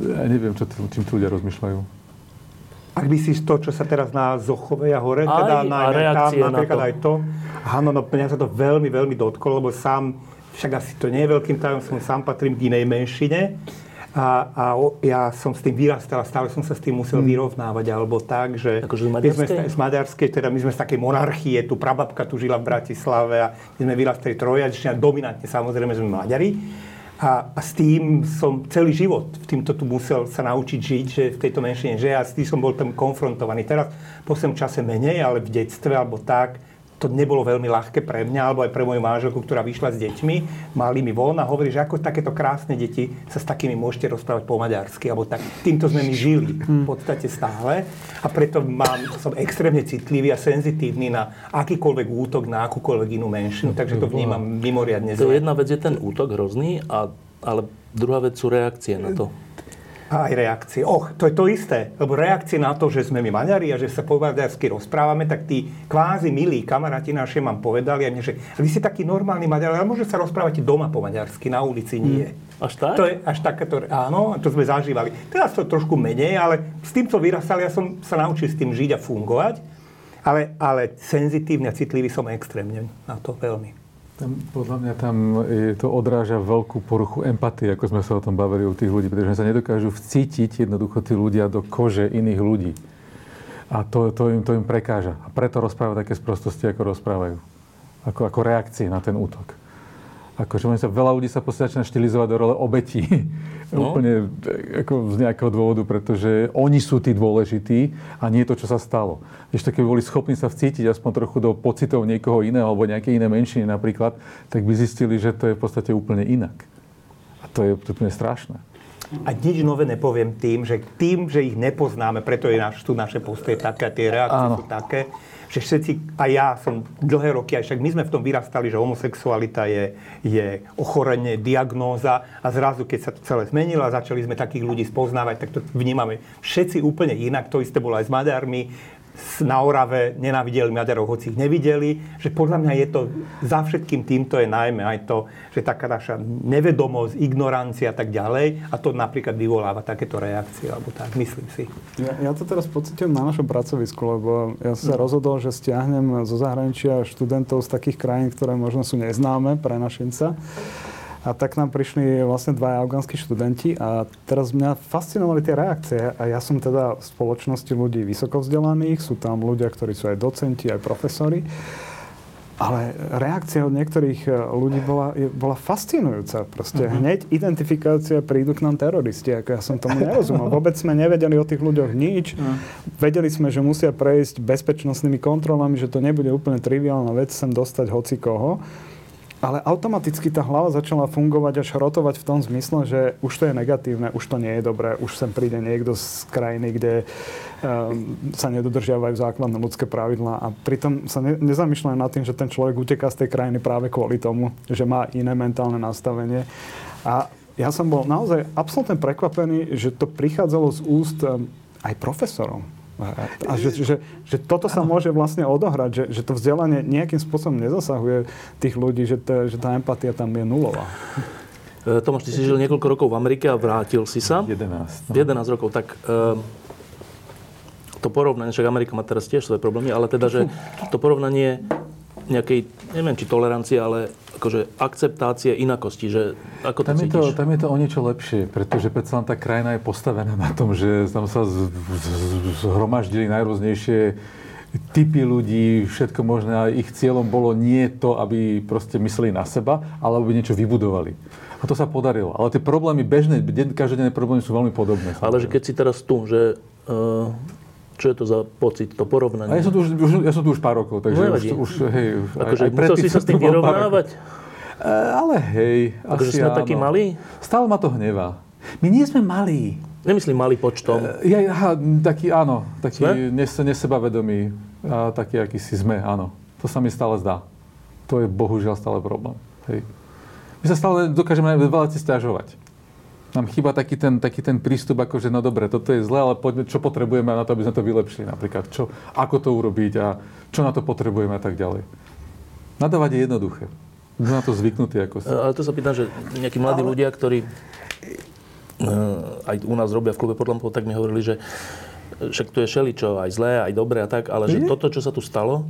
ja neviem, čo, tí- čím tí ľudia rozmýšľajú. Ak myslíš to, čo sa teraz na Zochovej a hore, Aj, teda na, reakcie tam, na napríklad to. aj to. Áno, no mňa sa to veľmi, veľmi dotklo, lebo sám, však asi to nie je veľkým tajomstvom, sám patrím k inej menšine. A, a o, ja som s tým vyrastal a stále som sa s tým musel vyrovnávať, alebo tak, že... Akože z maďarskej? z maďarskej, teda my sme z takej monarchie, tu prababka tu žila v Bratislave a my sme vyrastali trojačne a dominantne samozrejme sme Maďari. A, a s tým som celý život, v týmto tu musel sa naučiť žiť, že v tejto menšine, že ja s tým som bol tam konfrontovaný. Teraz po svojom čase menej, ale v detstve alebo tak, to nebolo veľmi ľahké pre mňa, alebo aj pre moju manželku, ktorá vyšla s deťmi, malými von a hovorí, že ako takéto krásne deti sa s takými môžete rozprávať po maďarsky, alebo tak. Týmto sme my žili v podstate stále a preto mám, som extrémne citlivý a senzitívny na akýkoľvek útok na akúkoľvek inú menšinu, takže to vnímam mimoriadne To zle. jedna vec je ten útok hrozný, a, ale druhá vec sú reakcie na to. A aj reakcie. Och, to je to isté. Lebo reakcie na to, že sme my Maďari a že sa po maďarsky rozprávame, tak tí kvázi milí kamaráti naše vám povedali a mne, že vy ste taký normálny Maďar, ale môže sa rozprávať doma po maďarsky, na ulici nie. Až tak? To je až takéto, áno, to sme zažívali. Teraz to trošku menej, ale s tým, co vyrastal, ja som sa naučil s tým žiť a fungovať. Ale, ale senzitívny a citlivý som extrémne na to veľmi. Tam, podľa mňa tam je, to odráža veľkú poruchu empatie, ako sme sa o tom bavili u tých ľudí, pretože sa nedokážu vcítiť jednoducho tí ľudia do kože iných ľudí. A to, to, im, to im prekáža. A preto rozprávajú také sprostosti, ako rozprávajú. Ako, ako reakcie na ten útok. Akože oni sa, veľa ľudí sa proste začína štilizovať do role obetí. [LAUGHS] No. Úplne ako z nejakého dôvodu, pretože oni sú tí dôležití a nie to, čo sa stalo. Ešte keby boli schopní sa vcítiť aspoň trochu do pocitov niekoho iného alebo nejaké iné menšiny napríklad, tak by zistili, že to je v podstate úplne inak. A to je úplne strašné. A nič nové nepoviem tým, že tým, že ich nepoznáme, preto je naš, tu naše postoje také tie reakcie Áno. sú také, že všetci, a ja som dlhé roky, aj však my sme v tom vyrastali, že homosexualita je, je ochorenie, diagnóza a zrazu, keď sa to celé zmenilo a začali sme takých ľudí spoznávať, tak to vnímame všetci úplne inak. To isté bolo aj s Maďarmi na Orave nenávideli Maďarov, hoci ich nevideli. Že podľa mňa je to, za všetkým týmto je najmä aj to, že taká naša nevedomosť, ignorancia a tak ďalej a to napríklad vyvoláva takéto reakcie, alebo tak, myslím si. Ja, ja to teraz pocitujem na našom pracovisku, lebo ja som sa rozhodol, že stiahnem zo zahraničia študentov z takých krajín, ktoré možno sú neznáme pre našinca. A tak nám prišli vlastne dva afgánsky študenti a teraz mňa fascinovali tie reakcie. A ja som teda v spoločnosti ľudí vysoko vzdelaných, sú tam ľudia, ktorí sú aj docenti, aj profesori. Ale reakcia od niektorých e, ľudí bola, bola fascinujúca. Proste uh-huh. hneď identifikácia, prídu k nám teroristi. Ako ja som tomu nerozumel. Vôbec sme nevedeli o tých ľuďoch nič. Uh-huh. Vedeli sme, že musia prejsť bezpečnostnými kontrolami, že to nebude úplne triviálna vec sem dostať hoci koho. Ale automaticky tá hlava začala fungovať až rotovať v tom zmysle, že už to je negatívne, už to nie je dobré, už sem príde niekto z krajiny, kde um, sa nedodržiavajú základné ľudské pravidlá a pritom sa ne, nezamýšľajú nad tým, že ten človek uteká z tej krajiny práve kvôli tomu, že má iné mentálne nastavenie. A ja som bol naozaj absolútne prekvapený, že to prichádzalo z úst um, aj profesorov. A, že, že, že toto sa môže vlastne odohrať, že, že to vzdelanie nejakým spôsobom nezasahuje tých ľudí, že, to, že tá empatia tam je nulová. E, Tomáš, ty si žil niekoľko rokov v Amerike a vrátil si sa. 11. No. 11 rokov, tak e, to porovnanie, však Amerika má teraz tiež svoje problémy, ale teda, že [LAUGHS] to porovnanie nejakej, neviem, či tolerancie, ale akože akceptácie inakosti, že ako to Tam je to, cítiš? tam je to o niečo lepšie, pretože predsa len tá krajina je postavená na tom, že tam sa zhromaždili najrôznejšie typy ľudí, všetko možné a ich cieľom bolo nie to, aby proste mysleli na seba, ale aby niečo vybudovali. A to sa podarilo. Ale tie problémy, bežné, den- každodenné problémy sú veľmi podobné. Ale že keď si teraz tu, že e, čo je to za pocit, to porovnanie? A ja som tu už, už, ja som tu už pár rokov, takže No, už, nevadí. už, hej, akože musel predtým si sa s tým [LAUGHS] vyrovnávať? E, ale hej, Akože asi sme áno. takí malí? Stále ma to hnevá. My nie sme malí. Nemyslím malý počtom. Ja, aha, taký áno, taký nes, nesebavedomý, a taký, aký si sme, áno. To sa mi stále zdá. To je bohužiaľ stále problém. Hej. My sa stále dokážeme veľa stiažovať. Nám chýba taký ten, taký ten prístup, ako že no dobre, toto je zle, ale poďme, čo potrebujeme na to, aby sme to vylepšili napríklad. Čo, ako to urobiť a čo na to potrebujeme a tak ďalej. Nadávať je jednoduché. Sme na to zvyknutí. Ako si. Ale to sa pýtam, že nejakí mladí ale... ľudia, ktorí uh, aj u nás robia v klube pod lampou, tak mi hovorili, že však tu je šeličo, aj zlé, aj dobré a tak, ale že toto, čo sa tu stalo,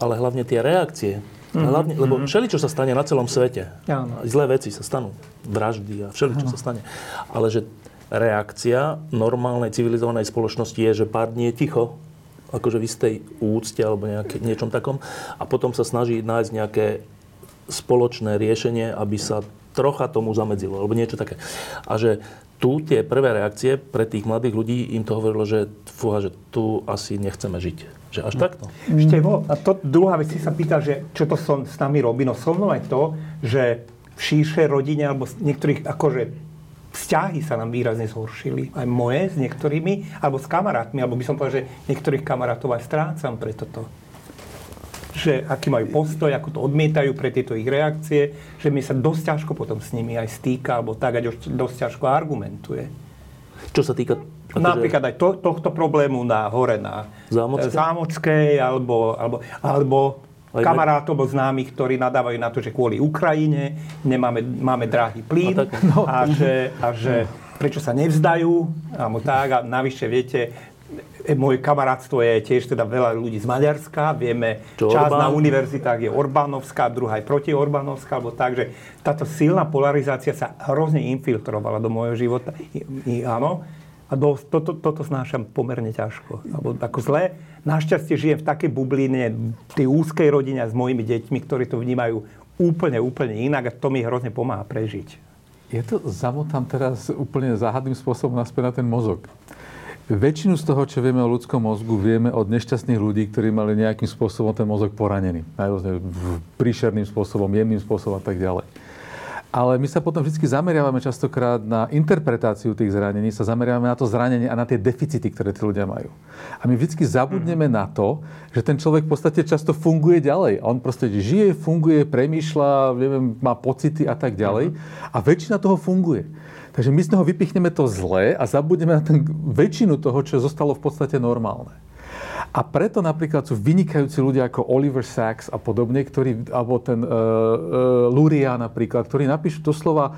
ale hlavne tie reakcie, Mm-hmm. Hlavne, lebo mhm. všeličo sa stane na celom svete. Áno. Zlé veci sa stanú. Vraždy a všeličo sa stane. Ale že reakcia normálnej civilizovanej spoločnosti je, že pár dní je ticho, akože v istej úcte alebo nejaké, niečom takom a potom sa snaží nájsť nejaké spoločné riešenie, aby sa trocha tomu zamedzilo, alebo niečo také. A že tu tie prvé reakcie pre tých mladých ľudí im to hovorilo, že, fúha, že tu asi nechceme žiť. Že až takto. Števo, a to druhá vec, si sa pýta, že čo to som s nami robí. No so mnou aj to, že v širšej rodine, alebo niektorých, akože vzťahy sa nám výrazne zhoršili. Aj moje s niektorými, alebo s kamarátmi, alebo by som povedal, že niektorých kamarátov aj strácam pre toto. Že aký majú postoj, ako to odmietajú pre tieto ich reakcie, že mi sa dosť ťažko potom s nimi aj stýka, alebo tak, aj dosť ťažko argumentuje. Čo sa týka akože... Napríklad aj to, tohto problému na hore na Zámockej, Zámockej alebo, alebo, alebo aj kamarátov alebo známych, ktorí nadávajú na to, že kvôli Ukrajine nemáme, máme drahý plyn a, tak, no. a, že, a že prečo sa nevzdajú, alebo tak, a navyše viete, e, moje kamarátstvo je tiež teda veľa ľudí z Maďarska, vieme, Čo Orbán? na univerzitách je Orbánovská, druhá je proti Orbánovská, alebo tak, že táto silná polarizácia sa hrozne infiltrovala do môjho života. I, i, áno, a do, toto, toto znášam pomerne ťažko. Alebo ako zle. Našťastie žijem v takej bubline, v tej úzkej rodine s mojimi deťmi, ktorí to vnímajú úplne, úplne inak a to mi hrozne pomáha prežiť. Ja to zamotám teraz úplne záhadným spôsobom naspäť na ten mozog. Väčšinu z toho, čo vieme o ľudskom mozgu, vieme od nešťastných ľudí, ktorí mali nejakým spôsobom ten mozog poranený. Najrôzne príšerným spôsobom, jemným spôsobom a tak ďalej. Ale my sa potom vždy zameriavame častokrát na interpretáciu tých zranení, sa zameriavame na to zranenie a na tie deficity, ktoré tí ľudia majú. A my vždy zabudneme mm. na to, že ten človek v podstate často funguje ďalej. On proste žije, funguje, premýšľa, neviem, má pocity a tak ďalej. Mm. A väčšina toho funguje. Takže my z toho vypichneme to zlé a zabudneme na ten väčšinu toho, čo zostalo v podstate normálne. A preto napríklad sú vynikajúci ľudia ako Oliver Sacks a podobne, ktorí, alebo ten uh, uh, Luria napríklad, ktorí napíšu doslova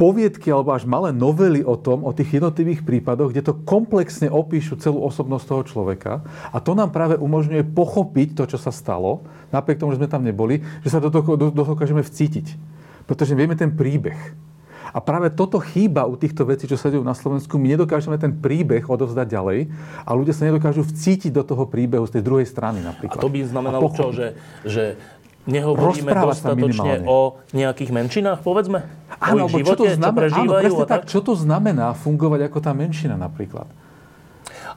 poviedky alebo až malé novely o tom, o tých jednotlivých prípadoch, kde to komplexne opíšu celú osobnosť toho človeka. A to nám práve umožňuje pochopiť to, čo sa stalo, napriek tomu, že sme tam neboli, že sa do toho, do toho dokážeme vcítiť. Pretože vieme ten príbeh. A práve toto chýba u týchto vecí, čo sa dejú na Slovensku. My nedokážeme ten príbeh odovzdať ďalej a ľudia sa nedokážu vcítiť do toho príbehu z tej druhej strany napríklad. A to by znamenalo čo, že, že nehovoríme dostatočne o nejakých menšinách, povedzme? Áno, o ich živote, čo to znamená, čo áno, presne tak, čo to znamená fungovať ako tá menšina napríklad.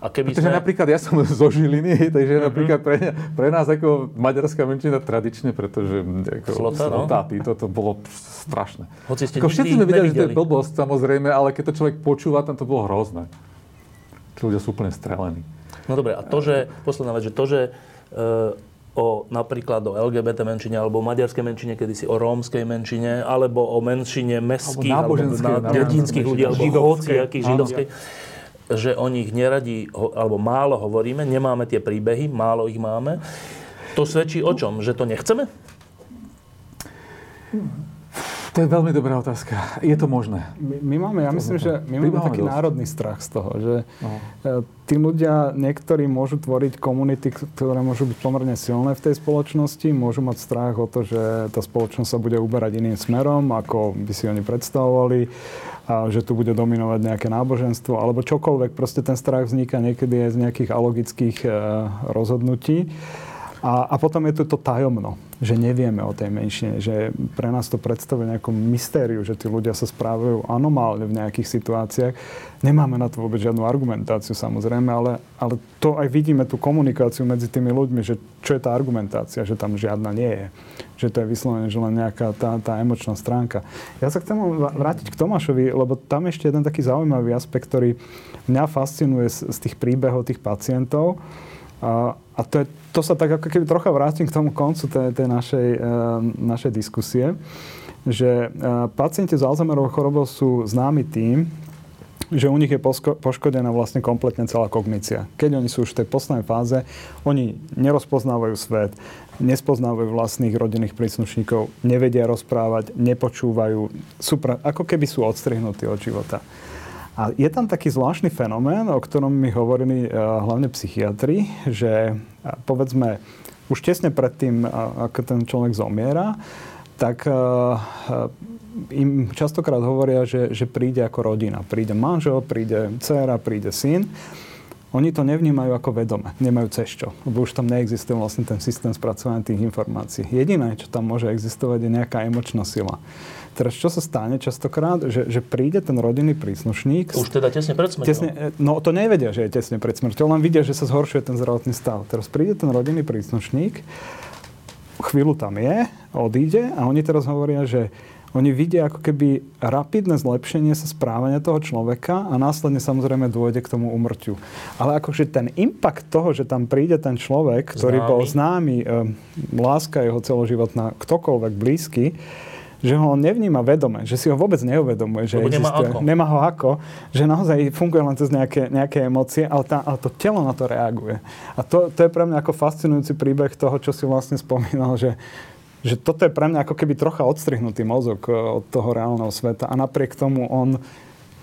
A keby Pretože sme... napríklad ja som zo Žiliny, takže uh-huh. napríklad pre, pre nás ako maďarská menšina tradične, pretože ako Slota, no? títo, to bolo strašné. Hoci ste ako všetci sme videli, že to je blbosť samozrejme, ale keď to človek počúva, tam to bolo hrozné. Tí ľudia sú úplne strelení. No dobre, a to, že, posledná vec, že to, že e, o napríklad o LGBT menšine alebo o maďarskej menšine, kedysi o rómskej menšine, alebo o menšine mestských alebo, alebo dedinských ľudí, alebo hoci akých židovskej že o nich neradi, alebo málo hovoríme, nemáme tie príbehy, málo ich máme. To svedčí o čom? Že to nechceme? To je veľmi dobrá otázka. Je to možné? My, my máme, ja myslím, že my máme taký dosť. národný strach z toho, že no. E, tí ľudia, niektorí môžu tvoriť komunity, ktoré môžu byť pomerne silné v tej spoločnosti, môžu mať strach o to, že tá spoločnosť sa bude uberať iným smerom, ako by si oni predstavovali že tu bude dominovať nejaké náboženstvo alebo čokoľvek. Proste ten strach vzniká niekedy aj z nejakých alogických e, rozhodnutí. A, a potom je tu to tajomno, že nevieme o tej menšine, že pre nás to predstavuje nejakú mystériu, že tí ľudia sa správajú anomálne v nejakých situáciách. Nemáme na to vôbec žiadnu argumentáciu samozrejme, ale, ale to aj vidíme tú komunikáciu medzi tými ľuďmi, že čo je tá argumentácia, že tam žiadna nie je. Že to je vyslovene, že len nejaká tá, tá emočná stránka. Ja sa chcem vrátiť k Tomášovi, lebo tam ešte jeden taký zaujímavý aspekt, ktorý mňa fascinuje z, z tých príbehov tých pacientov. A, a to, je, to sa tak ako keby trocha vrátim k tomu koncu tej, tej našej, e, našej diskusie, že pacienti s Alzheimerovou chorobou sú známi tým, že u nich je poškodená vlastne kompletne celá kognícia. Keď oni sú už v tej poslednej fáze, oni nerozpoznávajú svet, nespoznávajú vlastných rodinných príslušníkov, nevedia rozprávať, nepočúvajú, sú pra- ako keby sú odstrihnutí od života. A je tam taký zvláštny fenomén, o ktorom mi hovorili uh, hlavne psychiatri, že uh, povedzme už tesne pred tým, uh, ako ten človek zomiera, tak im častokrát hovoria, že, že príde ako rodina. Príde manžel, príde dcera, príde syn. Oni to nevnímajú ako vedome, nemajú cez čo, lebo už tam neexistuje vlastne ten systém spracovania tých informácií. Jediné, čo tam môže existovať, je nejaká emočná sila. Teraz čo sa stane častokrát, že, že príde ten rodinný príslušník... Už teda tesne pred smrťou. Tesne, no to nevedia, že je tesne pred smrťou, len vidia, že sa zhoršuje ten zdravotný stav. Teraz príde ten rodinný príslušník, chvíľu tam je, odíde a oni teraz hovoria, že oni vidia ako keby rapidné zlepšenie sa správania toho človeka a následne samozrejme dôjde k tomu umrťu. Ale akože ten impact toho, že tam príde ten človek, ktorý známy. bol známy, e, láska jeho celoživotná, ktokoľvek blízky, že ho nevníma vedome, že si ho vôbec neuvedomuje, že Lebo existuje. Nemá, ako. nemá ho ako, že naozaj funguje len cez nejaké, nejaké emócie, ale, tá, ale to telo na to reaguje. A to, to je pre mňa ako fascinujúci príbeh toho, čo si vlastne spomínal, že, že toto je pre mňa ako keby trocha odstrihnutý mozog e, od toho reálneho sveta a napriek tomu on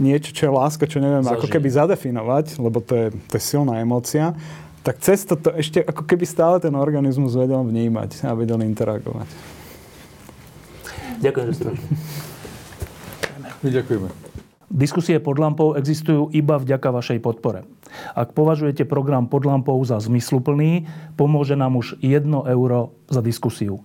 niečo, čo je láska, čo neviem Zažije. ako keby zadefinovať, lebo to je, to je silná emócia, tak cez toto ešte ako keby stále ten organizmus vedel vnímať a vedel interagovať. Ďakujem, že ste prišli. My ďakujeme. Diskusie pod lampou existujú iba vďaka vašej podpore. Ak považujete program pod lampou za zmysluplný, pomôže nám už 1 euro za diskusiu.